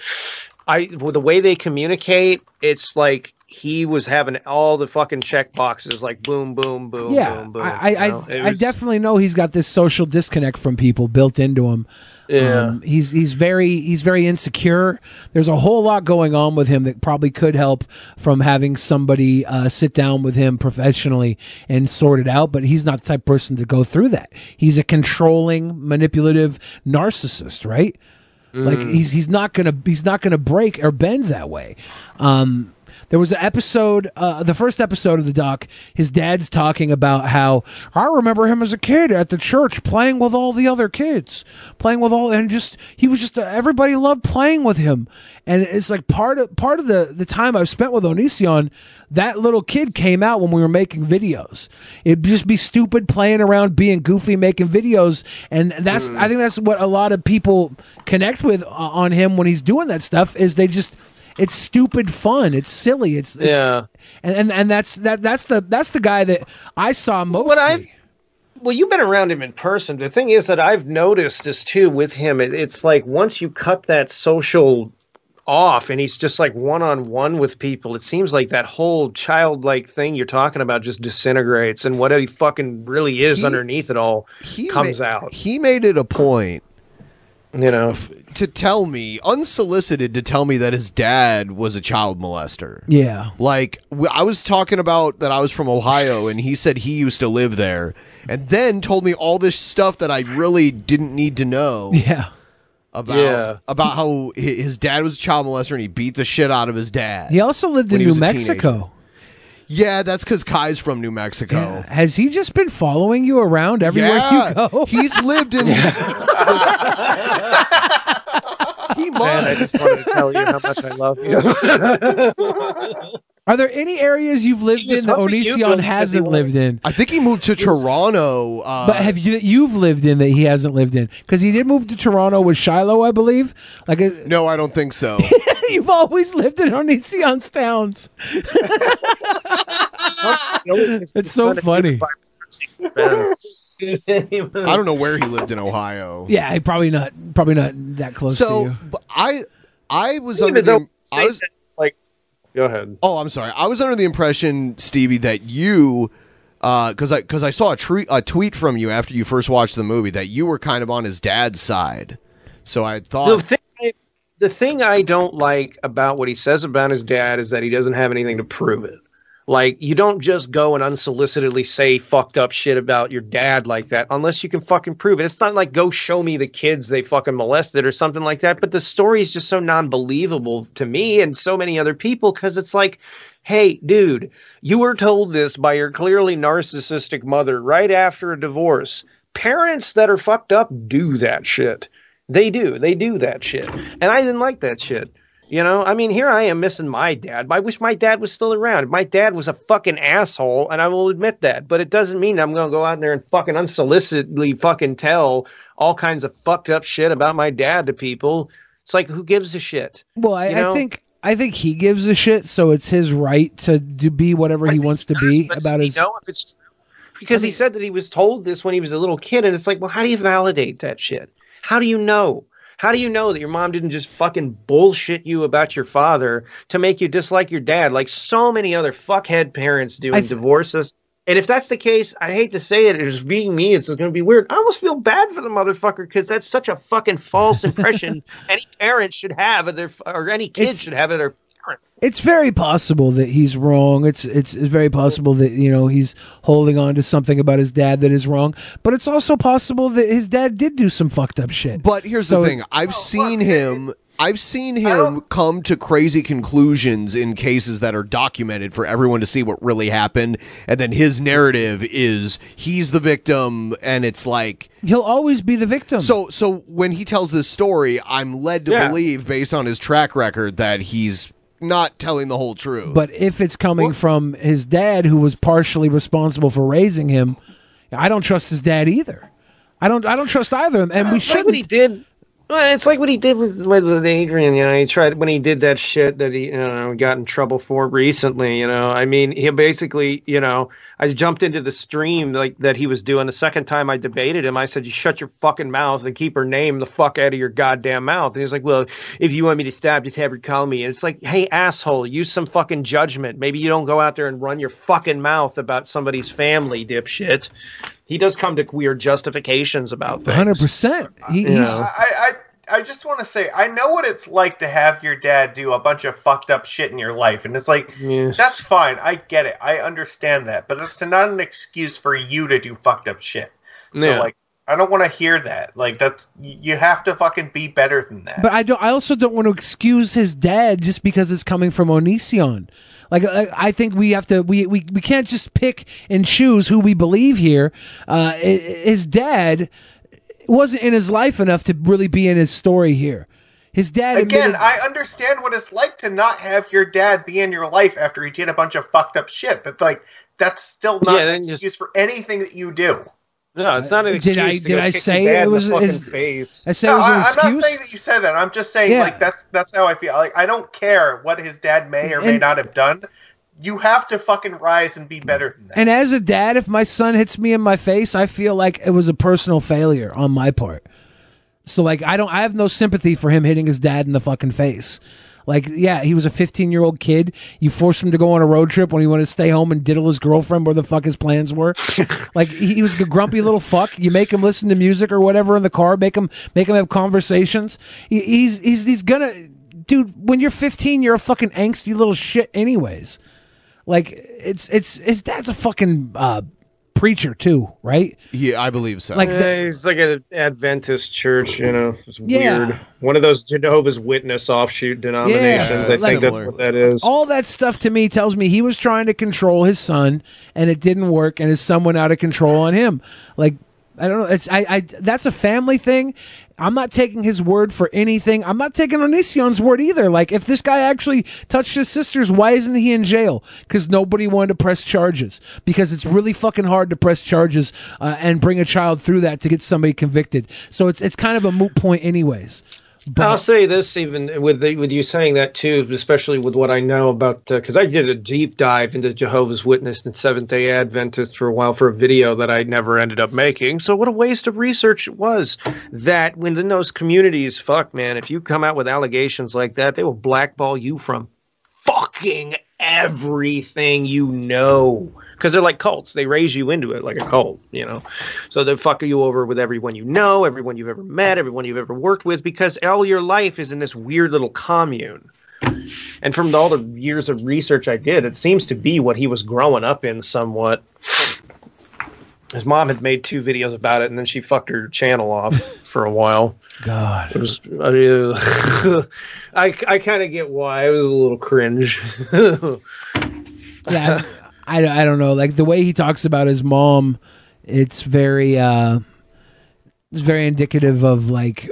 I the way they communicate, it's like he was having all the fucking check boxes, like boom, boom, boom, yeah. boom, boom. I I, you I, know? I was- definitely know he's got this social disconnect from people built into him. Yeah. Um, he's he's very he's very insecure. There's a whole lot going on with him that probably could help from having somebody uh, sit down with him professionally and sort it out. But he's not the type of person to go through that. He's a controlling, manipulative narcissist, right? Like Mm. he's he's not gonna he's not gonna break or bend that way. Um, there was an episode, uh, the first episode of the doc. His dad's talking about how I remember him as a kid at the church playing with all the other kids, playing with all, and just he was just everybody loved playing with him. And it's like part of part of the the time I've spent with Onision, that little kid came out when we were making videos. It'd just be stupid playing around, being goofy, making videos, and that's I think that's what a lot of people connect with uh, on him when he's doing that stuff. Is they just it's stupid fun. It's silly. It's, it's Yeah. and, and and that's that that's the that's the guy that I saw mostly. What I've well, you've been around him in person. The thing is that I've noticed this too with him. It, it's like once you cut that social off and he's just like one on one with people, it seems like that whole childlike thing you're talking about just disintegrates and what he fucking really is He- underneath it all comes ma- out. He made it a point, you know, to tell me unsolicited to tell me that his dad was a child molester. Yeah. Like i was talking about that I was from Ohio and he said he used to live there and then told me all this stuff that I really didn't need to know. Yeah. About Yeah. about how his dad was a child molester and he beat the shit out of his dad. He also lived in New a teenager. Mexico. Yeah, that's because Kai's from New Mexico. Has he just been following you around everywhere Yeah. you go? He's lived in. he Man, I just wanted to tell you how much I love you. Are there any areas you've lived in that hoping you'd Onision go because he hasn't lived in? I think he moved to Toronto. Uh, But have you that you've lived in that he hasn't lived in? Because he did move to Toronto with Shiloh, I believe. Like a, no, I don't think so. You've always lived in Onision's towns. it's so funny. I don't know where he lived in Ohio. Yeah, probably not. Probably not that close to So you. I I was Even under the I was like go ahead. Oh, I'm sorry. I was under the impression, Stevie, that you uh, because I because I saw a, tre- a tweet from you after you first watched the movie that you were kind of on his dad's side. So I thought the thing, I, the thing I don't like about what he says about his dad is that he doesn't have anything to prove it. Like you don't just go and unsolicitedly say fucked up shit about your dad like that unless you can fucking prove it. It's not like go show me the kids they fucking molested or something like that. But the story is just so non-believable to me and so many other people because it's like, hey, dude, you were told this by your clearly narcissistic mother right after a divorce. Parents that are fucked up do that shit. They do. They do that shit. And I didn't like that shit. You know, I mean, here I am missing my dad. I wish my dad was still around. My dad was a fucking asshole, and I will admit that. But it doesn't mean I'm going to go out there and fucking unsolicitedly fucking tell all kinds of fucked up shit about my dad to people. It's like, who gives a shit? Well, I, You know? I think I think he gives a shit, so it's his right to do be whatever he wants to be about his. know if it's true? Because he said that he was told this when he was a little kid, and it's like, well, how do you validate that shit? How do you know? How do you know that your mom didn't just fucking bullshit you about your father to make you dislike your dad, like so many other fuckhead parents do in divorces? And if that's the case, I hate to say it, it's being me, it's going to be weird. I almost feel bad for the motherfucker because that's such a fucking false impression any parent should have of their, or any kid It's- should have of their It's very possible that he's wrong. It's, it's it's very possible that you know he's holding on to something about his dad that is wrong. But it's also possible that his dad did do some fucked up shit. But here's So- the thing: I've seen him. I've seen him come to crazy conclusions in cases that are documented for everyone to see what really happened, and then his narrative is he's the victim, and it's like he'll always be the victim. So, so when he tells this story, I'm led to Yeah. believe, based on his track record, that he's not telling the whole truth. But if it's coming from his dad, who was partially responsible for raising him, I don't trust his dad either. I don't. I don't trust either of them, and we It's like shouldn't. what he did. Well, it's like what he did with, with with Adrian. You know, he tried when he did that shit that he you know got in trouble for recently. You know, I mean, he basically you know I jumped into the stream like that he was doing. The second time I debated him, I said, "You shut your fucking mouth and keep her name the fuck out of your goddamn mouth." And he's like, "Well, if you want me to stop, just have her call me." And it's like, "Hey, asshole, use some fucking judgment. Maybe you don't go out there and run your fucking mouth about somebody's family, dipshit." He does come to weird justifications about things. Hundred percent. He, You he's, know. I, I I just want to say I know what it's like to have your dad do a bunch of fucked up shit in your life, and it's like that's fine. I get it. I understand that, but it's not an excuse for you to do fucked up shit. So Yeah. like, I don't want to hear that. Like that's you have to fucking be better than that. But I don't. I also don't want to excuse his dad just because it's coming from Onision. Like I, I think we have to. We, we we can't just pick and choose who we believe here. Uh, his dad wasn't in his life enough to really be in his story here. His dad Again, admitted- I understand what it's like to not have your dad be in your life after he did a bunch of fucked up shit, but like that's still not Yeah, an then just- excuse for anything that you do. No, it's not an uh, Did excuse. I- to did go I kick say your dad it in the was- fucking face? I said no, it was an I, am not saying that you said that. I'm just saying Yeah. like that's that's how I feel. Like I don't care what his dad may or may not have done. You have to fucking rise and be better than that. And as a dad, if my son hits me in my face, I feel like it was a personal failure on my part. So like I don't I have no sympathy for him hitting his dad in the fucking face. Like yeah, he was a 15-year-old kid. You forced him to go on a road trip when he wanted to stay home and diddle his girlfriend where the fuck his plans were. like he, was a grumpy little fuck. You make him listen to music or whatever in the car, make him make him have conversations. He, he's he's he's gonna dude, when you're 15, you're a fucking angsty little shit anyways. Like it's it's his dad's a fucking uh, preacher too, right? Yeah, I believe so. Like Like the- he's like an Adventist church, you know. It's Yeah. weird. One of those Jehovah's Witness offshoot denominations. I like- think that's what that is. All that stuff to me tells me he was trying to control his son, and it didn't work, and his son went out of control on him. Like I don't know. It's I, I that's a family thing. I'm not taking his word for anything. I'm not taking Onision's word either. Like if this guy actually touched his sisters, why isn't he in jail? Because nobody wanted to press charges. Because it's really fucking hard to press charges uh, and bring a child through that to get somebody convicted. So it's it's kind of a moot point, anyways. I'll say this, even with the, with you saying that too, especially with what I know about, uh, because I did a deep dive into Jehovah's Witness and Seventh Day Adventist for a while for a video that I never ended up making. So what a waste of research it was. That when in those communities, fuck man, if you come out with allegations like that, they will blackball you from fucking everything you know because they're like cults. They raise you into it like a cult you know? So they fuck you over with everyone you know everyone you've ever met everyone you've ever worked with because all your life is in this weird little commune. And from all the years of research i did it seems to be what he was growing up in somewhat. His mom had made two videos about it and then she fucked her channel off for a while. God. it was I, I, I kind of get why. It was a little cringe. Yeah, I, I don't know. Like the way he talks about his mom, it's very uh, it's very indicative of like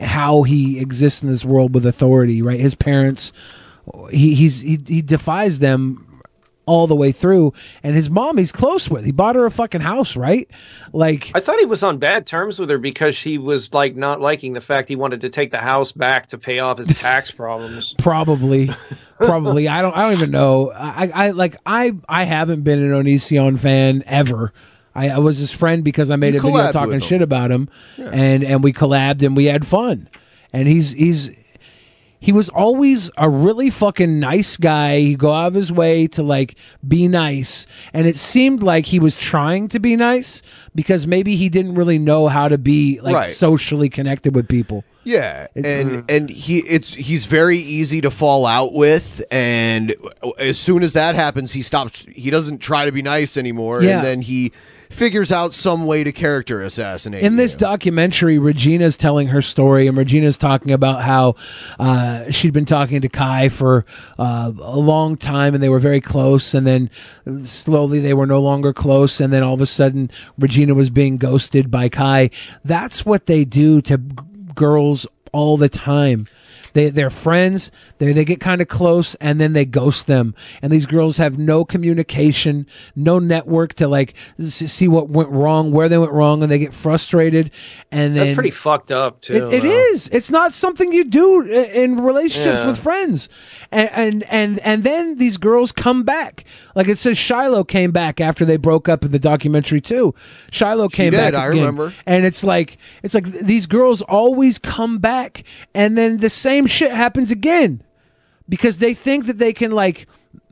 how he exists in this world with authority. Right, his parents, he he's he, he defies them all the way through, and his mom he's close with. He bought her a fucking house, right? Like I thought he was on bad terms with her because she was like not liking the fact he wanted to take the house back to pay off his tax problems. Probably, probably. I don't. I don't even know. I, I like. I. I haven't been an Onision fan ever. I, I was his friend because I made You a video talking shit about him, Yeah. and and we collabed and we had fun. And he's he's he was always a really fucking nice guy. He'd go out of his way to like be nice. And it seemed like he was trying to be nice because maybe he didn't really know how to be like Right. socially connected with people. Yeah, It- and Mm. and he it's he's very easy to fall out with, and as soon as that happens, he stops. He doesn't try to be nice anymore, Yeah. and then he figures out some way to character assassinate. In this documentary, Regina's telling her story, and Regina's talking about how uh, she'd been talking to Kai for uh, a long time, and they were very close, and then slowly they were no longer close, and then all of a sudden Regina was being ghosted by Kai. That's what they do to g- girls all the time. They, they're friends. They, they get kind of close and then they ghost them. And these girls have no communication, no network to like see what went wrong, where they went wrong, and they get frustrated. And then That's pretty fucked up too. it, it though. is. It's not something you do uh, in relationships Yeah. with friends. And, and and and then these girls come back. Like it says, Shiloh came back after they broke up in the documentary too. Shiloh came did, back. I again. remember. And it's like it's like these girls always come back, and then the same shit happens again because they think that they can like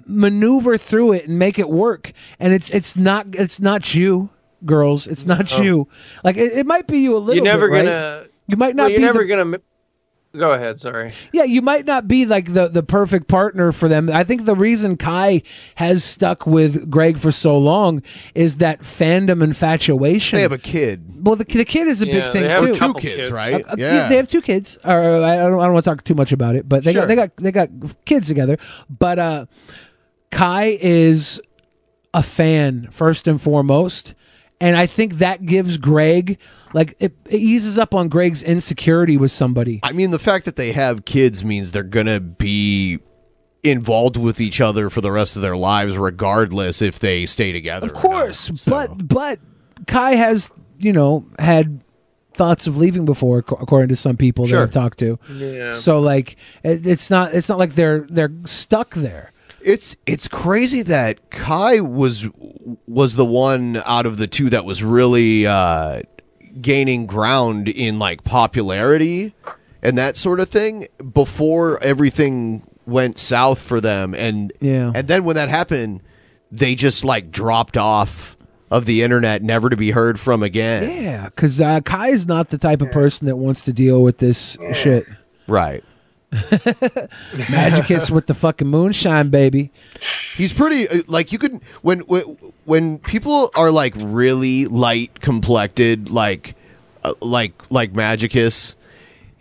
maneuver through it and make it work and it's it's not it's not you girls it's not No. you like it, it might be you a little You're never bit, gonna. you might not well, you're be never the- gonna. Go ahead. Sorry. yeah, you might not be like the the perfect partner for them. I think the reason Kai has stuck with Greg for so long is that fandom infatuation. They have a kid. Well, the, the kid is a Yeah, big they thing have a too. Two kids, kids. right? Uh, Yeah. they have two kids. Or I don't, I don't want to talk too much about it, but they Sure. got they got they got kids together. But uh, Kai is a fan first and foremost, and I think that gives Greg like it, it eases up on Greg's insecurity with somebody. I mean, the fact that they have kids means they're gonna be involved with each other for the rest of their lives, regardless if they stay together. Of course, but but Kai has you know had thoughts of leaving before, according to some people Sure. that I've talked to. Yeah. So like, it, it's not it's not like they're they're stuck there. It's it's crazy that Kai was was the one out of the two that was really uh, gaining ground in like popularity and that sort of thing before everything went south for them. And Yeah. and then when that happened they just like dropped off of the internet never to be heard from again. Yeah, because uh, Kai is not the type of person that wants to deal with this shit. right Magicus with the fucking moonshine, baby. He's pretty uh, like you could when when when people are like really light complected like uh, like like Magicus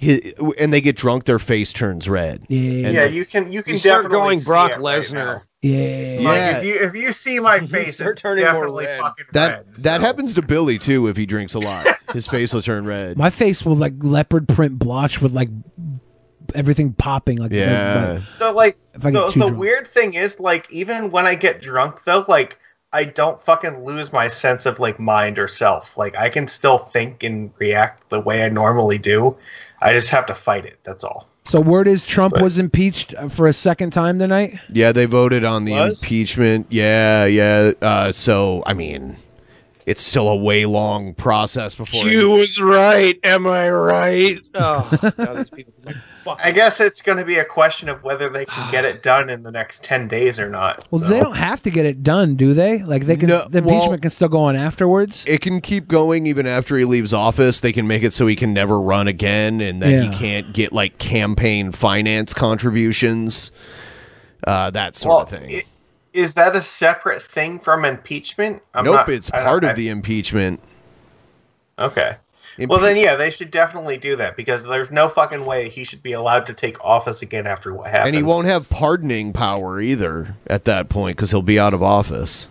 hi and they get drunk their face turns red. Yeah. yeah, you can you can You start going see Brock it right Lesnar. now. Yeah. Like if you if you see my face, start it's turning more definitely red. fucking That red. that happens to Billy too if he drinks a lot. His face will turn red. My face will like leopard print blotch with like everything popping. Like Yeah. like- So like If I the, get too the drunk. weird thing is like even when I get drunk though, like I don't fucking lose my sense of like mind or self. Like I can still think and react the way I normally do. I just have to fight it. That's all. so word is Trump was impeached uh, for a second time tonight. Yeah, they voted on the Was? impeachment. Yeah, yeah. Uh, so I mean, it's still a way long process before. You was right. Am I right? Oh, God, these people. I guess it's going to be a question of whether they can get it done in the next ten days or not. Well, So- they don't have to get it done, do they? Like they can. No, the impeachment well- can still go on afterwards. It can keep going even after he leaves office. They can make it so he can never run again, and that Yeah. he can't get like campaign finance contributions, uh, that sort Well, of thing. i- is that a separate thing from impeachment? I'm nope, not- it's I part I- of the impeachment. Okay. Impe- well, then, yeah, they should definitely do that because there's no fucking way he should be allowed to take office again after what happened. and he won't have pardoning power either at that point because he'll be out of office.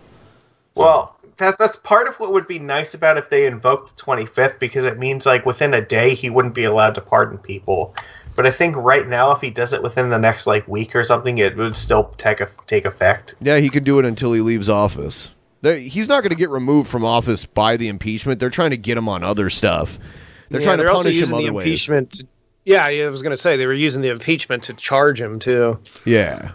Well, that that's part of what would be nice about if they invoked the 25th because it means like within a day he wouldn't be allowed to pardon people. But I think right now, if he does it within the next like week or something, it would still take a, take effect. Yeah, he could do it until he leaves office. They- He's not going to get removed from office by the impeachment. They're trying to get him on other stuff. They're Yeah, trying to they're also punish him using the other ways. impeachment. to- yeah, yeah, I was gonna say they were using the impeachment to charge him too. Yeah.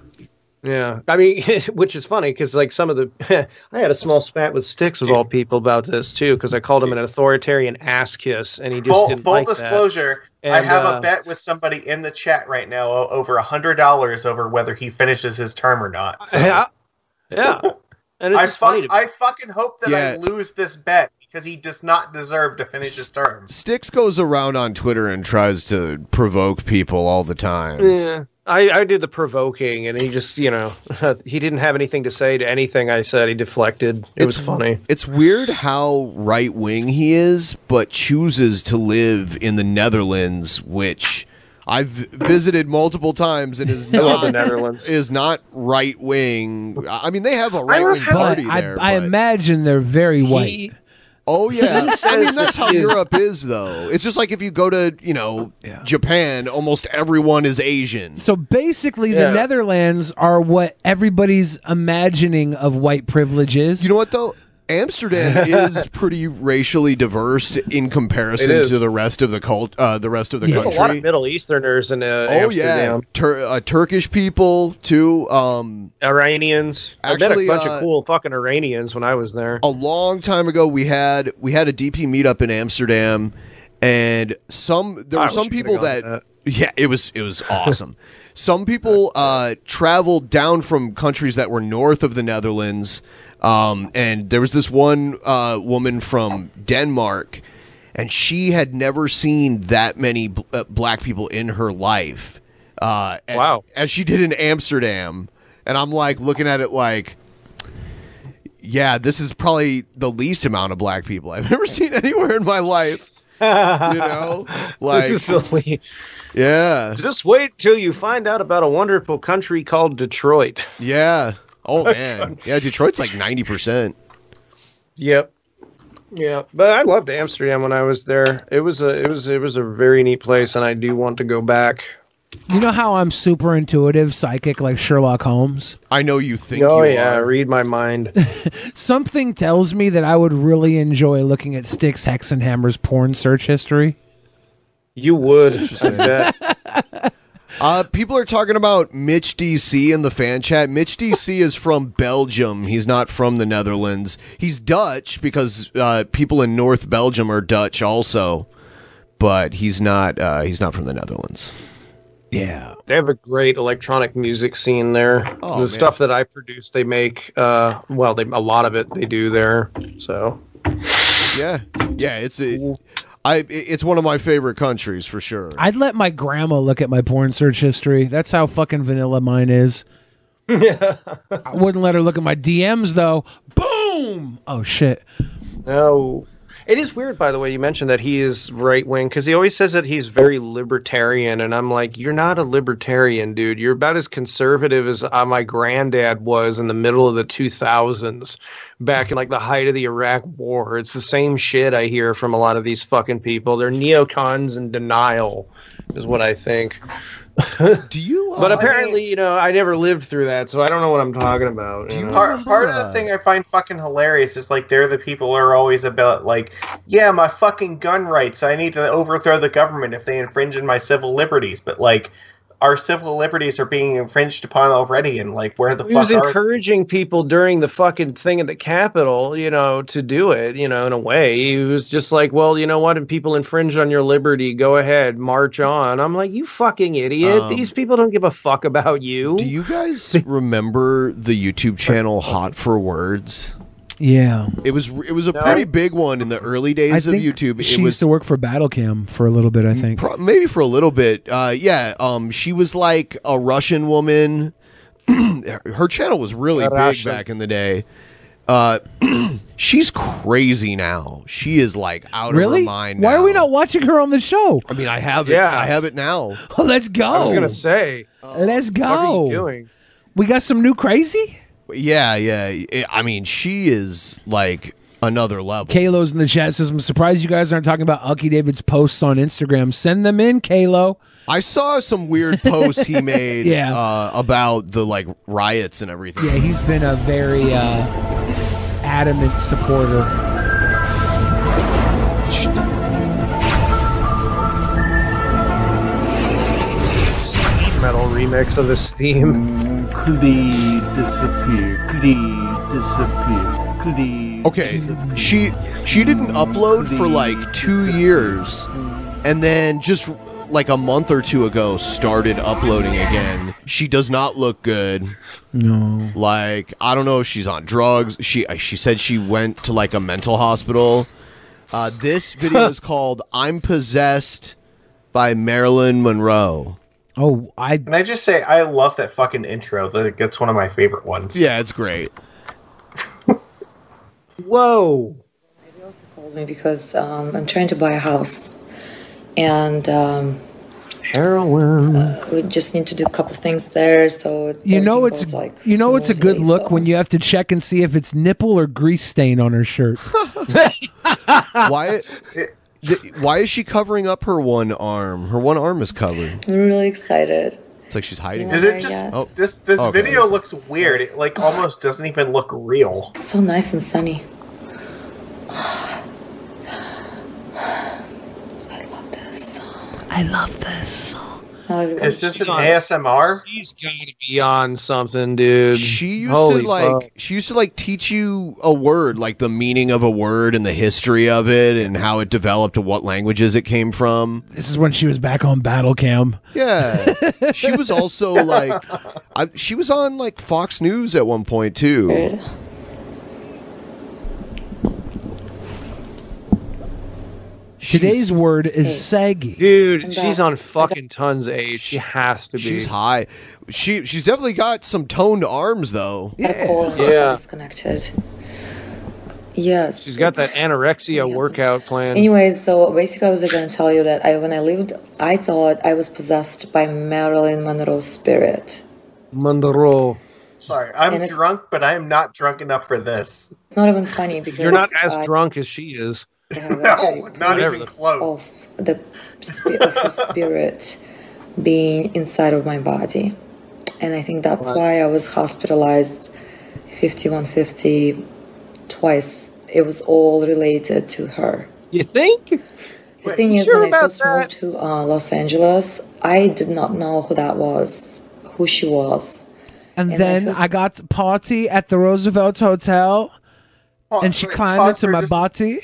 Yeah, I mean, which is funny because like some of the, I had a small spat with Styx of all people about this too because I called him an authoritarian ass kiss and he just Full, didn't full like that. disclosure, I have uh, a bet with somebody in the chat right now over a hundred dollars over whether he finishes his term or not. So Yeah, yeah, and it's I, just funny fuck. I fucking hope that I lose this bet because he does not deserve to finish his term. Styx goes around on Twitter and tries to provoke people all the time. Yeah, I, I did the provoking, and he just, you know, he didn't have anything to say to anything I said. He deflected. It was funny. It's weird how right wing he is, but chooses to live in the Netherlands, which I've visited multiple times and is I love the not Netherlands. is not right wing. I mean, they have a right wing party I, there. I but- imagine they're very white. Oh yeah, I mean that's how Europe is, though. It's just like if you go to you know Japan, almost everyone is Asian. So basically, Yeah. the Netherlands are what everybody's imagining of white privilege is. You know what though? Amsterdam is pretty racially diverse in comparison to the rest of the cult, uh, the rest of the There's country. a lot of Middle Easterners in uh, oh yeah, Tur- uh, Turkish people too. Um, Iranians. I met a bunch uh, of cool fucking Iranians when I was there. a long time ago, we had we had a DP meetup in Amsterdam, and some there I were some people gone that, yeah, it was it was awesome. some people uh, traveled down from countries that were north of the Netherlands, um, and there was this one uh, woman from Denmark, and she had never seen that many bl- uh, black people in her life. Uh, a- Wow. as she did in Amsterdam, and I'm like looking at it like yeah, this is probably the least amount of black people I've ever seen anywhere in my life. You know, like this is silly. Yeah, Just wait till you find out about a wonderful country called Detroit. yeah. Oh man, yeah. Detroit's like ninety percent. Yep. Yeah, but I loved Amsterdam when I was there. It was a it was it was a very neat place, and I do want to go back. You know how I'm super intuitive, psychic, like Sherlock Holmes? I know you think oh you yeah, are. read my mind. Something tells me that I would really enjoy looking at Styx Hexenhammer's porn search history. You would. I. Uh, people are talking about Mitch DC in the fan chat. Mitch DC is from Belgium. He's not from the Netherlands. He's Dutch because uh, people in North Belgium are Dutch also, but he's not. Uh, he's not from the Netherlands. Yeah. They have a great electronic music scene there. Oh, the man. stuff that I produce, they make. Uh, well, they a lot of it they do there. So Yeah, yeah. It's a, I. It's one of my favorite countries for sure. I'd let my grandma look at my porn search history. That's how fucking vanilla mine is. Yeah. I wouldn't let her look at my DMs though. Boom! Oh shit. no. It is weird, by the way, you mentioned that he is right wing because he always says that he's very libertarian, and I'm like, you're not a libertarian, dude. You're about as conservative as uh, my granddad was in the middle of the 2000s, back in like the height of the Iraq War. It's the same shit I hear from a lot of these fucking people. They're neocons in denial, is what I think. Do you? but uh, apparently, you know, I never lived through that, so I don't know what I'm talking about. you know? Part, part of the thing uh, I find fucking hilarious is like they're the people who are always about like, yeah, my fucking gun rights. I need to overthrow the government if they infringe on my civil liberties. But like, our civil liberties are being infringed upon already, and like, where the he was fuck are encouraging people during the fucking thing at the Capitol, you know, to do it, you know, in a way. He was just like, well, you know what? If people infringe on your liberty, go ahead, march on. I'm like, you fucking idiot. Um, These people don't give a fuck about you. Do you guys remember the YouTube channel Hot for Words? Yeah. It was it was a No. pretty big one in the early I days of YouTube. she It used to work for Battlecam for a little bit, I think. pro- maybe for a little bit. Uh, yeah, um, she was like a Russian woman. Her channel was really A big Russian. back in the day. Uh, she's crazy now. She is like out really? of her mind. Why are we not watching her on the show? I mean, I have it. Yeah. I have it now. Oh, let's go. I was gonna say, Let's go. what are you doing? We got some new crazy? Yeah, yeah. I- I mean, she is like another level. Kalo's in the chat says, I'm surprised you guys aren't talking about Ucky David's posts on Instagram. Send them in, Kalo. I saw some weird posts he made Yeah. uh, about the like riots and everything. Yeah, he's been a very uh, adamant supporter. Metal remix of this theme. He disappear? He disappear? He? Okay, she she didn't upload for like two years, and then just like a month or two ago started uploading again. She does not look good. No. Like I don't know if she's on drugs. She she said she went to like a mental hospital. Uh, this video is called "I'm Possessed" by Marilyn Monroe. Oh, I Can I just say I love that fucking intro. That gets one of my favorite ones. Yeah, it's great. Whoa. Maybe also called me because um, I'm trying to buy a house, and um, heroin. we just need to do a couple things there. So You know it's like you know it's a good smoothly, look so- when you have to check and see if it's nipple or grease stain on her shirt. Why? Th- why is she covering up her one arm? Her one arm is covered. I'm really excited. It's like she's hiding. Is it just Oh, this? This oh, Okay. video looks weird. It like almost doesn't even look real. So nice and sunny. I love this. Song. I love this. Is this an ASMR? She's got to be on something, dude. She used Holy to like fuck. she used to like teach you a word, like the meaning of a word and the history of it and how it developed and what languages it came from. This is when she was back on battle cam. Yeah. she was also like I, she was on like Fox News at one point too. Today's word is saggy. Dude, uh, she's on fucking tons of age. She has to be. She's high. She she's definitely got some toned arms though. Had a call Yeah. disconnected. Yes. She's got that anorexia workout plan. Anyways, so basically, I was going to tell you that I, when I lived, I thought I was possessed by Marilyn Monroe's spirit. Monroe. Sorry, I'm drunk, but I am not drunk enough for this. It's not even funny because You're not as I drunk as she is. Have No, not even close. of the spi- of her spirit being inside of my body, and I think that's Right. why I was hospitalized 5150 twice. It was all related to her. You think? The thing you is, sure when I about first moved to uh, Los Angeles, I did not know who that was, who she was. And, And I then first- I got to party at the Roosevelt Hotel, Oh, and she wait, climbed into my just- body.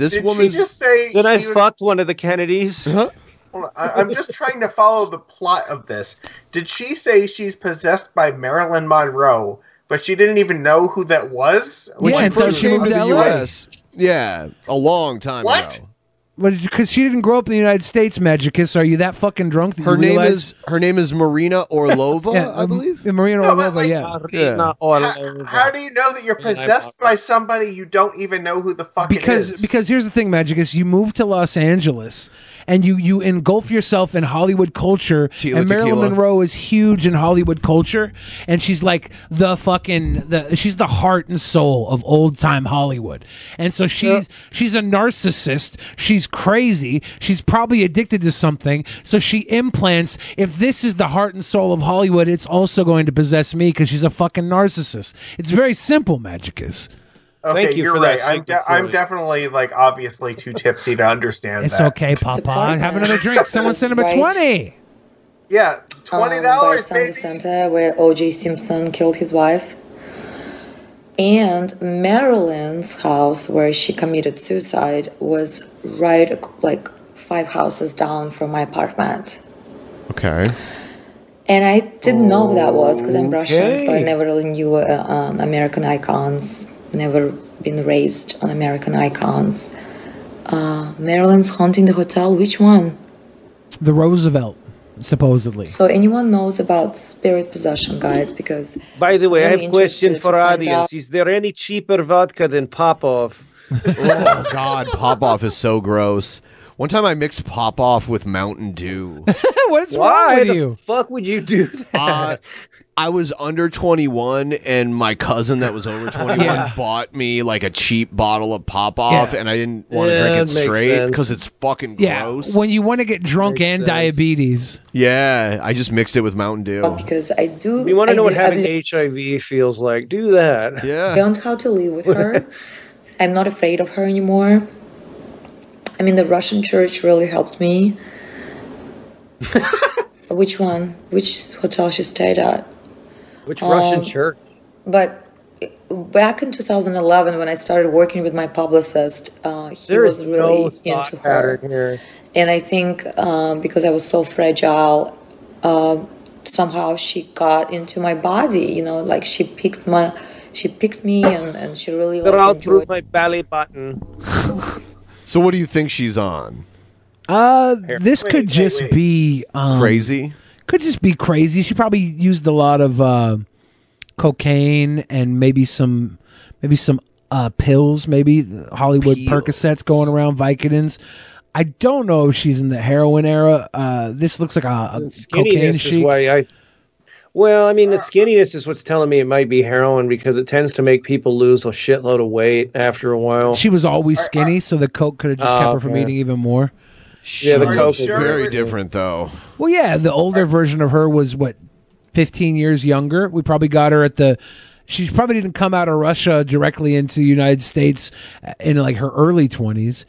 This Did woman's she just say? Then I she was- fucked one of the Kennedys. Hold on, I, I'm just trying to follow the plot of this. Did she say she's possessed by Marilyn Monroe, but she didn't even know who that was? when Yeah, she first she came moved to the to LA. US. Yeah, a long time What? ago. Because she didn't grow up in the United States, Magicus. Are you that fucking drunk that Her you name realize- is her name is Marina Orlova, yeah, I um, believe. Marina No, Orlova, like- yeah. Yeah. Marina Orlova. How do you know that you're possessed by somebody you don't even know who the fuck because is? because here's the thing, Magicus. You moved to Los Angeles and you you engulf yourself in Hollywood culture. Tila and Marilyn tequila. Monroe is huge in Hollywood culture, and she's like the fucking the she's the heart and soul of old time Hollywood. And so she's she's a narcissist. She's crazy. She's probably addicted to something. So she implants. If this is the heart and soul of Hollywood, it's also going to possess me because she's a fucking narcissist. It's very simple, Magicus. Okay, Thank you are for that right. I'm, de- I'm definitely like obviously too tipsy to understand It's that. okay, Papa. Have another drink. Someone send him a Right. twenty. Yeah, twenty um, by dollars, San baby. Vicente, where O.J. Simpson killed his wife, and Marilyn's house, where she committed suicide, was right like five houses down from my apartment. Okay. And I didn't know who that was because I'm Russian, so I never really knew uh, um, American icons. Never been raised on American icons. Uh, Marilyn's haunting the hotel. Which one? The Roosevelt, supposedly. So anyone knows about spirit possession, guys? Because By the way, I have a question for audience. out. Is there any cheaper vodka than Popov? oh God, Popov is so gross. One time I mixed Popov with Mountain Dew. What's Why wrong with the you? fuck would you do that? Uh, I was under 21, and my cousin that was over 21 Yeah. bought me like a cheap bottle of Popov, Yeah. and I didn't want to Yeah, drink it it makes straight sense. because it's fucking Yeah, gross. when you want to get drunk Makes and sense. diabetes. Yeah, I just mixed it with Mountain Dew. because I do. If you want to I know what do- I've having HIV feels like, do that. Yeah. learned how to live with her. I'm not afraid of her anymore. I mean, the Russian church really helped me. Which one? Which hotel she stayed at? Which Russian Um, church? But back in 2011, when I started working with my publicist, uh, he There was really no into her. here. And I think um, because I was so fragile, um, somehow she got into my body. You know, like she picked my, she picked me, and, and she really Got like out through enjoyed. my belly button. So, what do you think she's on? Uh, this Wait, could wait, just wait. be um, Crazy? Could just be crazy. She probably used a lot of uh, cocaine and maybe some, maybe some uh, pills. Maybe Hollywood Percocets going around, Vicodins. I don't know if she's in the heroin era. Uh, this looks like a, a cocaine Skinniness is chic. I. Well, I mean, the skinniness is what's telling me it might be heroin because it tends to make people lose a shitload of weight after a while. She was always skinny, so the coke could have just kept Oh, her from okay. eating even more. Yeah, the Are you coke is Very different, though. Well, yeah, the older version of her was what, fifteen years younger. We probably got her at the. She probably didn't come out of Russia directly into the United States uh, in like her early twenties.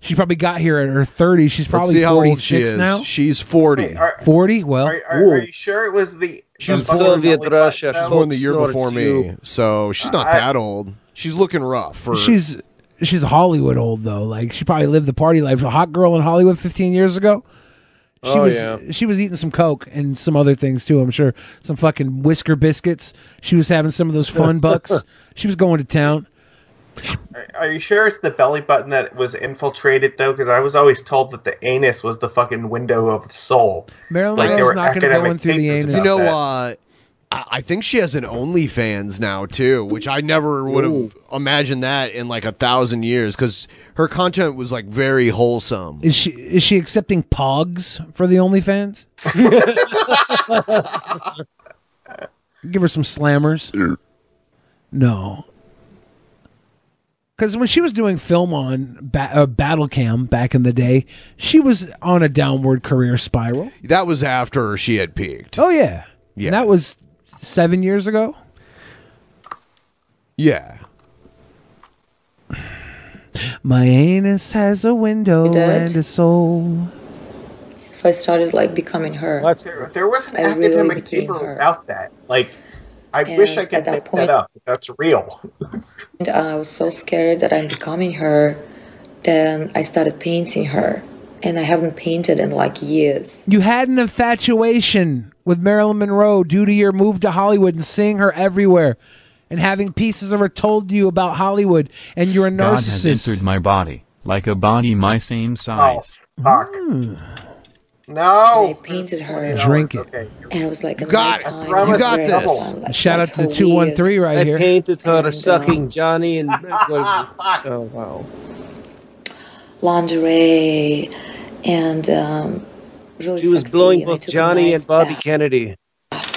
She probably got here at her thirties. She's Let's probably see how forty old she is. now. She's 40. Are, Forty? Well, are, are, are you sure it was the? She was the born- fucking Soviet Russia. though? She's born the year before me, you. so she's not I- that old. She's looking rough. For she's she's Hollywood old though. Like she probably lived the party life. A hot girl in Hollywood fifteen years ago. She Oh, was yeah. she was eating some coke and some other things too. I'm sure some fucking whisker biscuits. She was having some of those fun bucks. She was going to town. Are- Are you sure it's the belly button that was infiltrated though? Because I was always told that the anus was the fucking window of the soul. Marilyn Like, Monroe's not going to go academic in through the anus. you know, that. uh, I I think she has an OnlyFans now too, which I never would have imagined that in like a thousand years because her content was like very wholesome. Is she is she accepting pogs for the OnlyFans? Give her some slammers. No. Because when she was doing film on ba- uh, Battle Cam back in the day, she was on a downward career spiral. That was after she had peaked. Oh yeah, Yeah. And that was seven years ago. Yeah. My anus has a window You did? and a soul. So I started like becoming her. There, there was an I really academic became paper her. about that. Like, I And wish I at could that make point- that up. but That's real. And uh, I was so scared that I'm becoming her. Then I started painting her, and I haven't painted in like years. You had an infatuation with Marilyn Monroe due to your move to Hollywood and seeing her everywhere and having pieces of her told you about Hollywood and you're a God has entered my body, like a body my same size. Oh, Fuck. Hmm. No. I painted her, Drink it. Okay. and it was like a got it. nighttime. You got this. like- Shout like out to the her 213 right I here. painted her And, uh, sucking Johnny and. oh wow. lingerie and um, really She was sexy, blowing both Johnny nice and Bobby Kennedy.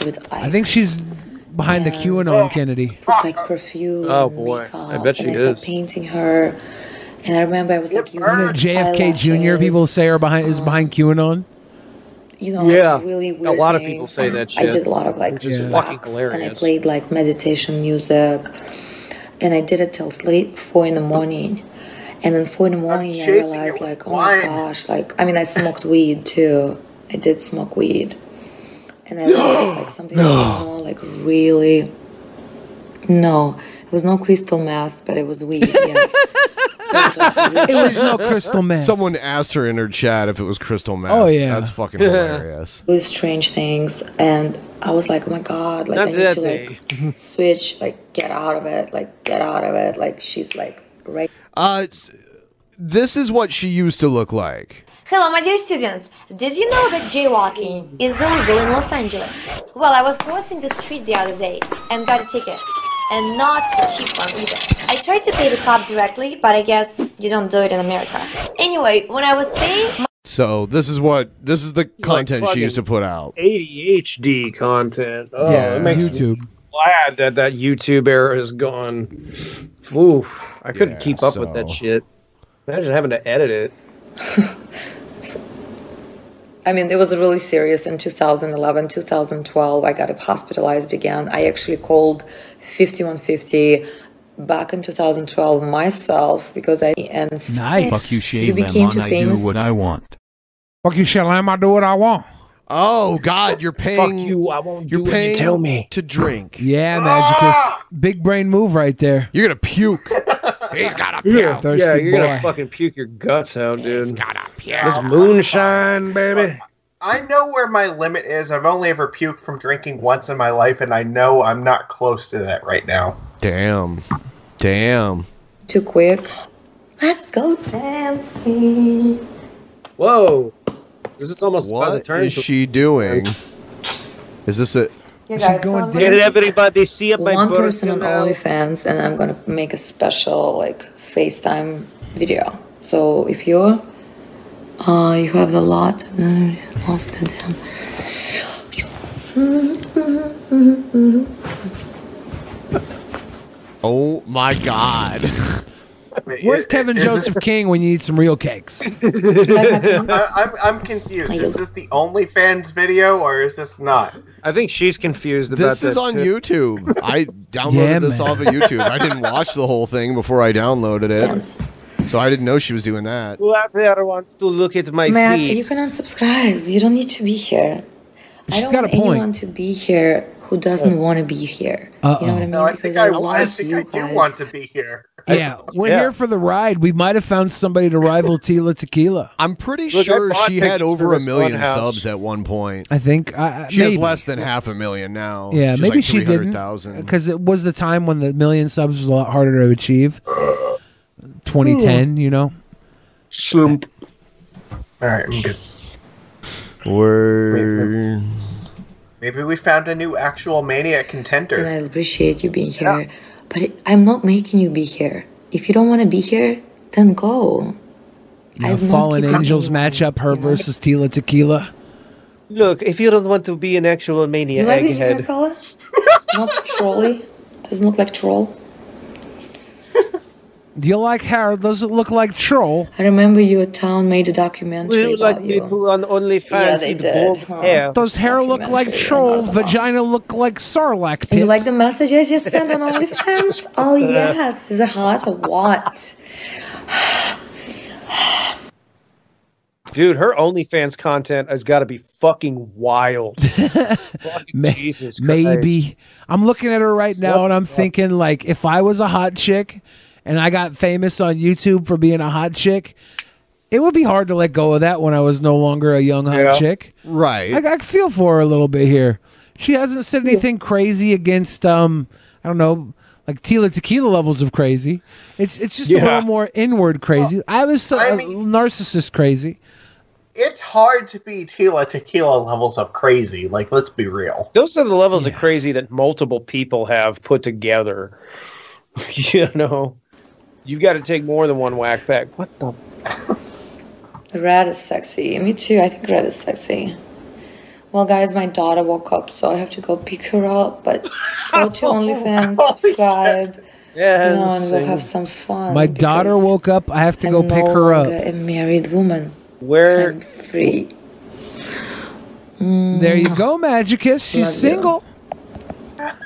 with I think she's behind the And- QAnon Kennedy. put like perfume Oh, boy. makeup, I bet she and I is. painting her and I remember I was like using Isn't it JFK Jr. People say are behind is behind QAnon. you know, Yeah. like really A weird lot of people say that I did a lot of like which is wax, fucking and I played like meditation music, and I did it till three, four in the morning. And then four in the morning, I realized like, oh my gosh, like I mean, I smoked weed too. I did smoke weed, and I realized like something was going on, like really. No, it was no crystal meth, but it was weed. Yes. It was no crystal meth. Someone asked her in her chat if it was crystal meth. Oh, yeah. That's fucking hilarious. really strange things and i was like oh my god like Not i need that to like switch like get out of it like get out of it like she's like right Uh, this is what she used to look like. Hello, my dear students. Did you know that jaywalking is illegal in Los Angeles? Well, I was crossing the street the other day and got a ticket. and not a cheap one either. I tried to pay the cop directly, but I guess you don't do it in America. Anyway, when I was paying, So this is what this is the content she used to put out. ADHD content. Oh, Yeah, it makes YouTube. me glad that that YouTube era is gone. Oof, I couldn't Yeah, keep up with that shit. Imagine having to edit it. I mean, it was really serious in 2011, 2012. I got hospitalized again. I actually called 5150 back in 2012 myself because I and Nice. Fuck you, You Shave became too I do famous. what I want. Fuck you, Shalam. I do what I want. Oh God, you're paying. Fuck you. I won't You're do what you tell me. to drink. Yeah, Magicus. Ah! Big brain move right there. You're gonna puke. He's got a Yeah, Thirsty yeah, you're boy. gonna fucking puke your guts out, dude. He's gotta puke. This moonshine, baby. I know where my limit is. I've only ever puked from drinking once in my life, and I know I'm not close to that right now. Damn. Damn. too quick. Let's go dancing. Whoa, this is almost by the What turn. is she doing? Is this a? Yeah, She's guys, going so I'm Get everybody see up my one butt person on now. OnlyFans, and I'm gonna make a special like FaceTime video. So if you're, uh, you have the lot, then lost the damn. Oh my God. Where's Kevin Joseph King when you need some real cakes? I, I'm, I'm confused. Is this the OnlyFans video, or is this not? I think she's confused about This This is on too. YouTube. I downloaded Yeah, this man. off of YouTube. I didn't watch the whole thing before I downloaded it, so I didn't know she was doing that. Who out there wants to look at my Matt, feet? you can unsubscribe. You don't need to be here. I don't got a want anyone to be here who doesn't want to be here. You know what I mean? No, I because think I, I, love I think you I do guys. want to be here. Yeah, we're Yeah. here for the ride. We might have found somebody to rival Tila Tequila. I'm pretty Look, sure she had over a million subs at one point. I think. I, I- She maybe. has less than half a million now. Yeah, She's maybe like she didn't because it was the time when the million subs was a lot harder to achieve. 2010, you know. Slump. All right, I'm good. Word. Maybe we found a new actual maniac And contender. I appreciate you being here. But it, I'm not making you be here. If you don't want to be here, then go. You know, I'm Fallen Angels anyone, matchup, her versus Tila Tequila. Look, if you don't want to be an actual You maniac, like the hair egghead, color? not trolly? Doesn't look like troll? Do you like hair? Does it look like troll? I remember your town made a documentary would you like about me you. to on OnlyFans Yeah, they did, bald huh? hair? Does hair look like troll? Vagina look like Sarlacc And you like the messages you send on OnlyFans? oh yes, is it hot or what? Dude, her OnlyFans content has got to be fucking wild. fucking Jesus Christ. Maybe. I'm looking at her right now and I'm thinking like if I was a hot chick and I got famous on YouTube for being a hot chick, it would be hard to let go of that when I was no longer a young hot Yeah. chick. Right. I, I feel for her a little bit here. She hasn't said anything crazy against um I don't know like Tila Tequila levels of crazy. It's it's just a Yeah. little more inward crazy. I was so, I mean- narcissist crazy. It's hard to be Tila Tequila levels of crazy. Like, let's be real. Those are the levels of crazy that multiple people have put together. you know, you've got to take more than one whack pack. What the? Red is sexy. Me too. I think red is sexy. Well, guys, my daughter woke up, so I have to go pick her up. But go to oh, OnlyFans, oh, subscribe, Yeah, you know, and we'll have some fun. My daughter woke up. I have to go I'm pick no her up. longer A married woman. Where? I'm free. There you mm. go, Magicus. She's Love you.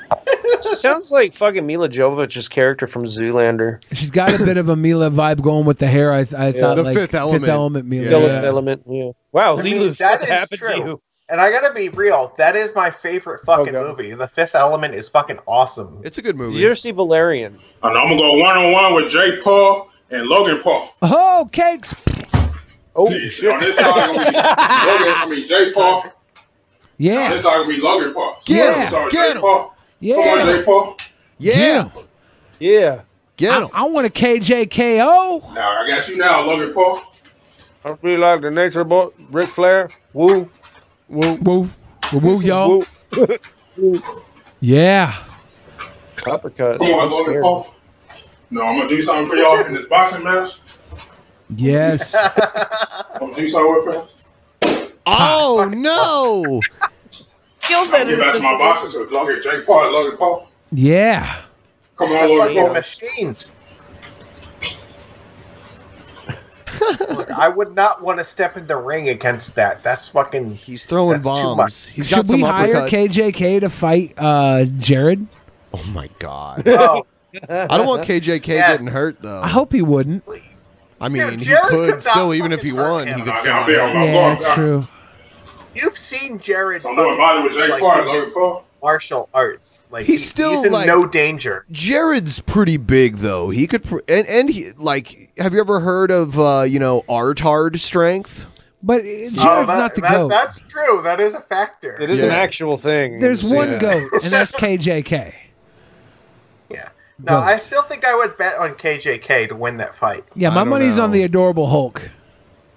Single. She sounds like fucking Milla Jovovich's character from Zoolander. She's got a bit of a Milla vibe going with the hair. I, I thought The like Fifth Element. Fifth Element Milla. Yeah. Yeah. Element. Yeah. Wow, I mean, Leeloo, that what is happened true. to? And I gotta be real, that is my favorite fucking Okay. movie. The Fifth Element is fucking awesome. It's a good Did movie. you ever see Valerian? And I'm gonna go one on one with Jake Paul and Logan Paul. Oh, cakes. Oh, See, on this side gonna be Logan, I mean Jake Paul. On Yeah. this side gonna be Logan Paul. Get I'm him, sorry, get Jake him. Paul. Come on, Yeah. Jake Paul. Yeah. Yeah. Get him. I want a KJKO. Now I got you now, Logan Paul. I feel like the nature boy, Ric Flair. Woo. Woo, woo, woo, woo, y'all. Woo. Yeah. Uppercut. Come on, Logan Paul. No, I'm gonna do something for y'all in this boxing match. Yes. I'm gonna do something with it. Oh no! I'm gonna get back to my boxing so Logan Jake Paul Logan Paul. Yeah. Come on, Logan Paul. machines. Look, I would not want to step in the ring against that. That's fucking. He's throwing that's too bombs. much. He's Should got some we hire uppercut. KJK to fight uh, Jared? Oh my god. Oh. I don't want KJK Yes. getting hurt though. I hope he wouldn't. I mean, he could could still, even if he won, he could still. Yeah, that's true. You've seen Jared. I'm doing body with Jake like, Paul and do Logan his Paul. Martial arts. Like He's he- still, he's in like- no danger. Jared's pretty big though. He could, pr- and and he like. Have you ever heard of uh, you know Artard strength? But Jared's Oh, that- not the that- goat. That's true. That is a factor. It is an actual thing. There's Yeah. one goat, and that's KJK. Yeah. No, I still think I would bet on KJK to win that fight. Yeah, my money's on the adorable Hulk.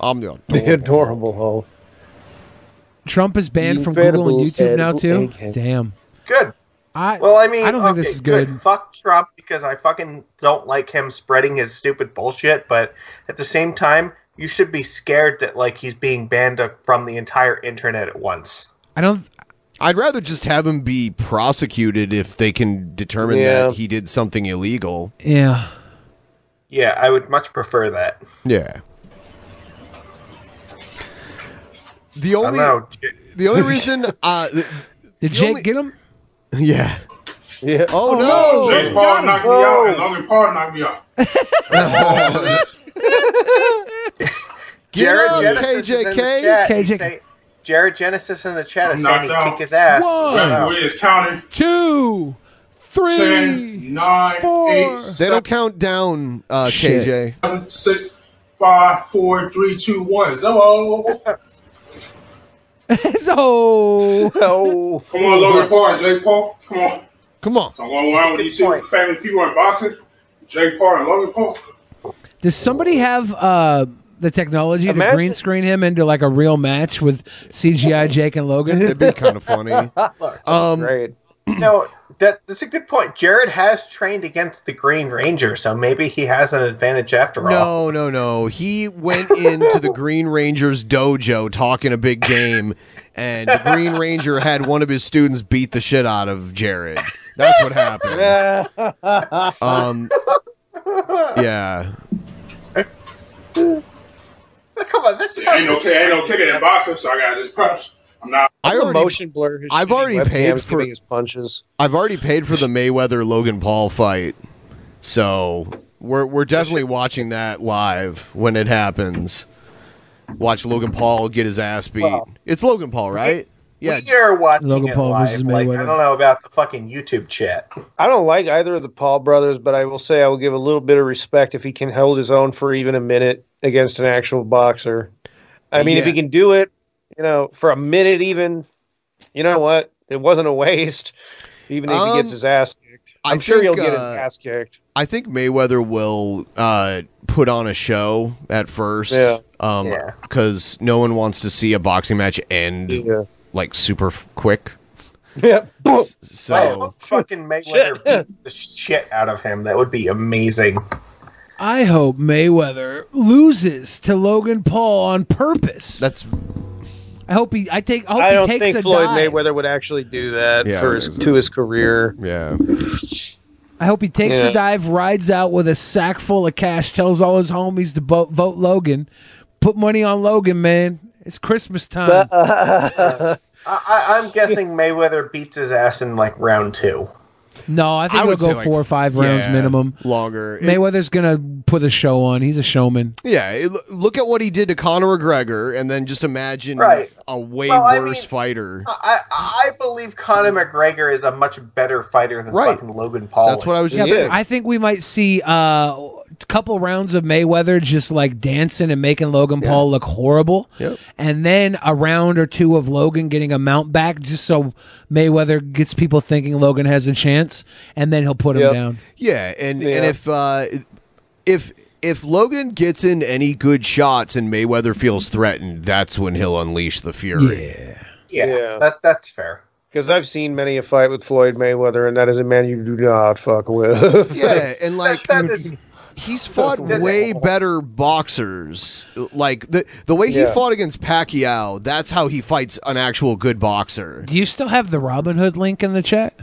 I'm the The adorable Hulk. Trump is banned You from Google and YouTube now too. egghead. Damn. Good. I Well, I mean, I don't think okay, this is good. Fuck Trump because I fucking don't like him spreading his stupid bullshit. But at the same time, you should be scared that like he's being banned uh, from the entire internet at once. I don't. I'd rather just have him be prosecuted if they can determine Yeah. that he did something illegal. Yeah. Yeah, I would much prefer that. Yeah. The only know. the only reason uh th- Did the Jake only- get him? Yeah. Yeah. Oh, no! no! Jake Paul knocked me out and Logan Paul knocked me out. Jared up, Genesis is in the KJK. chat. KJK. say- Jared Genesis in the chat is I'm saying he knocked out. kick his ass. One. Referee is counting. Two, three, 10, 9, four. 8, They 7, don't count down uh Shit. KJ. 6, 5, 4, 3, 2, 1. Zero. so Oh. Come on, Logan Paul and Jake Paul. Come on. Come on. So I'm going around with these two famous people in boxing. Jake Paul and Logan Paul. Does somebody have uh, the technology to Imagine- green screen him into like a real match with CGI Jake and Logan? It'd be kind of funny. Um Great. No, that, that's a good point. Jared has trained against the Green Ranger, so maybe he has an advantage after all. No, no, no. He went into the Green Ranger's dojo talking a big game, and the Green Ranger had one of his students beat the shit out of Jared. That's what happened. Um, yeah. Come on, that's See, ain't no, ain't no kicking in boxing, so I got this punch. I'm not. I The already, motion blur. his I've already paid for- his punches. I've already paid for the Mayweather Logan Paul fight, so we're we're definitely watching that live when it happens. Watch Logan Paul get his ass beat. Well, it's Logan Paul, right? Yeah. We are watching Logan it Paul live. versus Like, I don't know about the fucking YouTube chat. I don't like either of the Paul brothers, but I will say I will give a little bit of respect if he can hold his own for even a minute against an actual boxer. I mean, if he can do it, you know, for a minute even, you know what? It wasn't a waste. Even if he gets Um, his ass kicked, I I'm sure he'll think, get his uh, ass kicked. I think Mayweather will uh, put on a show at first. Yeah. Um, Yeah. because no one wants to see a boxing match end Yeah. like super f- quick. Yeah. I So hope fucking Mayweather beats the shit out of him. That would be amazing. I hope Mayweather loses to Logan Paul on purpose. that's I hope he. I take. I hope I don't takes think a Floyd dive. Mayweather would actually do that Yeah, for his, think to his career. yeah. I hope he takes Yeah. a dive, rides out with a sack full of cash, tells all his homies to vote, vote Logan, put money on Logan, man. It's Christmas time. I, I, I'm guessing Mayweather beats his ass in like round two. No, I think I he'll go like, four or five rounds yeah, minimum. Longer. It- Mayweather's gonna put a show on. He's a showman. yeah. it- look at what he did to Conor McGregor, and then just imagine Right. a way Well, I worse mean- fighter. I, I believe Conor McGregor is a much better fighter than Right. fucking Logan Paul. That's what I was Yeah, just Yeah. saying. I think we might see uh, a couple rounds of Mayweather just like dancing and making Logan Paul look horrible, Yep. and then a round or two of Logan getting a mount back, just so Mayweather gets people thinking Logan has a chance, and then he'll put him down. Yeah, and and if uh, if if Logan gets in any good shots and Mayweather feels threatened, that's when he'll unleash the fury. Yeah. yeah, Yeah. that that's fair. Because I've seen many a fight with Floyd Mayweather, and that is a man you do not fuck with. Yeah, and like he's fought way better boxers. Like the the way he Yeah. fought against Pacquiao, that's how he fights an actual good boxer. Do you still have the Robinhood link in the chat?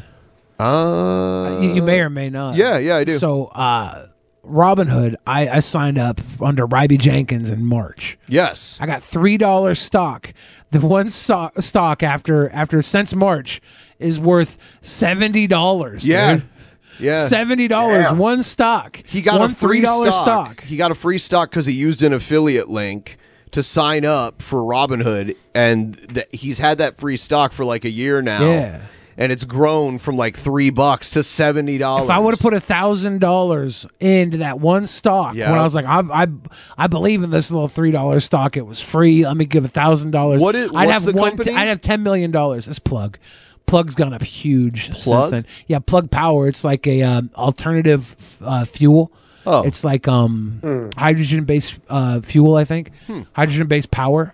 Uh, you, you may or may not. yeah, yeah, I do. So, uh, Robinhood, I, I signed up under Ryby Jenkins in March. Yes, I got three dollars stock. The one stock stock after after since March is worth seventy dollars. Yeah. Yeah. seventy dollars Yeah. one stock. He got one a free $3 stock. He got a free stock because he used an affiliate link to sign up for Robinhood, and th- he's had that free stock for like a year now. Yeah. and it's grown from like three bucks to seventy dollars. If I would have put a thousand dollars into that one stock, Yeah. when I was like, I, I, I believe in this little three dollar stock. It was free. Let me give a thousand dollars. What is- I'd what's have the one. company? I'd have ten million dollars. This plug. Plug's gone up huge Plug? since then. Yeah, Plug Power. It's like a um, alternative uh, fuel. Oh. it's like um, Hmm. hydrogen based uh, fuel. I think Hmm. hydrogen based power.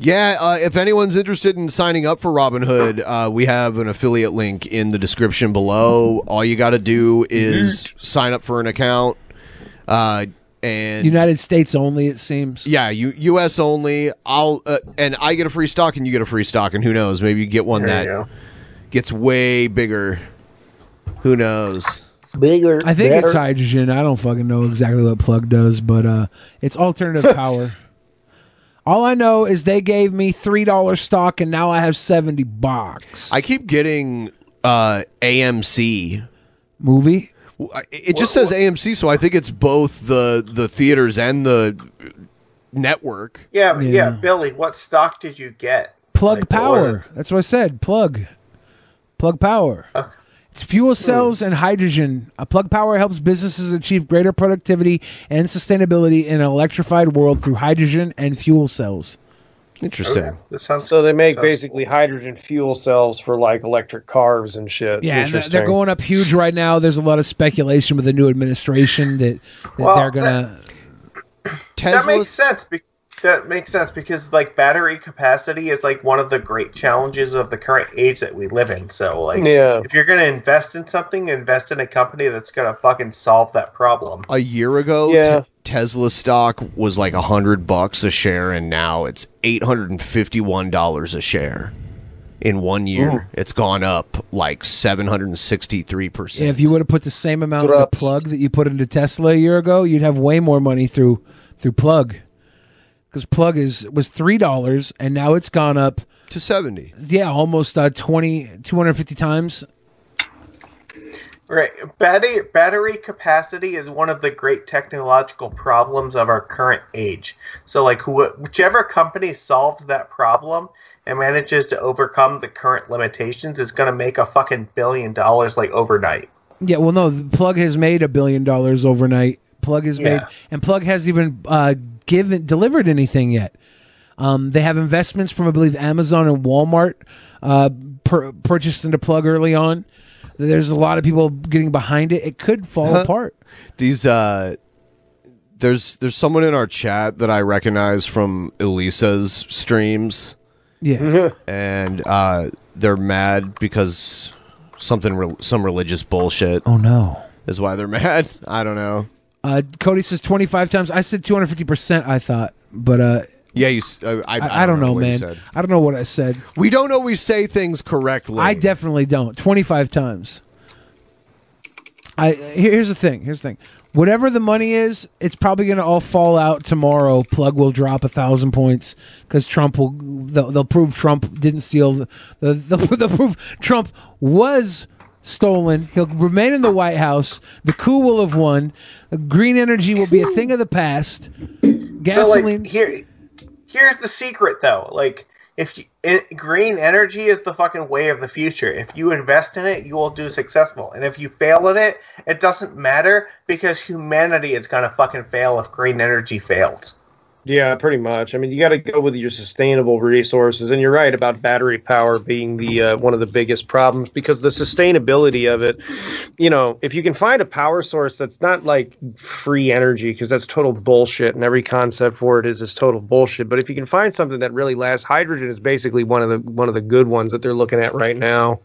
Yeah, uh, if anyone's interested in signing up for Robinhood, uh, we have an affiliate link in the description below. All you got to do is sign up for an account. Uh, and United States only. It seems. yeah, you U.S. only. I'll uh, and I get a free stock, and you get a free stock, and who knows? Maybe you get one There that gets way bigger. Who knows? Bigger. I think it's hydrogen. I don't fucking know exactly what plug does, but uh, it's alternative power. All I know is they gave me three dollars stock, and now I have seventy bucks. I keep getting uh, AMC movie. It just says AMC, so I think it's both the the theaters and the network. Yeah, but yeah. Yeah. Billy, what stock did you get? Plug Like, power. it? That's what I said. Plug. Plug power. Uh, it's fuel cells and hydrogen. A plug power helps businesses achieve greater productivity and sustainability in an electrified world through hydrogen and fuel cells. Interesting. This sounds so they make sounds basically hydrogen fuel cells for like electric cars and shit. Yeah, and they're- going up huge right now. There's a lot of speculation with the new administration that, that Well, they're gonna. That makes sense. Be- that makes sense because like battery capacity is like one of the great challenges of the current age that we live in. So like, Yeah. if you're gonna invest in something, invest in a company that's gonna fucking solve that problem. A year ago, Yeah. Te- Tesla stock was like a hundred bucks a share, and now it's eight hundred and fifty-one dollars a share. In one year, Ooh. it's gone up like seven hundred and sixty-three percent. if you would have put the same amount into plug that you put into Tesla a year ago, you'd have way more money through through plug. Because plug is was three dollars and now it's gone up to seventy. Yeah, almost uh, 20, 250 times. Right. Battery battery capacity is one of the great technological problems of our current age. So like who, whichever company solves that problem and manages to overcome the current limitations is going to make a fucking billion dollars like overnight. Yeah, well, no, the plug has made a billion dollars overnight. Plug has made, and plug hasn't even uh, given delivered anything yet. Um, they have investments from, I believe, Amazon and Walmart uh, pur- purchased into plug early on. There's a lot of people getting behind it. It could fall apart. These uh there's there's someone in our chat that I recognize from Elisa's streams. Yeah. and uh they're mad because something re- some religious bullshit. Oh no. Is why they're mad. I don't know. Uh, Cody says 25 times. I said 250%, I thought. But uh, Yeah, you s- uh, I, I, I don't know, what you man. said. I don't know what I said. We don't always say things correctly. I definitely don't. 25 times. I here- here's the thing. Here's the thing. Whatever the money is, it's probably going to all fall out tomorrow. Plug will drop a thousand points because Trump will. They'll, they'll prove Trump didn't steal. The, the, they'll prove Trump was stolen. He'll remain in the White House. The coup will have won. Green energy will be a thing of the past. Gasoline. So like here, here's the secret though. Like if you, it, green energy is the fucking way of the future. If you invest in it, you will do successful. And if you fail in it, it doesn't matter because humanity is gonna fucking fail if green energy fails. Yeah, pretty much. I mean, you got to go with your sustainable resources, and you're right about battery power being the uh, one of the biggest problems because the sustainability of it. You know, if you can find a power source that's not like free energy, because that's total bullshit, and every concept for it is is total bullshit. But if you can find something that really lasts, hydrogen is basically one of the one of the good ones that they're looking at right now.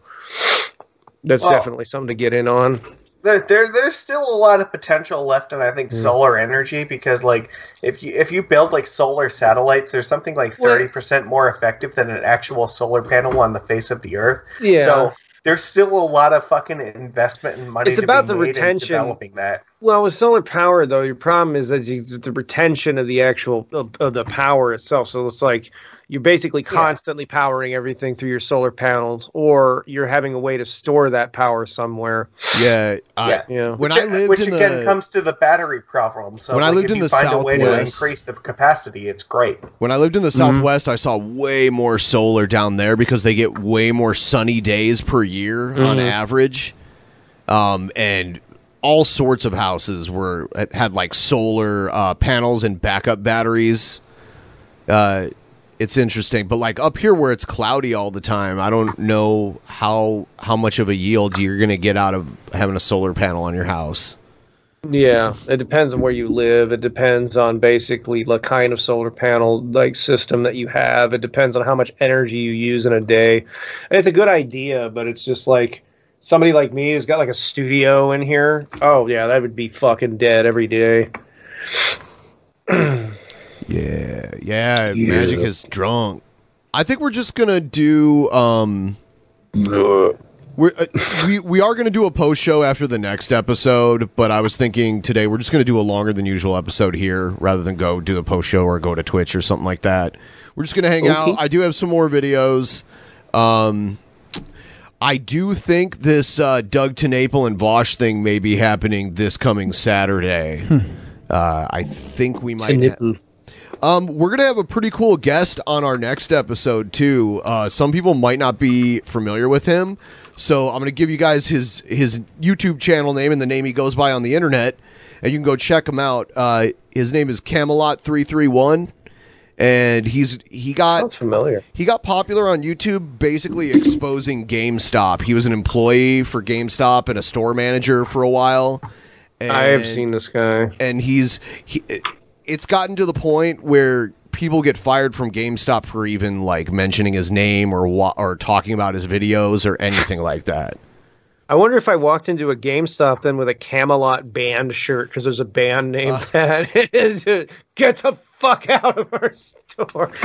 That's Well- definitely something to get in on. There, there there's still a lot of potential left in I think Mm. solar energy because like if you if you build like solar satellites, there's something like thirty percent more effective than an actual solar panel on the face of the earth. Yeah. So there's still a lot of fucking investment and money. It's to about be the made retention. developing that. Well, with solar power, though, your problem is that you, it's the retention of the actual of, of the power itself. So it's like you're basically constantly powering everything through your solar panels, or you're having a way to store that power somewhere. Yeah, I, Yeah. yeah. When which, I lived which in again the- comes to the battery problem. So When I lived if in the find a way to Southwest- increase the capacity, it's great. When I lived in the Southwest, I saw way more solar down there because they get way more sunny days per year on Mhm. average. Um, and all sorts of houses were had like solar uh, panels and backup batteries. Uh, it's interesting, but like up here where it's cloudy all the time, I don't know how how much of a yield you're going to get out of having a solar panel on your house. Yeah, it depends on where you live. It depends on basically the kind of solar panel like system that you have. It depends on how much energy you use in a day. It's a good idea, but it's just like somebody like me who's got like a studio in here. Oh yeah, that would be fucking dead every day. Yeah, yeah, Magic is drunk. I think we're just gonna do. um we're, uh, we we are going to do a post show after the next episode, but I was thinking today we're just going to do a longer than usual episode here rather than go do a post show or go to Twitch or something like that. We're just going to hang Okay. out. I do have some more videos. Um, I do think this uh, Doug TenNapel and Vaush thing may be happening this coming Saturday. Uh, I think we might. ha- um, we're gonna have a pretty cool guest on our next episode too. Uh, some people might not be familiar with him, so I'm gonna give you guys his his YouTube channel name and the name he goes by on the internet, and you can go check him out. Uh, his name is Camelot three three one, and he's he got Sounds familiar. he got popular on YouTube basically exposing GameStop. He was an employee for GameStop and a store manager for a while. I have seen this guy. and he's he, it's gotten to the point where people get fired from GameStop for even like mentioning his name or wa- or talking about his videos or anything like that. I wonder if I walked into a GameStop then with a Camelot band shirt because there's a band named uh. that. Is it, Get the fuck out of our store.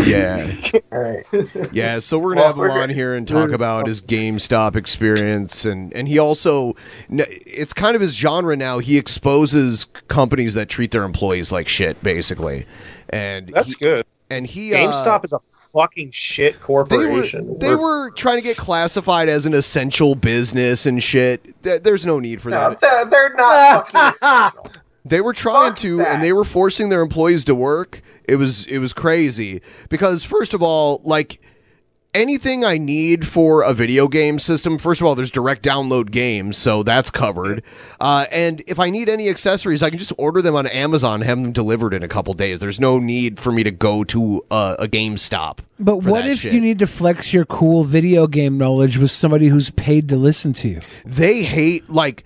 Yeah. All right. Yeah, so we're gonna Well, have him we're on gonna- here and talk about his GameStop experience, and and he also, it's kind of his genre now. He exposes companies that treat their employees like shit, basically, and That's he- good. And he uh, GameStop is a fucking shit they were corporation. they were trying to get classified as an essential business and shit. There's no need for No, that. they're, they're not fucking. They were trying to, and they were forcing their employees to work. It was it was crazy because first of all, like anything I need for a video game system, first of all, there's direct download games, so that's covered. Uh, and if I need any accessories, I can just order them on Amazon, and have them delivered in a couple days. There's no need for me to go to a, a GameStop. But for what that if shit. you need to flex your cool video game knowledge with somebody who's paid to listen to you? They hate like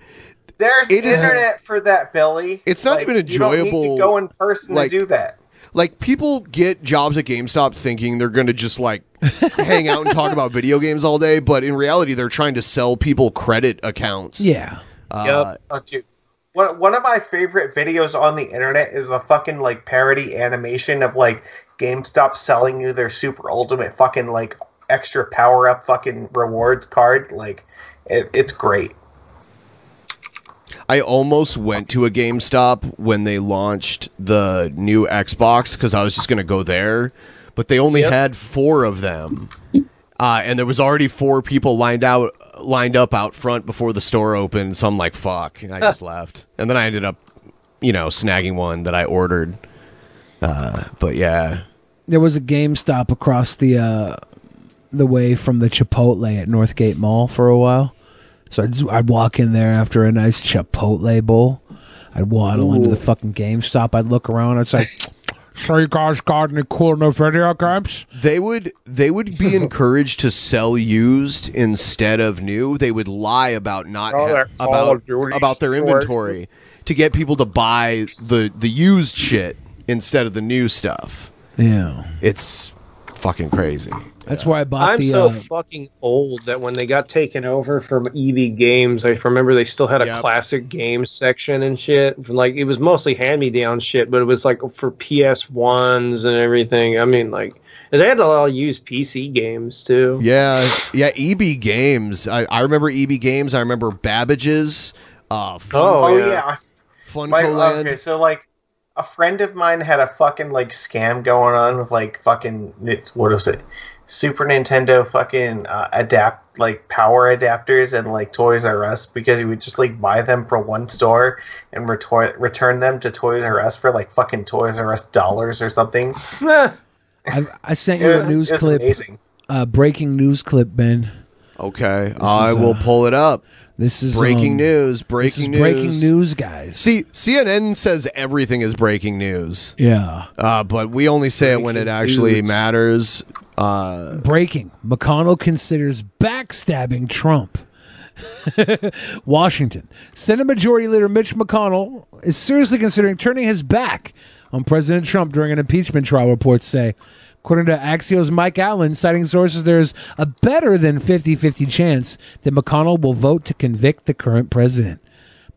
There's It is- internet for that, Billy. It's not Like, even You don't need enjoyable, to go in person like- to do that. Like people get jobs at GameStop thinking they're going to just like hang out and talk about video games all day, but in reality, they're trying to sell people credit accounts. Yeah. Uh, Oh, dude. One, one of my favorite videos on the internet is a fucking like parody animation of like GameStop selling you their super ultimate fucking like extra power up fucking rewards card. Like, it, it's great. I almost went to a GameStop when they launched the new Xbox because I was just going to go there, but they only had four of them, uh, and there was already four people lined out lined up out front before the store opened. So I'm like, "Fuck!" and I just left, and then I ended up, you know, snagging one that I ordered. Uh, but yeah, There was a GameStop across the uh, the way from the Chipotle at Northgate Mall for a while. So I'd, I'd walk in there after a nice Chipotle bowl. I'd waddle into the fucking GameStop. I'd look around. I'd say, So you guys got any cool new video games? They would they would be encouraged to sell used instead of new. They would lie about not Oh, ha- that Call about of Duty about their story. inventory to get people to buy the the used shit instead of the new stuff. Yeah, it's fucking crazy. That's why I bought the I'm the. so uh, fucking old that when they got taken over from EB Games, I remember they still had a classic games section and shit. Like it was mostly hand me down shit, but it was like for PS ones and everything. I mean, like and they had a lot of used PC games too. Yeah, yeah. EB Games. I, I remember EB Games. I remember Babbage's. Uh, fun, Oh, yeah. Fun My- Land. okay, so like a friend of mine had a fucking like scam going on with like fucking it's what was it? Super Nintendo fucking uh, adapt like power adapters and like Toys R Us because you would just like buy them from one store and retor- return them to Toys R Us for like fucking Toys R Us dollars or something. I, I sent you It a news clip. amazing. Uh, breaking news clip, Ben. Okay, This I is, will uh, pull it up. This is breaking um, news. this Breaking is news. breaking news, guys. See, CNN says everything is breaking news. Yeah. Uh, but we only say it when it actually news. matters. Uh, Breaking. McConnell considers backstabbing Trump. Washington. Senate Majority Leader Mitch McConnell is seriously considering turning his back on President Trump during an impeachment trial, reports say. According to Axios' Mike Allen, citing sources, there's a better than 50 50 chance that McConnell will vote to convict the current president.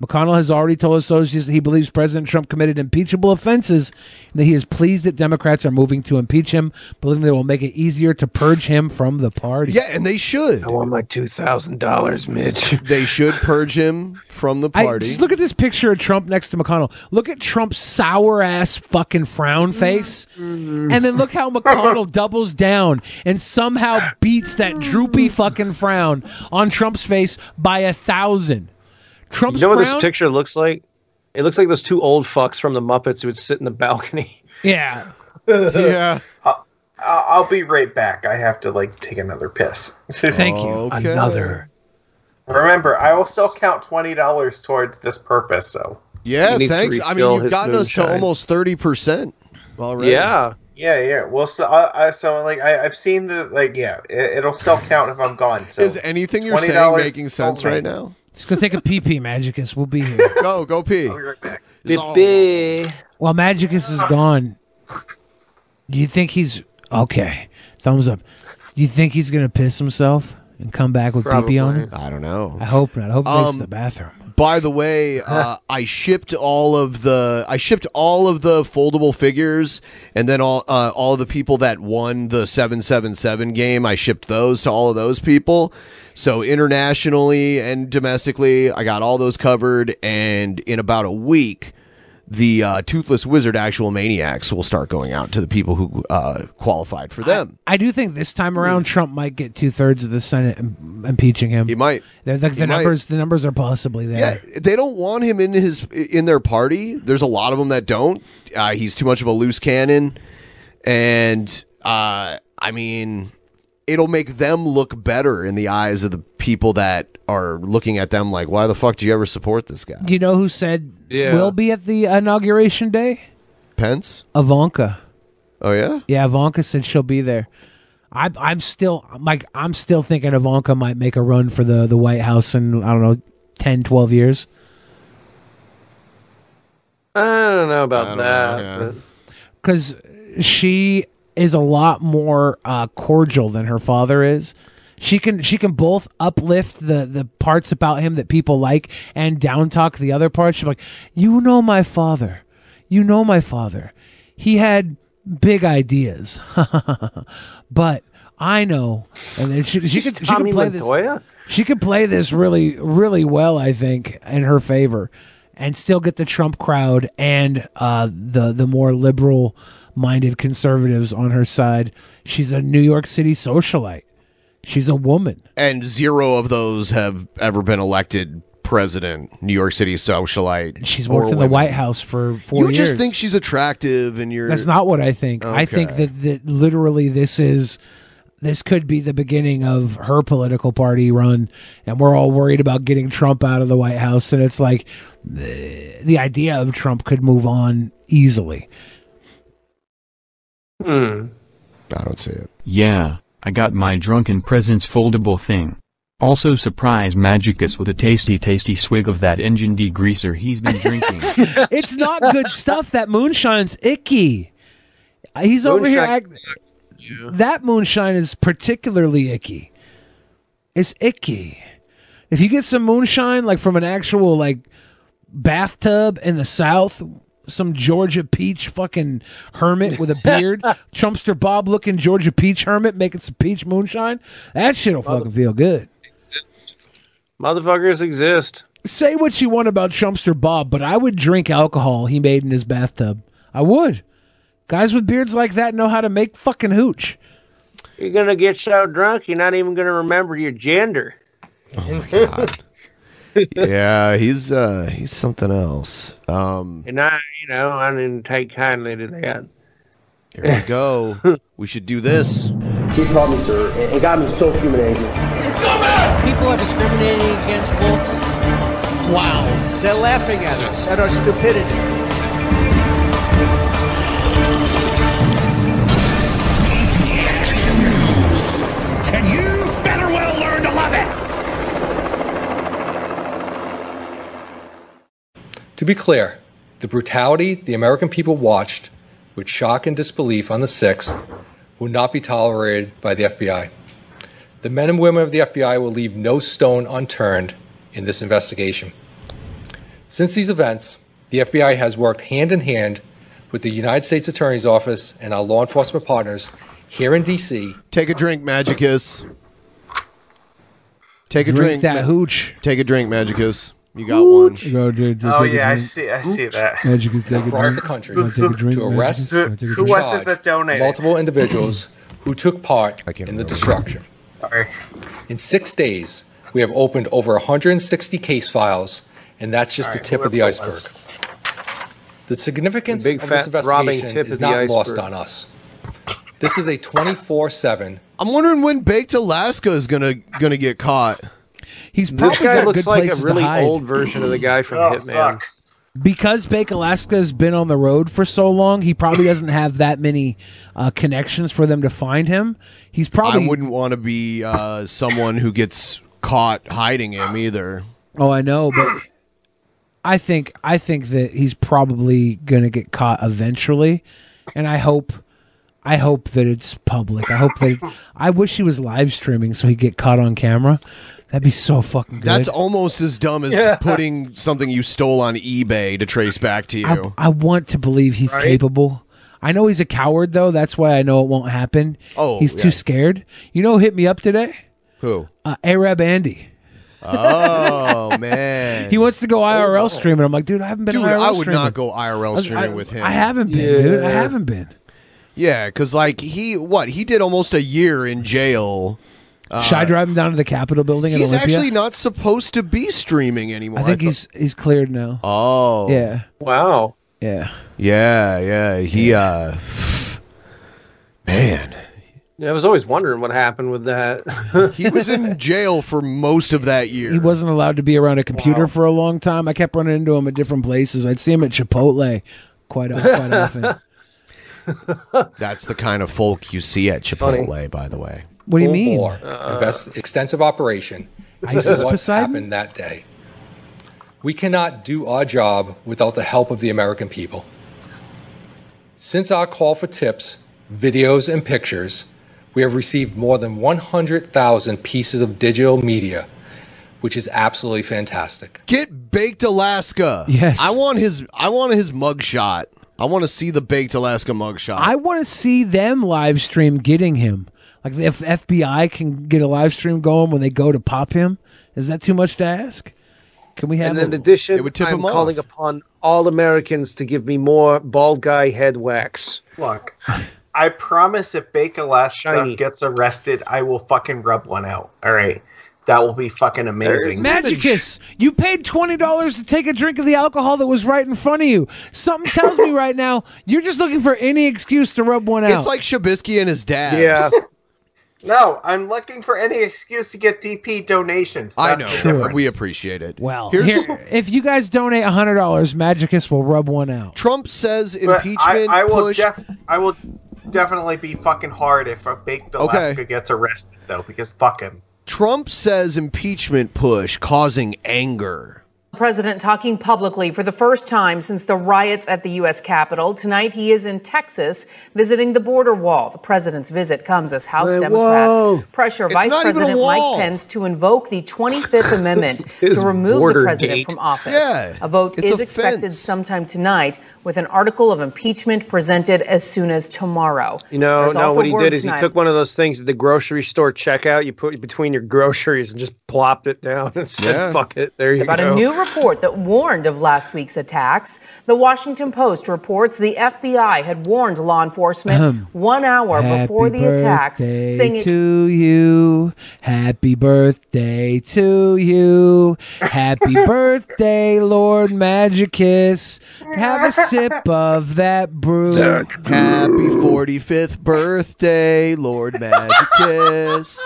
McConnell has already told associates that he believes President Trump committed impeachable offenses and that he is pleased that Democrats are moving to impeach him, believing they will make it easier to purge him from the party. yeah, and they should. I want my two thousand dollars, Mitch. They should purge him from the I, party. just look at this picture of Trump next to McConnell. Look at Trump's sour ass fucking frown mm-hmm. face. Mm-hmm. And then look how McConnell doubles down and somehow beats that droopy fucking frown on Trump's face by a thousand. Trump's you know what this picture looks like? It looks like those two old fucks from the Muppets who would sit in the balcony. Yeah. yeah. I'll, I'll be right back. I have to like take another piss. Thank you. Another. Remember, I will still count twenty dollars towards this purpose. So yeah, He needs to thanks. I mean, you've his gotten us to almost 30% already. Yeah. Yeah, yeah. Well, so I, I so like I, I've seen the like yeah, it, it'll still count if I'm gone. So Is anything you're saying making sense only. right now? Just go take a pee pee, Magicus. We'll be here. Go, go pee. Be back. Bippy. While Magicus is gone, do you think he's okay? Thumbs up. Do you think he's gonna piss himself and come back with pee pee on him? I don't know. I hope not. I hope he goes to Um, the bathroom. By the way, uh, I shipped all of the I shipped all of the foldable figures, and then all uh, all the people that won the seven seven seven game. I shipped those to all of those people. So internationally and domestically, I got all those covered. And in about a week, the uh, Toothless Wizard Actual Maniacs will start going out to the people who uh, qualified for them. I do think this time around Trump might get two thirds of the Senate im- impeaching him. He might. The, the, He the might. numbers, the numbers are possibly there. Yeah, they don't want him in his in their party. There's a lot of them that don't. Uh, he's too much of a loose cannon, and uh, I mean, it'll make them look better in the eyes of the people that are looking at them like, why the fuck do you ever support this guy? Do you know who said Yeah. will be at the inauguration day? Pence. Ivanka. Oh yeah. Yeah, Ivanka said she'll be there. I, I'm still like I'm still thinking Ivanka might make a run for the the White House in I don't know 10, 12 years. I don't know about that. but- because she is a lot more uh, cordial than her father is. She can she can both uplift the the parts about him that people like and down talk the other parts. She's like, you know my father, you know my father. He had big ideas, but I know, and then she she could she could play Montoya? this. She could play this really really well, I think, in her favor, and still get the Trump crowd and uh, the the more liberal minded conservatives on her side. She's a New York City socialite. She's a woman. And zero of those have ever been elected president. New York City socialite. She's worked in the. White House for four You years. You just think she's attractive, and you're. That's not what I think. I think that, that literally this is this could be the beginning of her political party run, and we're all worried about getting Trump out of the White House, and it's like the, the idea of Trump could move on easily. Hmm. I don't see it. Yeah, I got my Drunken Peasants foldable thing. Also surprise Magicus with a tasty tasty swig of that engine degreaser he's been drinking. it's not good stuff. That moonshine's icky. He's over here. Act- that moonshine is particularly icky. It's icky. If you get some moonshine, like from an actual like bathtub in the south, some Georgia peach fucking hermit with a beard, Trumpster Bob looking Georgia peach hermit making some peach moonshine, that shit'll fucking feel good. Motherfuckers exist. Say what you want about Trumpster Bob, but I would drink alcohol he made in his bathtub. I would. Guys with beards like that know how to make fucking hooch. You're gonna get so drunk, you're not even gonna remember your gender. Oh, yeah, he's uh he's something else. Um And I, you know, I didn't take kindly to that. here we go. we should do this. He called me sir. It, it got me so human angry. People are discriminating against wolves. Wow. They're laughing at us, at our stupidity. To be clear, the brutality the American people watched with shock and disbelief on the 6th will not be tolerated by the FBI. The men and women of the FBI will leave no stone unturned in this investigation. Since these events, the FBI has worked hand in hand with the United States Attorney's Office and our law enforcement partners here in D.C. Take a drink, Magicus. Take a Drink drink. that hooch. Take a drink, Magicus. You got one. Go, dude, Oh take a yeah, I drink. see. I see that. Magicus, take a across drink. the country Wanna take a drink, to arrest Magicus? Take a Who was it that donated? multiple individuals who took part in the destruction. Sorry. In six days, we have opened over 160 case files, and that's just All the tip of the whoever it iceberg. The significance The big of this investigation tip is not lost on us. This is a 24 7. I'm wondering when Baked Alaska is gonna gonna get caught. He's This guy got looks good like a really old version of the guy from Oh, Hitman. fuck. because Bake Alaska has been on the road for so long, he probably doesn't have that many uh, connections for them to find him. He's probably. I wouldn't want to be uh, someone who gets caught hiding him either. Oh, I know, but I think I think that he's probably gonna get caught eventually, and I hope. I hope that it's public. I hope that I wish he was live streaming so he'd get caught on camera. That'd be so fucking good. That's almost as dumb as Yeah. putting something you stole on eBay to trace back to you. I, I want to believe he's Right? capable. I know he's a coward though. That's why I know it won't happen. Oh, he's too yeah. scared. You know, who hit me up today. Who? Uh, Arab Andy. Oh man, He wants to go IRL streaming. I'm like, dude, I haven't been Dude, IRL I would streaming. not go IRL I- streaming I- with him. I haven't been, dude. I haven't been. Yeah, because like he what he did almost a year in jail. Uh, Should I drive him down to the Capitol building in He's Olympia? actually not supposed to be streaming anymore. I think thought- he's he's cleared now. Oh. Yeah. Wow. Yeah. Yeah, yeah. He uh man. Yeah, I was always wondering what happened with that. He was in jail for most of that year. He wasn't allowed to be around a computer for a long time. I kept running into him at different places. I'd see him at Chipotle quite quite often. That's the kind of folk you see at Chipotle, by the way. What do you mean? bore, uh-uh. invest, extensive operation. This ISIS is what Poseidon? happened that day. We cannot do our job without the help of the American people. Since our call for tips, videos, and pictures, we have received more than 100,000 pieces of digital media, which is absolutely fantastic. Get Baked Alaska. Yes. I want his I want his mugshot. I want to see the Baked Alaska mugshot. I want to see them live stream getting him. Like if FBI can get a live stream going when they go to pop him, is that too much to ask? Can we have? and a- in addition, tip I'm him off. calling upon all Americans to give me more bald guy head wax. Look, I promise if Bake Alaska gets arrested, I will fucking rub one out. All right. That will be fucking amazing. Magicus, you paid twenty dollars to take a drink of the alcohol that was right in front of you. Something tells me right now you're just looking for any excuse to rub one out. It's like Shabisky and his dad. Yeah. No, I'm looking for any excuse to get DP donations. I know. the difference. We appreciate it. well, Here's- here, if you guys donate hundred dollars, Magicus will rub one out. Trump says But impeachment I, I will push. def- I will definitely be fucking hard if a baked Alaska Okay. gets arrested, though, because fuck him. Trump says impeachment push causing anger. President talking publicly for the first time since the riots at the U.S. Capitol. Tonight, he is in Texas visiting the border wall. The president's visit comes as House Hey, Democrats whoa. pressure It's Vice not even a President Mike. Pence to invoke the 25th Amendment to remove the president gate. from office. Yeah, a vote is a expected fence. sometime tonight with an article of impeachment presented as soon as tomorrow. You know, There's no, what he did is he took one of those things at the grocery store checkout. You put between your groceries and just plopped it down and said, Yeah. "Fuck it." There you about go. About a new report that warned of last week's attacks. The Washington Post reports the FBI had warned law enforcement Ahem. one hour before the attacks, birthday saying it to you. Happy birthday to you. Happy birthday, Lord Magicus. Have a sip of that brew. Happy 45th birthday, Lord Magicus.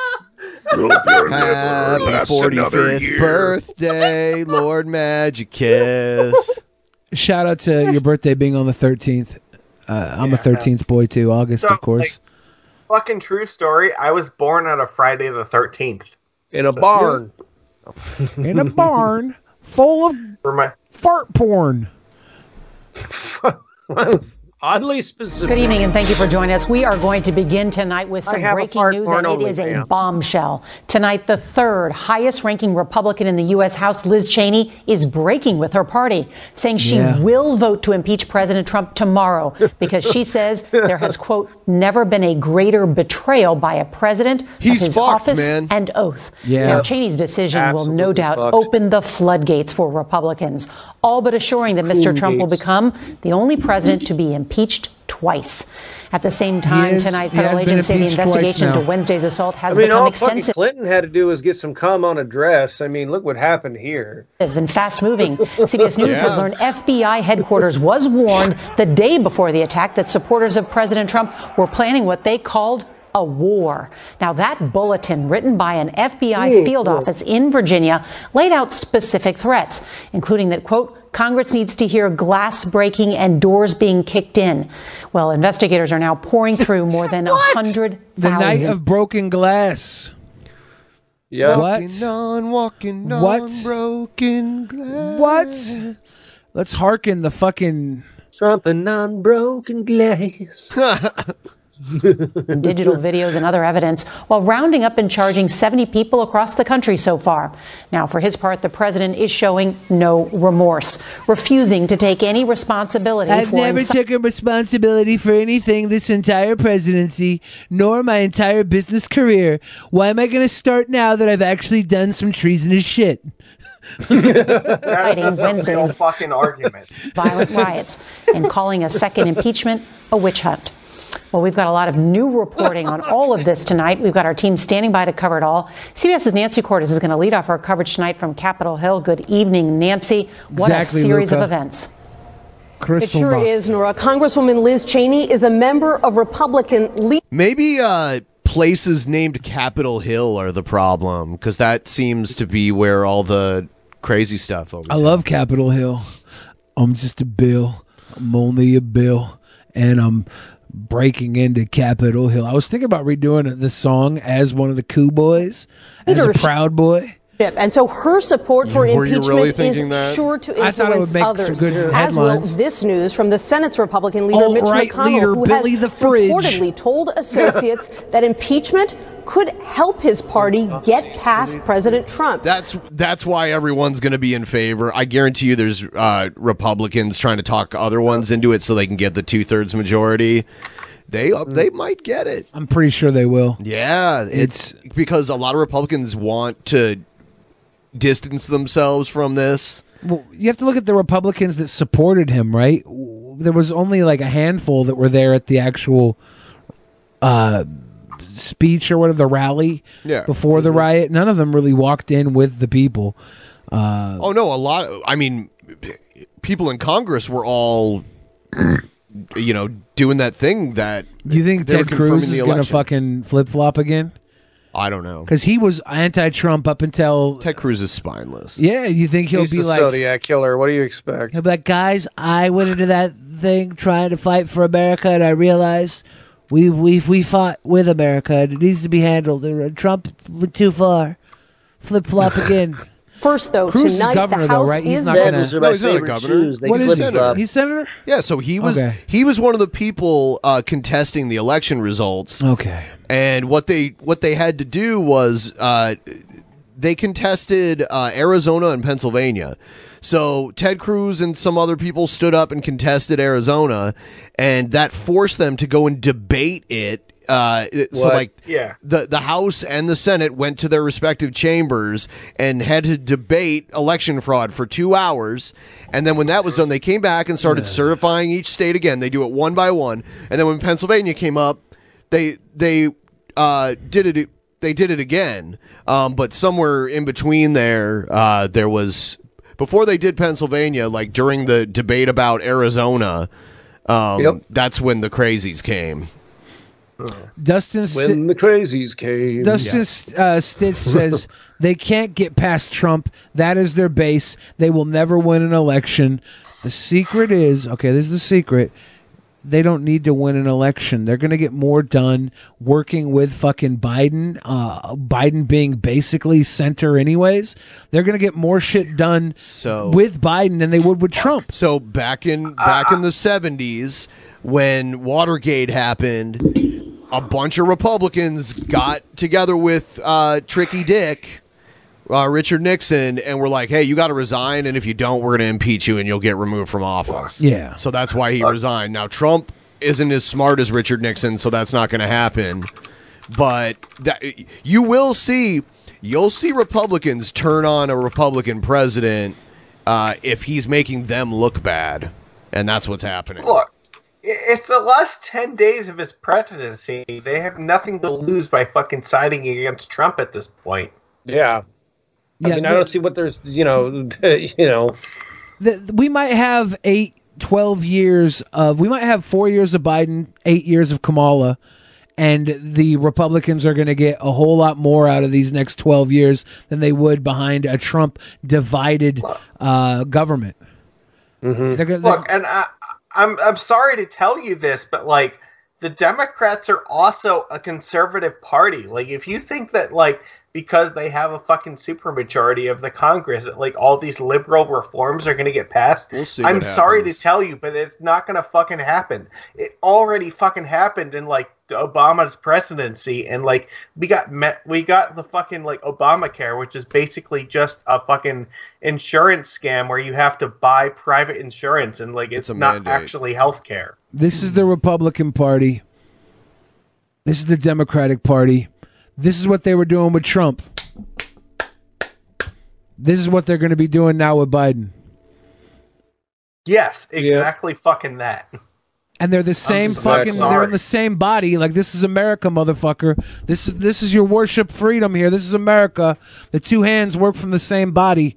Happy 45th birthday, Lord Magicus. Shout out to your birthday being on the 13th. Uh, I'm a 13th boy too. August, So, of course. Fucking true story. I was born on a Friday the 13th. In a barn. In a barn full of For my fart porn. Oddly specific. Good evening, and thank you for joining us. We are going to begin tonight with some breaking news, and it is a bombshell. Tonight, the third highest ranking Republican in the U.S. House, Liz Cheney, is breaking with her party, saying she Yeah. will vote to impeach President Trump tomorrow because she says there has, quote, never been a greater betrayal by a president He's of his fucked, office man. and oath. Yeah. Now, Cheney's decision will no doubt fucked. open the floodgates for Republicans, all but assuring that Mr. Trump will become the only president to be impeached twice. At the same time, is- tonight, federal has agents say the investigation now. into Wednesday's assault has I mean, become all extensive Clinton had to do was get some cum on a dress. I mean, look what happened here. and fast moving. CBS News has learned FBI headquarters was warned the day before the attack that supporters of President Trump were planning what they called a war. Now, that bulletin, written by an FBI Ooh, field cool. office in Virginia, laid out specific threats, including that, quote, Congress needs to hear glass breaking and doors being kicked in. Well, investigators are now pouring through more than a hundred The night of broken glass. Yeah. What? Walking on, walking on What? broken glass. What? Let's hearken the fucking something on broken glass. digital videos and other evidence while rounding up and charging 70 people across the country so far. Now, for his part, the president is showing no remorse, refusing to take any responsibility I've for never insi- taken responsibility for anything this entire presidency, nor my entire business career. Why am I going to start now that I've actually done some treasonous shit? Fighting That's a real Wednesday's fucking argument. violent riots and calling a second impeachment a witch hunt. Well, we've got a lot of new reporting on all of this tonight. We've got our team standing by to cover it all. CBS's Nancy Cordes is going to lead off our coverage tonight from Capitol Hill. Good evening, Nancy. What Exactly, a series Luca. of events. It sure is, Norah. Congresswoman Liz Cheney is a member of Republican leadership. Maybe uh, places named Capitol Hill are the problem because that seems to be where all the crazy stuff always I love Capitol Hill. I'm just a bill. I'm only a bill. And I'm breaking into Capitol Hill. I was thinking about redoing this song as one of the Coup Boys, as a proud boy. And so her support for Were impeachment really is that? sure to I thought it would influence others. as will this news from the Senate's Republican leader Mitch Alt-right McConnell, leader who Billy has the reportedly told associates that impeachment could help his party get past President Trump. That's that's why everyone's going to be in favor. I guarantee you, there's uh, Republicans trying to talk other ones into it so they can get the two thirds majority. They uh, they might get it. I'm pretty sure they will. Yeah, it's because a lot of Republicans want to distance themselves from this. Well, you have to look at the Republicans that supported him, right? There was only like a handful that were there at the actual uh, speech or whatever, the rally Yeah. before the riot. None of them really walked in with the people. Uh, Oh no, a lot. I mean, people in Congress were all, you know, doing that thing that. you think Ted Cruz is going to fucking flip flop again? I don't know. Because he was anti-Trump up until Ted Cruz is spineless. Yeah, you think he'll He's be the like Zodiac killer. What do you expect? He'll be like, guys, I went into that thing trying to fight for America, and I realized We we we fought with America, and it needs to be handled. Trump went too far. Flip flop again. First, though, Cruz is tonight governor, the though, House right? He's is not voting- gonna- No, he's not a governor. What is he? He's senator. Yeah, so he was Okay. he was one of the people uh, contesting the election results. Okay. And what they what they had to do was uh, they contested uh, Arizona and Pennsylvania. So Ted Cruz and some other people stood up and contested Arizona, and that forced them to go and debate it. Uh, it- so like Yeah. the the House and the Senate went to their respective chambers and had to debate election fraud for two hours. And then when that was done, they came back and started certifying each state again. They do it one by one. And then when Pennsylvania came up, they they uh, did it. They did it again. Um, but somewhere in between there, uh, there was before they did Pennsylvania, like during the debate about Arizona. Um, That's when the crazies came. Dustin When the crazies came. Dustin uh, Stitch says they can't get past Trump. That is their base. They will never win an election. The secret is okay. This is the secret. They don't need to win an election. They're going to get more done working with fucking Biden. Uh, Biden being basically center, anyways. They're going to get more shit done so with Biden than they would with Trump. So back in back in the seventies, when Watergate happened, a bunch of Republicans got together with uh, Tricky Dick, uh, Richard Nixon, and were like, "Hey, you got to resign, and if you don't, we're going to impeach you, and you'll get removed from office." Yeah. So that's why he resigned. Now Trump isn't as smart as Richard Nixon, so that's not going to happen. But that, you will see, you'll see Republicans turn on a Republican president uh, if he's making them look bad, and that's what's happening. Look, i- it's the last 10 days of his presidency. They have nothing to lose by fucking siding against Trump at this point. Yeah. I Yeah, mean, I don't see what there's, you know, you know. the, we might have eight, 12 years of, we might have four years of Biden, eight years of Kamala, and the Republicans are going to get a whole lot more out of these next 12 years than they would behind a Trump divided uh, government. Mm-hmm. They're gonna- Look, and I, I'm I'm sorry to tell you this, but like the Democrats are also a conservative party. Like if you think that like because they have a fucking supermajority of the Congress that like all these liberal reforms are going to get passed, see I'm sorry to tell you, but it's not going to fucking happen. It already fucking happened in like Obama's presidency, and like we got met, we got the fucking like Obamacare, which is basically just a fucking insurance scam where you have to buy private insurance, and like it's, a not mandate. actually health care. This is the Republican Party. This is the Democratic Party. This is what they were doing with Trump. This is what they're going to be doing now with Biden. Yes, exactly fucking that. And they're the same just very fucking. They're in the same body. Like this is America, motherfucker. This is this is your worship freedom here. This is America. The two hands work from the same body.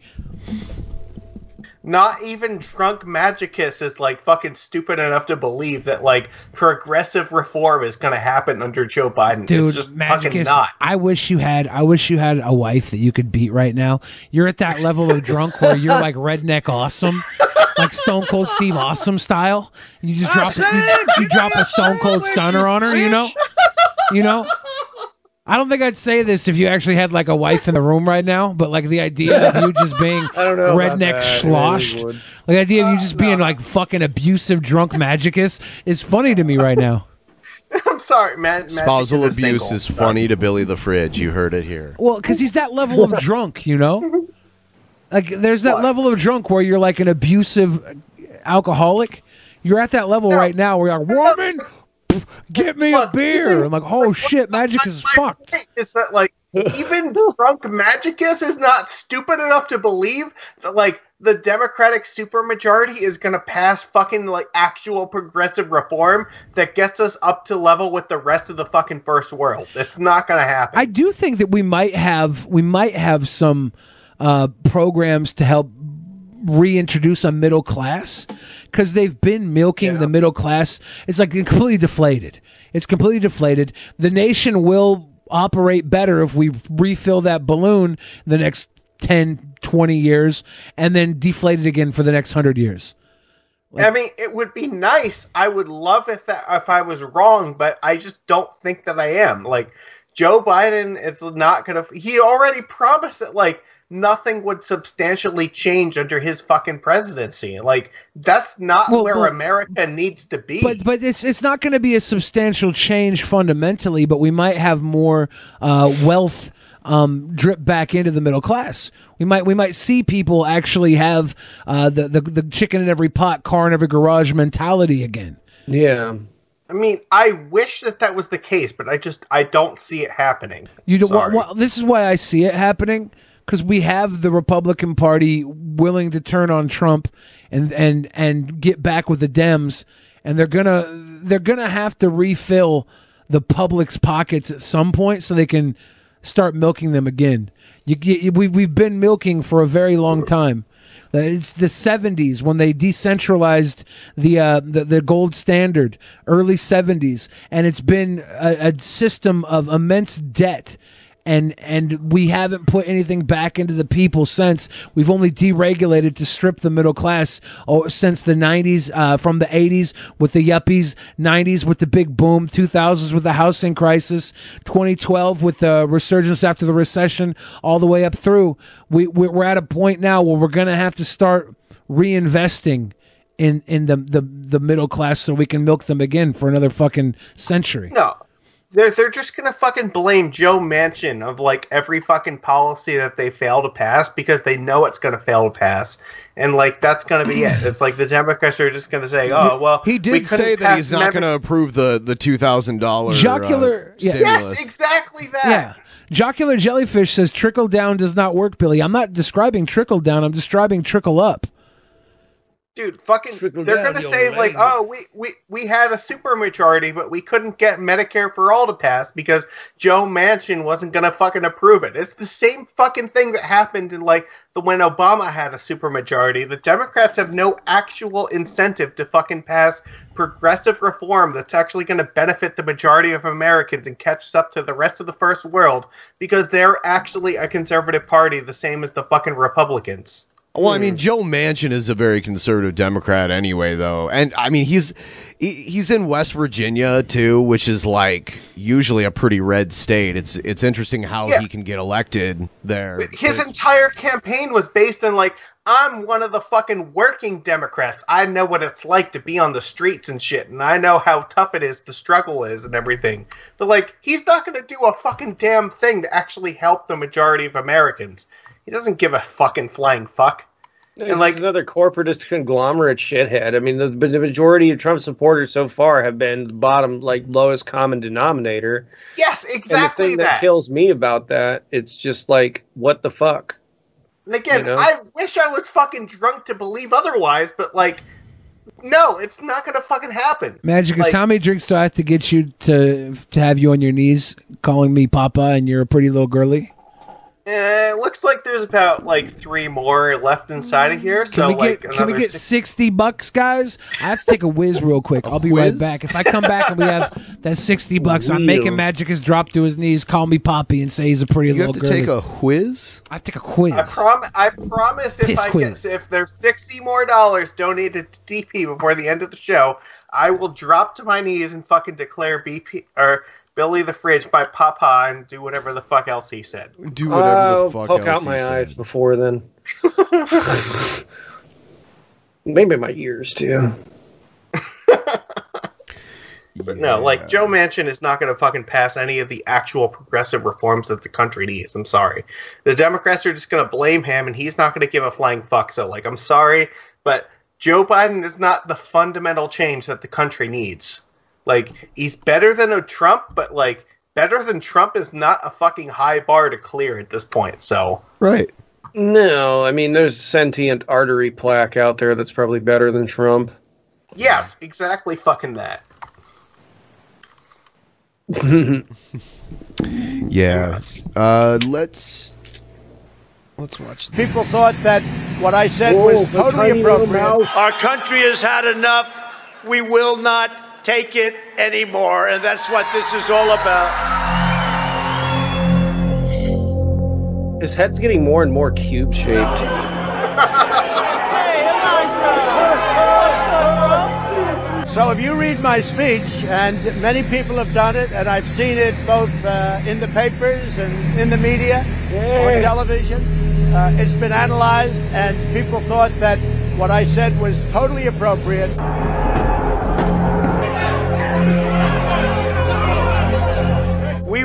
Not even drunk magicus is like fucking stupid enough to believe that like progressive reform is going to happen under Joe Biden. Dude, it's just fucking Magicus, not. I wish you had. I wish you had a wife that you could beat right now. You're at that level of drunk where you're like redneck awesome, like Stone Cold Steve Awesome style. And you just drop you, you drop a Stone Cold Stunner on her. You know, you know. I don't think I'd say this if you actually had like a wife in the room right now, but like the idea of you just being I don't know redneck that. sloshed, really like the idea of you uh, just being like fucking abusive drunk magicus is funny to me right now. I'm sorry, man. Spousal is abuse single. is funny to Billy the Fridge. You heard it here. Well, because he's that level of drunk, you know. Like, there's that level of drunk where you're like an abusive alcoholic. You're at that level right now where you're like, woman, get me a beer. I'm like, oh shit, magic is fucked. Is that like even drunk magicus is not stupid enough to believe that like the Democratic supermajority is going to pass fucking like actual progressive reform that gets us up to level with the rest of the fucking first world. It's not going to happen. I do think that we might have we might have some uh, programs to help reintroduce a middle class because they've been milking the middle class. It's like completely deflated. It's completely deflated. The nation will operate better if we refill that balloon the next 10, 20 years and then deflate it again for the next 100 years. I mean, it would be nice. I would love if that if I was wrong, but I just don't think that I am. Like Joe Biden is not gonna. He already promised it like nothing would substantially change under his fucking presidency. Like that's not Well, where but- America needs to be. But but it's it's not going to be a substantial change fundamentally, but we might have more uh, wealth um, drip back into the middle class. We might we might see people actually have uh, the, the the chicken in every pot, car in every garage mentality again. Yeah. I mean, I wish that that was the case, but I just I don't see it happening. You don't. Sorry. Well, this is why I see it happening because we have the Republican Party willing to turn on Trump and and and get back with the Dems, and they're gonna they're gonna have to refill the public's pockets at some point so they can start milking them again. You, you we've we've been milking for a very long time. It's the '70s when they decentralized the uh, the, the gold standard, early '70s, and it's been a, a system of immense debt and and we haven't put anything back into the people since. We've only deregulated to strip the middle class oh, since the 90s, uh, from the 80s with the yuppies, 90s with the big boom, 2000s with the housing crisis, 2012 with the resurgence after the recession, all the way up through. We we- we're at a point now where we're gonna have to start reinvesting. In, in the, the the middle class so we can milk them again for another fucking century. No. They're, they're just gonna fucking blame Joe Manchin of like every fucking policy that they fail to pass because they know it's gonna fail to pass, and like that's gonna be it. It's like the Democrats are just gonna say, "Oh well." He did couldn't say that he's not member- going to approve the the two thousand dollars uh, Jocular- yeah. stimulus. Yes, exactly that. Yeah. Jocular Jellyfish says trickle down does not work, Billy. I'm not describing trickle down, I'm describing trickle up. Dude, fucking, they're gonna say like. "Oh, we, we we had a supermajority, but we couldn't get Medicare for all to pass because Joe Manchin wasn't gonna fucking approve it." It's the same fucking thing that happened in like the when Obama had a supermajority. The Democrats have no actual incentive to fucking pass progressive reform that's actually going to benefit the majority of Americans and catch up to the rest of the first world because they're actually a conservative party, the same as the fucking Republicans. Well, I mean, hmm. Joe Manchin is a very conservative Democrat anyway, though, and I mean he's he, he's in West Virginia too, which is like usually a pretty red state. It's it's interesting how Yeah. he can get elected there. his entire campaign was based on like I'm one of the fucking working Democrats. I know what it's like to be on the streets and shit, and I know how tough it is, the struggle is, and everything. But like, he's not going to do a fucking damn thing to actually help the majority of Americans. He doesn't give a fucking flying fuck. And like another corporatist conglomerate shithead. I mean, the, the majority of Trump supporters so far have been the bottom, like lowest common denominator. Yes, exactly. And the thing that. that kills me about that, it's just like, what the fuck? And again, You know? I wish I was fucking drunk to believe otherwise, but like, no, it's not going to fucking happen. Magic, Like- how many drinks do I have to get you to to have you on your knees calling me Papa and you're a pretty little girly? Eh, it looks like there's about like three more left inside of here. So Can So we like get can we get six- sixty bucks, guys? I have to take a whiz real quick. I'll be right back. If I come back and we have that sixty bucks, I'm making Wheels. Magicus dropped to his knees, call me Poppy, and say he's a pretty You little have to girly. take a whiz. I have to take a quiz. I prom I promise if Piss I quiz. get if there's sixty more dollars donated to DP before the end of the show, I will drop to my knees and fucking declare BP or Billy the Fridge by Papa and do whatever the fuck else he said. Do I'll poke out my eyes before then. Maybe my ears too. But no, like Joe Manchin is not going to fucking pass any of the actual progressive reforms that the country needs. I'm sorry. The Democrats are just going to blame him, and he's not going to give a flying fuck. So, like, I'm sorry, but Joe Biden is not the fundamental change that the country needs. Like, he's better than a Trump, but like, better than Trump is not a fucking high bar to clear at this point. So, Right. No, I mean, there's sentient artery plaque out there that's probably better than Trump. yes, exactly fucking that. Yeah. Uh, let's let's watch. This. People thought that what I said Whoa, was totally appropriate. Our country has had enough. We will not take it anymore. And that's what this is all about. His head's getting more and more cube shaped. Hey, Elisha! you read my speech, and many people have done it, and I've seen it both uh, in the papers and in the media or television. Uh, it's been analyzed, and people thought that what I said was totally appropriate.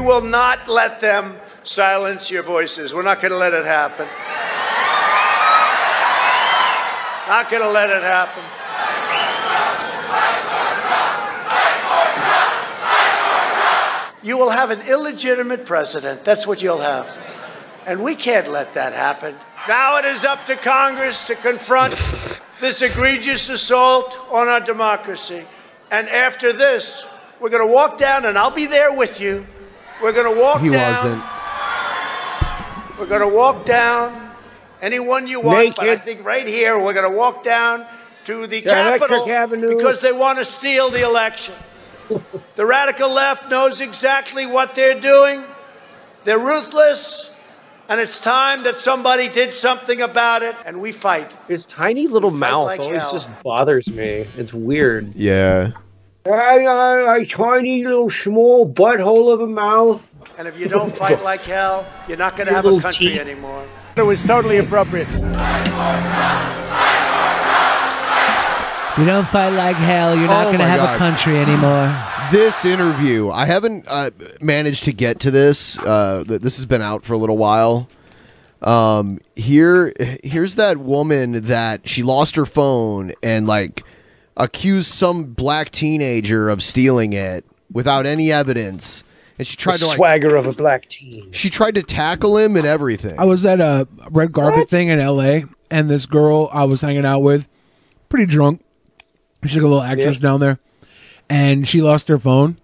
Will not let them silence your voices. We're not going to let it happen. Not going to let it happen. You will have an illegitimate president. That's what you'll have. And we can't let that happen. Now it is up to Congress to confront this egregious assault on our democracy. And after this, we're going to walk down, and I'll be there with you. We're going to walk He down. wasn't. We're going to walk down anyone you want, but I think right here we're going to walk down to the To Capitol because they want to steal the election. the radical left knows exactly what they're doing. They're ruthless, and it's time that somebody did something about it, and we fight. His tiny little fight mouth like always hell. just bothers me. It's weird. Yeah. I, I, I tiny little small butthole of a mouth. And if you don't fight like hell, you're not going to have a country teeth. anymore. It was totally appropriate. You don't fight like hell, you're not Oh going to have God. a country anymore. This interview, I haven't uh, managed to get to this. Uh, th- this has been out for a little while. Um, here, here's that woman that she lost her phone and like accused some black teenager of stealing it without any evidence, and she tried The to like swagger of a black teen. she tried to tackle him and everything. I was at a red carpet thing in LA, and this girl I was hanging out with, pretty drunk. She's like a little actress Yeah. down there, and she lost her phone,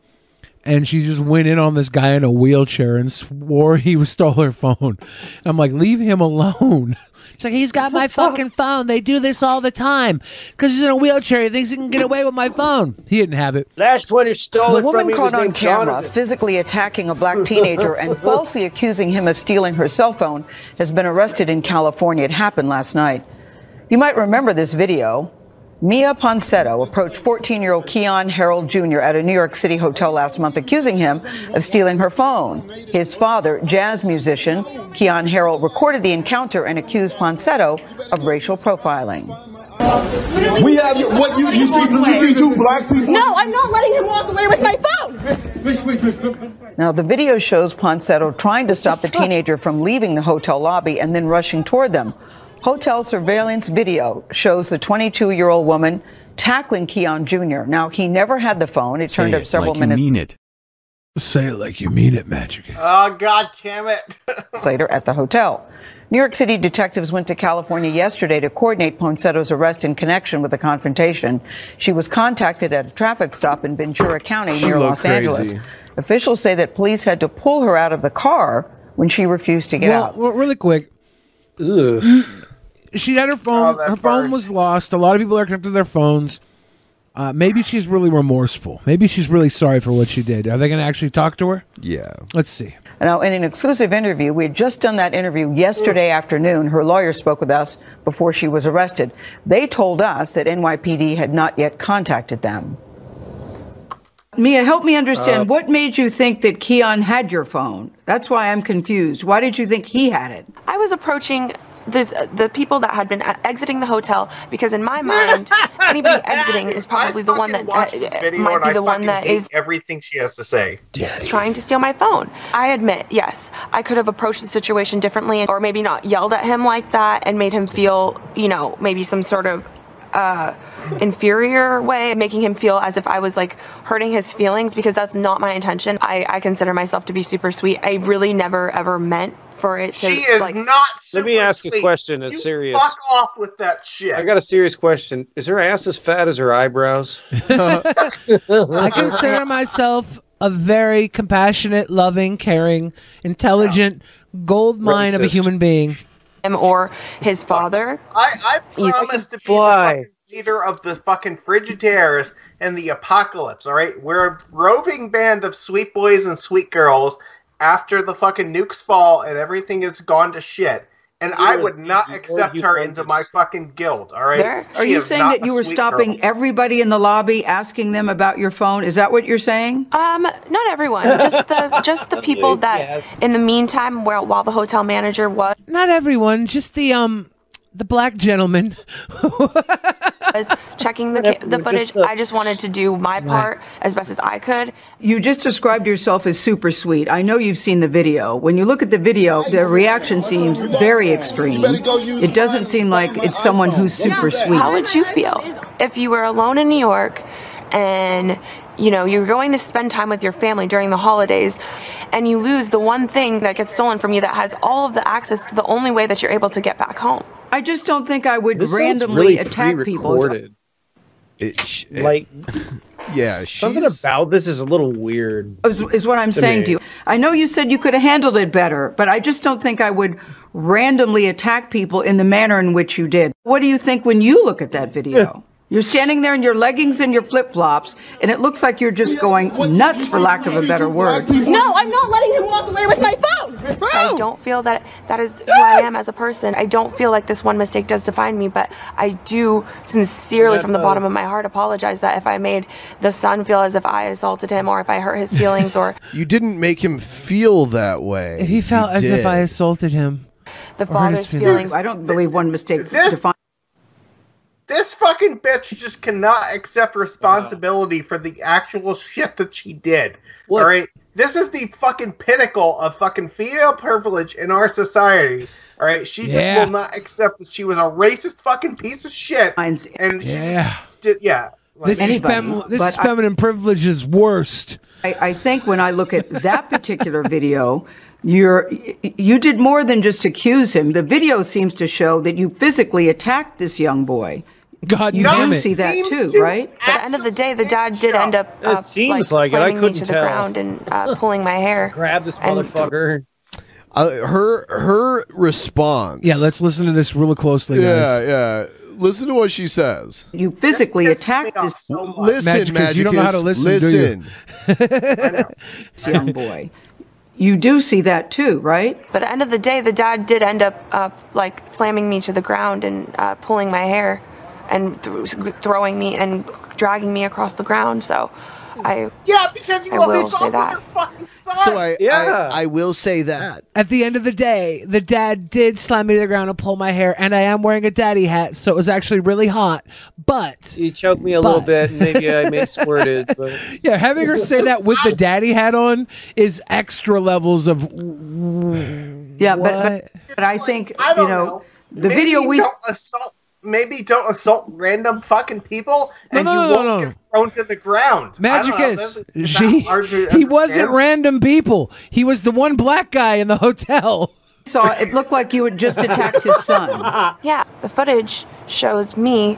and she just went in on this guy in a wheelchair and swore he stole her phone. I'm like, leave him alone. She's like, he's got my fucking phone. They do this all the time because he's in a wheelchair. He thinks he can get away with my phone. He didn't have it. Last one who stole The it from woman me caught on named camera Jonathan. physically attacking a black teenager and falsely accusing him of stealing her cell phone has been arrested in California. It happened last night. You might remember this video. Miya Ponsetto approached 14 year old Keyon Harrold Jr. at a New York City hotel last month, accusing him of stealing her phone. His father, jazz musician Keyon Harrold, recorded the encounter and accused Ponsetto of racial profiling. We have you, what you you see you see two black people. No, I'm not letting him walk away with my phone. Now, the video shows Ponsetto trying to stop the teenager from leaving the hotel lobby and then rushing toward them. Hotel surveillance video shows the 22 year old woman tackling Keyon Jr. Now, he never had the phone. It turned Say up it several like minutes you mean it. Say it like you mean it, Magic. Oh god damn it! later at the hotel. New York City detectives went to California yesterday to coordinate Ponsetto's arrest in connection with the confrontation. She was contacted at a traffic stop in Ventura County near looked Los Angeles. crazy. Officials say that police had to pull her out of the car when she refused to get well, out. well, really quick. She had her phone. her phone was lost. A lot of people are connected to their phones. Uh, maybe she's really remorseful. Maybe she's really sorry for what she did. Are they going to actually talk to her? Yeah. Let's see. Now, in an exclusive interview, we had just done that interview yesterday afternoon. Her lawyer spoke with us before she was arrested. They told us that NYPD had not yet contacted them. Miya, help me understand. Uh, what made you think that Keyon had your phone? That's why I'm confused. Why did you think he had it? I was approaching the the people that had been exiting the hotel because in my mind, anybody exiting is probably the one that uh, Video might and be I the one fucking that hate is everything she has to say. Yes. Trying to steal my phone. I admit, yes, I could have approached the situation differently or maybe not yelled at him like that and made him feel, you know, maybe some sort of uh, inferior way, making him feel as if I was like hurting his feelings because that's not my intention. I, I consider myself to be super sweet. I really never ever meant for it to She is like not. Let me ask a question. That's You serious. Fuck off with that shit. I got a serious question. Is her ass as fat as her eyebrows? I consider myself a very compassionate, loving, caring, intelligent gold mine of a human being. him or his father. I, I promise to be fly. the fucking leader of the fucking Frigidaires and the apocalypse. All right, we're a roving band of sweet boys and sweet girls. After the fucking nukes fall and everything has gone to shit, and I would not accept her into my fucking guild. All right? There? Are She you saying that you were stopping girl. everybody in the lobby, asking them about your phone? Is that what you're saying? Um, not everyone. Just the just the people that in the meantime while while the hotel manager was Not everyone, just the um the black gentleman. was checking the ca- the footage. I just wanted to do my part as best as I could. You just described yourself as super sweet. I know you've seen the video. When you look at the video, the reaction seems very extreme. It doesn't seem like it's someone who's super sweet. How would you feel if you were alone in New York and you know you're going to spend time with your family during the holidays and you lose the one thing that gets stolen from you that has all of the access to the only way that you're able to get back home? I just don't think I would This randomly really attack people. pre-recorded. like yeah, something about this is a little weird. is, is what I'm to saying me. to you. I know you said you could have handled it better, but I just don't think I would randomly attack people in the manner in which you did. What do you think when you look at that video? You're standing there in your leggings and your flip flops, and it looks like you're just going nuts, for lack of a better word. No, I'm not letting him walk away with my phone. I don't feel that that is who I am as a person. I don't feel like this one mistake does define me, but I do sincerely, from the bottom of my heart, apologize that if I made the son feel as if I assaulted him or if I hurt his feelings or You didn't make him feel that way. If he felt You as if did. I assaulted him. the Or hurt his father's feelings. feelings. I don't believe one mistake defines. This fucking bitch just cannot accept responsibility for the actual shit that she did. All right, this is the fucking pinnacle of fucking female privilege in our society. All right, she just will not accept that she was a racist fucking piece of shit. And Yeah. did, yeah. This is, fem- this is feminine privilege's worst. I, I think when I look at that particular video, you're you did more than just accuse him. The video seems to show that you physically attacked this young boy. God, you damn do it. see that Seems too, to right? At the end of the day, the dad did end up uh, It seems like it. I slamming me couldn't to the tell. ground and uh, pulling my hair. Grab this and motherfucker. Uh, her her response. Yeah, let's listen to this really closely, Yeah, guys. yeah. Listen to what she says. You physically attacked this. Listen, Magicus, you don't know how to Magicus, listen, do you? this young boy. You do see that too, right? But at the end of the day, the dad did end up uh, like slamming me to the ground and uh, pulling my hair and th- throwing me and dragging me across the ground. So I yeah, because you I will say that. So I, Yeah. I I will say that. At the end of the day, the dad did slam me to the ground and pull my hair, and I am wearing a daddy hat, so it was actually really hot. But He choked me a little bit, and maybe I may have squirted. But yeah, having her say that with the daddy hat on is extra levels of. Yeah, but, but but I think I don't you know, know. the Maybe video we don't assault. Maybe don't assault random fucking people, and no, you no, won't no. get thrown to the ground. I Magicus, is- is she, that hard to he wasn't random people. He was the one black guy in the hotel. saw, it looked like you had just attacked his son. yeah, the footage shows me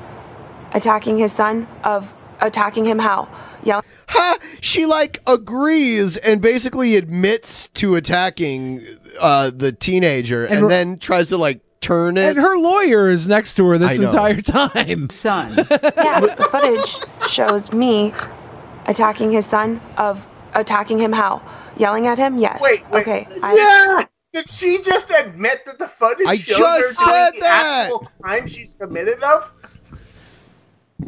attacking his son. Of attacking him how? Yelling. Ha! She like agrees and basically admits to attacking uh, the teenager, And and, her- then tries to like turn it. And her lawyer is next to her this entire time. Son. yeah, the footage shows me attacking his son. Of attacking him how? Yelling at him? Yes. Wait, wait. Okay. Yeah. Did she just admit that the footage I shows just her doing said the that. actual crime she's committed of?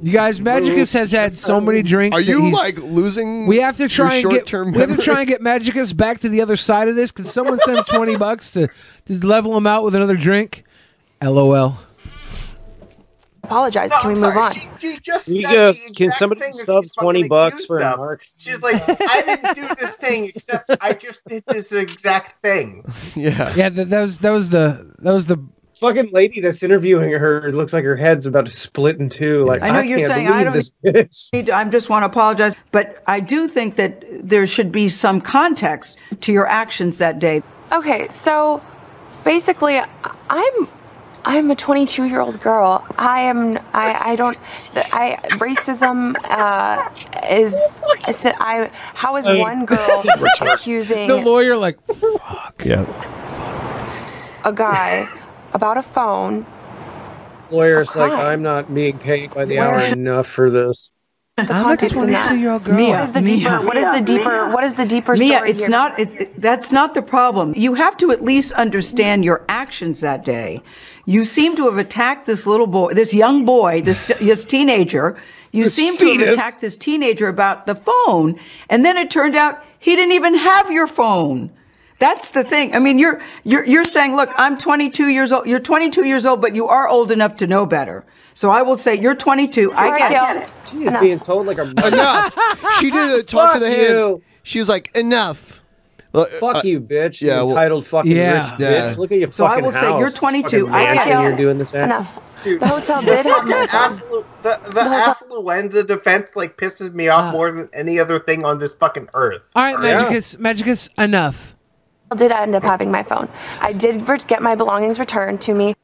You guys, Magicus has had so many drinks. Are that you he's- like losing? We have to try and get. short-term We have to memory? try and get Magicus back to the other side of this. Can someone send him twenty bucks to just level him out with another drink? LOL. Apologize. No, Can we I'm move on? She, she just You said go- the can somebody thing that sub she's 20 bucks accused for a of. mark? She's like, I didn't do this thing, except I just did this exact thing. Yeah. Yeah, that, that was that was the that was the fucking lady that's interviewing her it looks like her head's about to split in two. Like I know you're can't saying I don't this bitch. need to- I just want to apologize, but I do think that there should be some context to your actions that day. Okay, so basically, I'm I'm a 22 year old girl. I am I I don't I racism uh, is is it- I how is I one girl accusing the lawyer like fuck. Yeah. a guy about a phone? Lawyer's like. I'm not being paid by the Where- hour enough for this. The I'm a context in that. 22-year-old girl. Miya, What is the deeper- Miya. what is the deeper- what is the deeper Miya, story it's here? not. It's, it- that's not the problem. You have to at least understand your actions that day. You seem to have attacked this little boy, this young boy, this this teenager. You This seem to have attacked this teenager about the phone, and then it turned out he didn't even have your phone. That's the thing. I mean, you're you're you're saying, look, I'm 22 years old. You're 22 years old, but you are old enough to know better. So I will say you're 22. I Right, get Gayle. it. She is being told like a enough. She did a talk to Fuck the hand. you. She was like, enough. Uh, Fuck uh, you, bitch. yeah, you well- entitled fucking Yeah. rich Yeah. bitch. Look at your So I fucking will say, you're 22. Fucking I get mansion it. You're doing this at. Enough. Dude, The hotel the did have fucking my afflu- the, the affluenza defense like pisses me off more than any other thing on this fucking earth. All right, Yeah. Magicus, Magicus, enough. Did end up having my phone? I did get my belongings returned to me.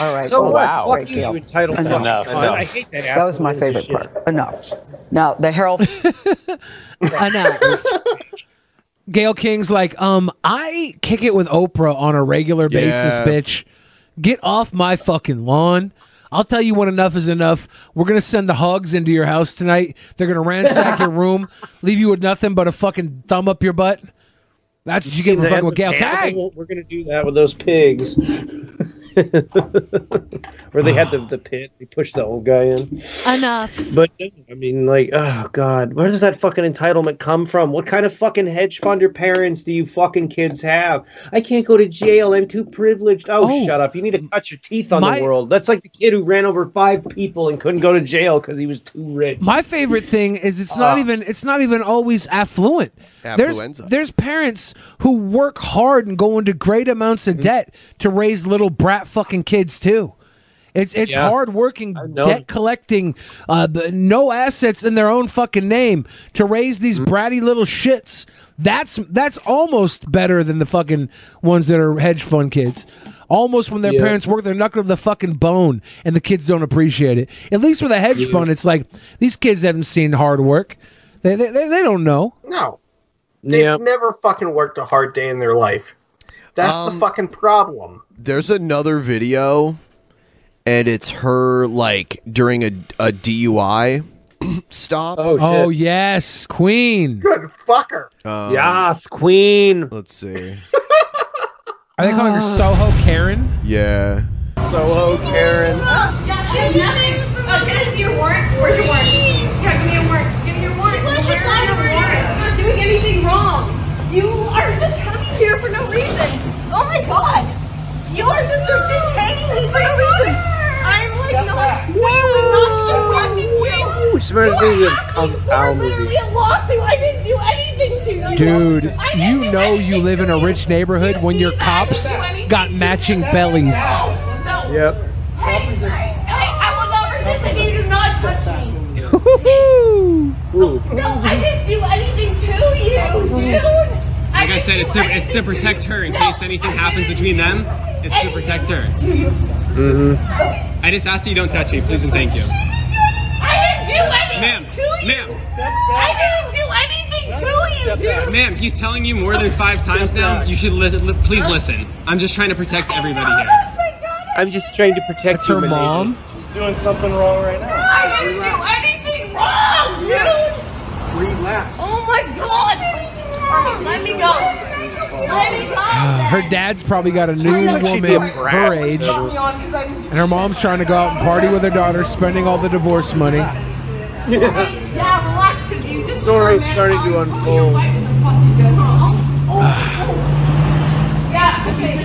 All right. So well, what? wow. Fuck you, you entitled fuck. Enough. I, I hate that. That was my affluenza favorite part. Enough. Now the Herald. Enough. Gayle King's like, um, I kick it with Oprah on a regular basis, Yeah. bitch. Get off my fucking lawn. I'll tell you when enough is enough. We're gonna send the hugs into your house tonight. They're gonna ransack your room, leave you with nothing but a fucking thumb up your butt. That's what you get for fucking with Gayle. animal- Kang. We're gonna do that with those pigs. Where they had the, the pit, they pushed the old guy in. Enough. But I mean, like, oh god, where does that fucking entitlement come from? What kind of fucking hedge funder parents do you fucking kids have? I can't go to jail. I'm too privileged. Oh, Oh. shut up! You need to cut your teeth on My- the world. That's like the kid who ran over five people and couldn't go to jail because he was too rich. My favorite thing is it's not Ah. even it's not even always affluent. There's Affluenza. there's parents who work hard and go into great amounts Mm-hmm. of debt to raise little brat fucking kids too. It's it's Yeah. hard working, debt collecting, uh, the- no assets in their own fucking name to raise Mm-hmm. these bratty little shits. That's that's almost better than the fucking ones that are hedge fund kids. Almost when their Yeah. parents work their knuckle to the fucking bone and the kids don't appreciate it. At least with a hedge Yeah. fund, it's like these kids haven't seen hard work. They, they, they don't know. No. They've Yeah. never fucking worked a hard day in their life. That's Um, the fucking problem. There's another video, and it's her like during a, a DUI stop. Oh, Oh yes, Queen. Good fucker. Um, Yes, Queen. Let's see. Are they calling her Soho Karen? Yeah. Soho Karen. Yeah, she's nothing. Uh, can I see your warrant? Where's your warrant? Yeah, give me your warrant. Give me your warrant. Where's your warrant? I'm not doing anything wrong. You are just coming here for no reason. Oh my god. You are just detaining me for no reason. I'm like not, not protecting you. Which reminds me of the Kung Pao Literally movie. a lawsuit. I didn't do anything to you. Dude, you know you live in a rich neighborhood when your cops got matching bellies. No. Yep. Hey, hey, I will not resist and you do not touch me. Ooh. No, I didn't do anything to you, dude. Like I said, it's to, it's to protect her in case anything happens between them. It's to protect her. Mm-hmm. I just asked you don't touch me, please and thank you. I didn't do anything Ma'am, to you. ma'am. I didn't do anything to you, dude. Ma'am, he's telling you more than five times now. You should li- li- please listen. I'm just trying to protect everybody here. I'm just trying to protect That's her mom. She's doing something wrong right now. I didn't do anything wrong, dude. Relax. Oh my god. Alright, let me go. Let me go. Her dad's probably got a new like she'd be a woman her age, and her mom's trying to go out and party with her daughter, spending all the divorce money. Yeah, relax, because you just Story's starting to unfold. Oh, oh, oh. Yeah, okay.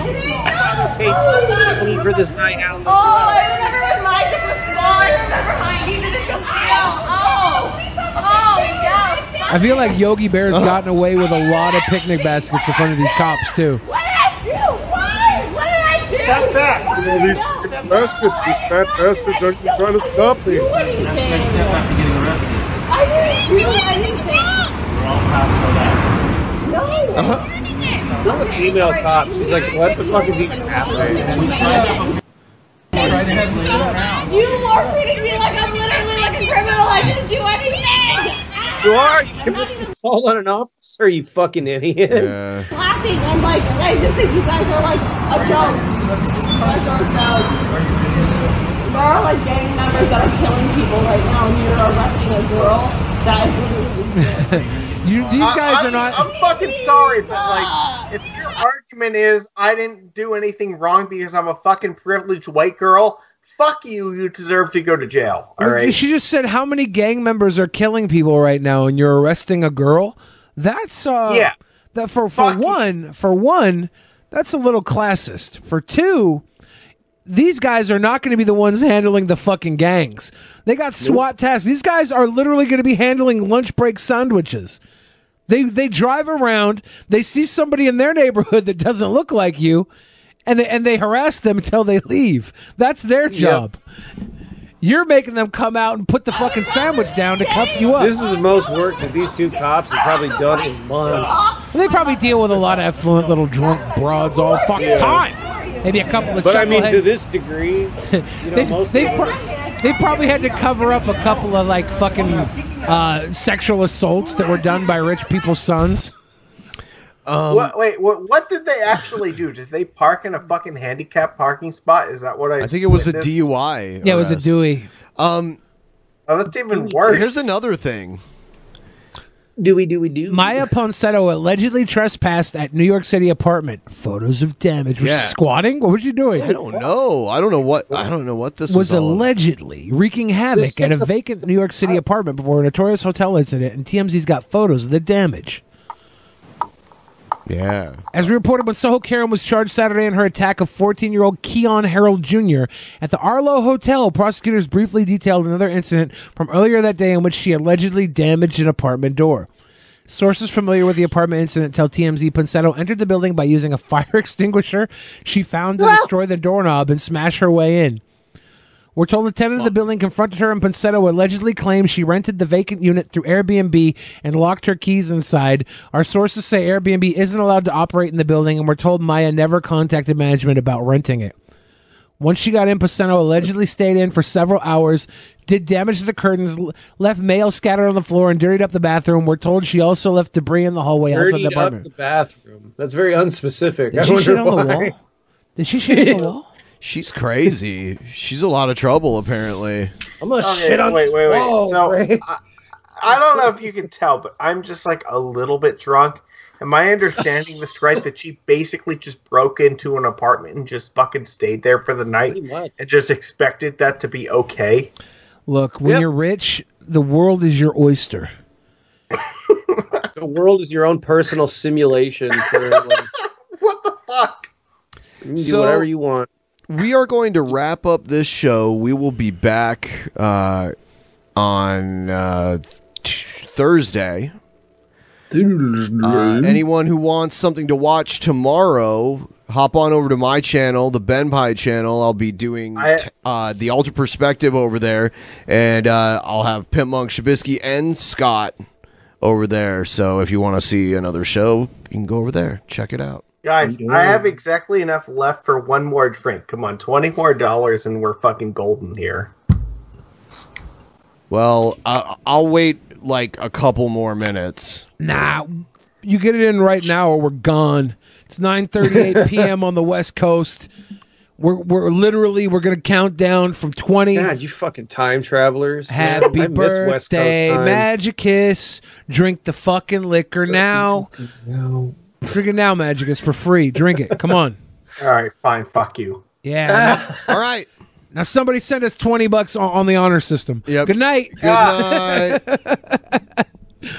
Hey, so money for this night out. Oh, I remember when Micah was small. I remember how you didn't come out. Oh, oh, yeah. I feel like Yogi Bear's oh. gotten away with a lot of picnic baskets in front of these cops too. What did I do? Why? What did I do? Step back. You know, these bastards, these fat bastards are trying to stop me. Next step after getting arrested. I didn't do anything. We're all past for that. No. Uh-huh. I'm a female cop. She's like, what the fuck is even happening? You are treating me like I'm literally like a criminal. I didn't do anything. You are? You committed assault on an officer, you fucking idiot. Yeah. Laughing. I'm like, I just think you guys are like a joke. You guys are a joke. There are like gang members that are killing people right now and you're arresting a girl, that is literally You, these I- guys I'm, are not. I'm fucking sorry, but like, if your argument is I didn't do anything wrong because I'm a fucking privileged white girl, fuck you. You deserve to go to jail. All right. She just said how many gang members are killing people right now, and you're arresting a girl. That's uh, Yeah. That for for one, for one, that's a little classist. For two, these guys are not going to be the ones handling the fucking gangs. They got SWAT tasks. These guys are literally going to be handling lunch break sandwiches. They they drive around. They see somebody in their neighborhood that doesn't look like you, and they and they harass them until they leave. That's their job. You're making them come out and put the fucking sandwich down to cuff you up. This is the most work that these two cops have probably done in months. And they probably deal with a lot of affluent little drunk broads all fucking Yeah. time. Maybe a couple of But I mean, to this degree, you know, they, most they, pro- they probably had to cover up a couple of like fucking uh, sexual assaults that were done by rich people's sons. Um, what, wait, what, what did they actually do? Did they park in a fucking handicap parking spot? Is that what I? I think it was a witnessed? DUI. Yeah, it was a arrest. Dewey. Um, oh, that's even worse. Here's another thing. Do we do we do? Miya Ponsetto allegedly trespassed at New York City apartment. Photos of damage. Was Yeah. she squatting? What was she doing? I don't know. I don't know what. I don't know what this was. was all about. allegedly wreaking havoc at a vacant New York City apartment before a notorious hotel incident, and TMZ's got photos of the damage. Yeah. As we reported, when Soho Karen was charged Saturday in her attack of 14 year old Keyon Harrold Jr. at the Arlo Hotel, prosecutors briefly detailed another incident from earlier that day in which she allegedly damaged an apartment door. Sources familiar with the apartment incident tell TMZ Ponsetto entered the building by using a fire extinguisher she found to destroy the doorknob and smash her way in. We're told the tenant of the building confronted her and Ponsetto allegedly claimed she rented the vacant unit through Airbnb and locked her keys inside. Our sources say Airbnb isn't allowed to operate in the building, and we're told Miya never contacted management about renting it. Once she got in, Ponsetto allegedly stayed in for several hours, did damage to the curtains, l- left mail scattered on the floor, and dirtied up the bathroom. We're told she also left debris in the hallway outside the Dirtied up apartment. the bathroom. That's very unspecific. Did I she wonder shit on the why. wall? Did she shit on the wall? She's crazy. She's a lot of trouble, apparently. I'm gonna Okay, shit on wait, wait, wait. wall, so I, I don't know if you can tell, but I'm just like a little bit drunk. Am I understanding this right? That she basically just broke into an apartment and just fucking stayed there for the night and just expected that to be okay. Look, when Yep. you're rich, the world is your oyster. the world is your own personal simulation for like, what the fuck? You can do whatever you want. We are going to wrap up this show. We will be back uh, on uh, t- Thursday. Uh, anyone who wants something to watch tomorrow, hop on over to my channel, the Benpai channel. I'll be doing t- uh, the Alter Perspective over there, and uh, I'll have Pimp Monk Shabisky and Scott over there. So if you want to see another show, you can go over there. Check it out. Guys, I have exactly enough left for one more drink. Come on, twenty more dollars and we're fucking golden here. Well, I I'll wait like a couple more minutes. Nah, you get it in right now or we're gone. It's 9:38 p.m. on the West Coast. We're we're literally we're gonna count down from 20. God, you fucking time travelers. Happy I miss West Coast birthday, time. Magicus. Drink the fucking liquor now. Drink it now, Magicus, for free. Drink it. Come on. All right, fine. Fuck you. Yeah. All right. Now somebody send us 20 bucks on, on the honor system. Yep. Good night. Good night.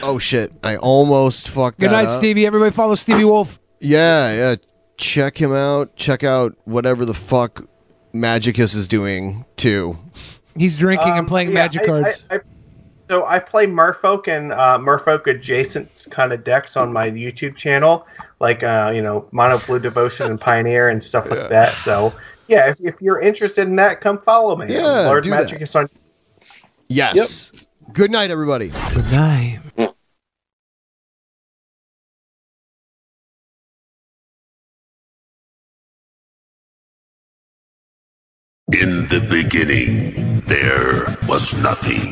oh shit! I almost fucked. Good that night, up. Stevie. Everybody follow Stevie Wolfe. Yeah, yeah. Check him out. Check out whatever the fuck Magicus is doing too. He's drinking and Um, playing yeah, magic I- cards. I, I, so I play Merfolk and uh, Merfolk adjacent kind of decks on my YouTube channel, like uh, you know Mono Blue Devotion and Pioneer and stuff like that. So yeah, if, if you're interested in that, come follow me. Yeah, Lord do Magic that. is on. Yes. Good night, everybody. Good night. In the beginning, there was nothing.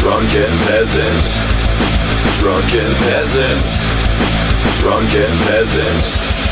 Drunken peasants. Drunken peasants. Drunken peasants.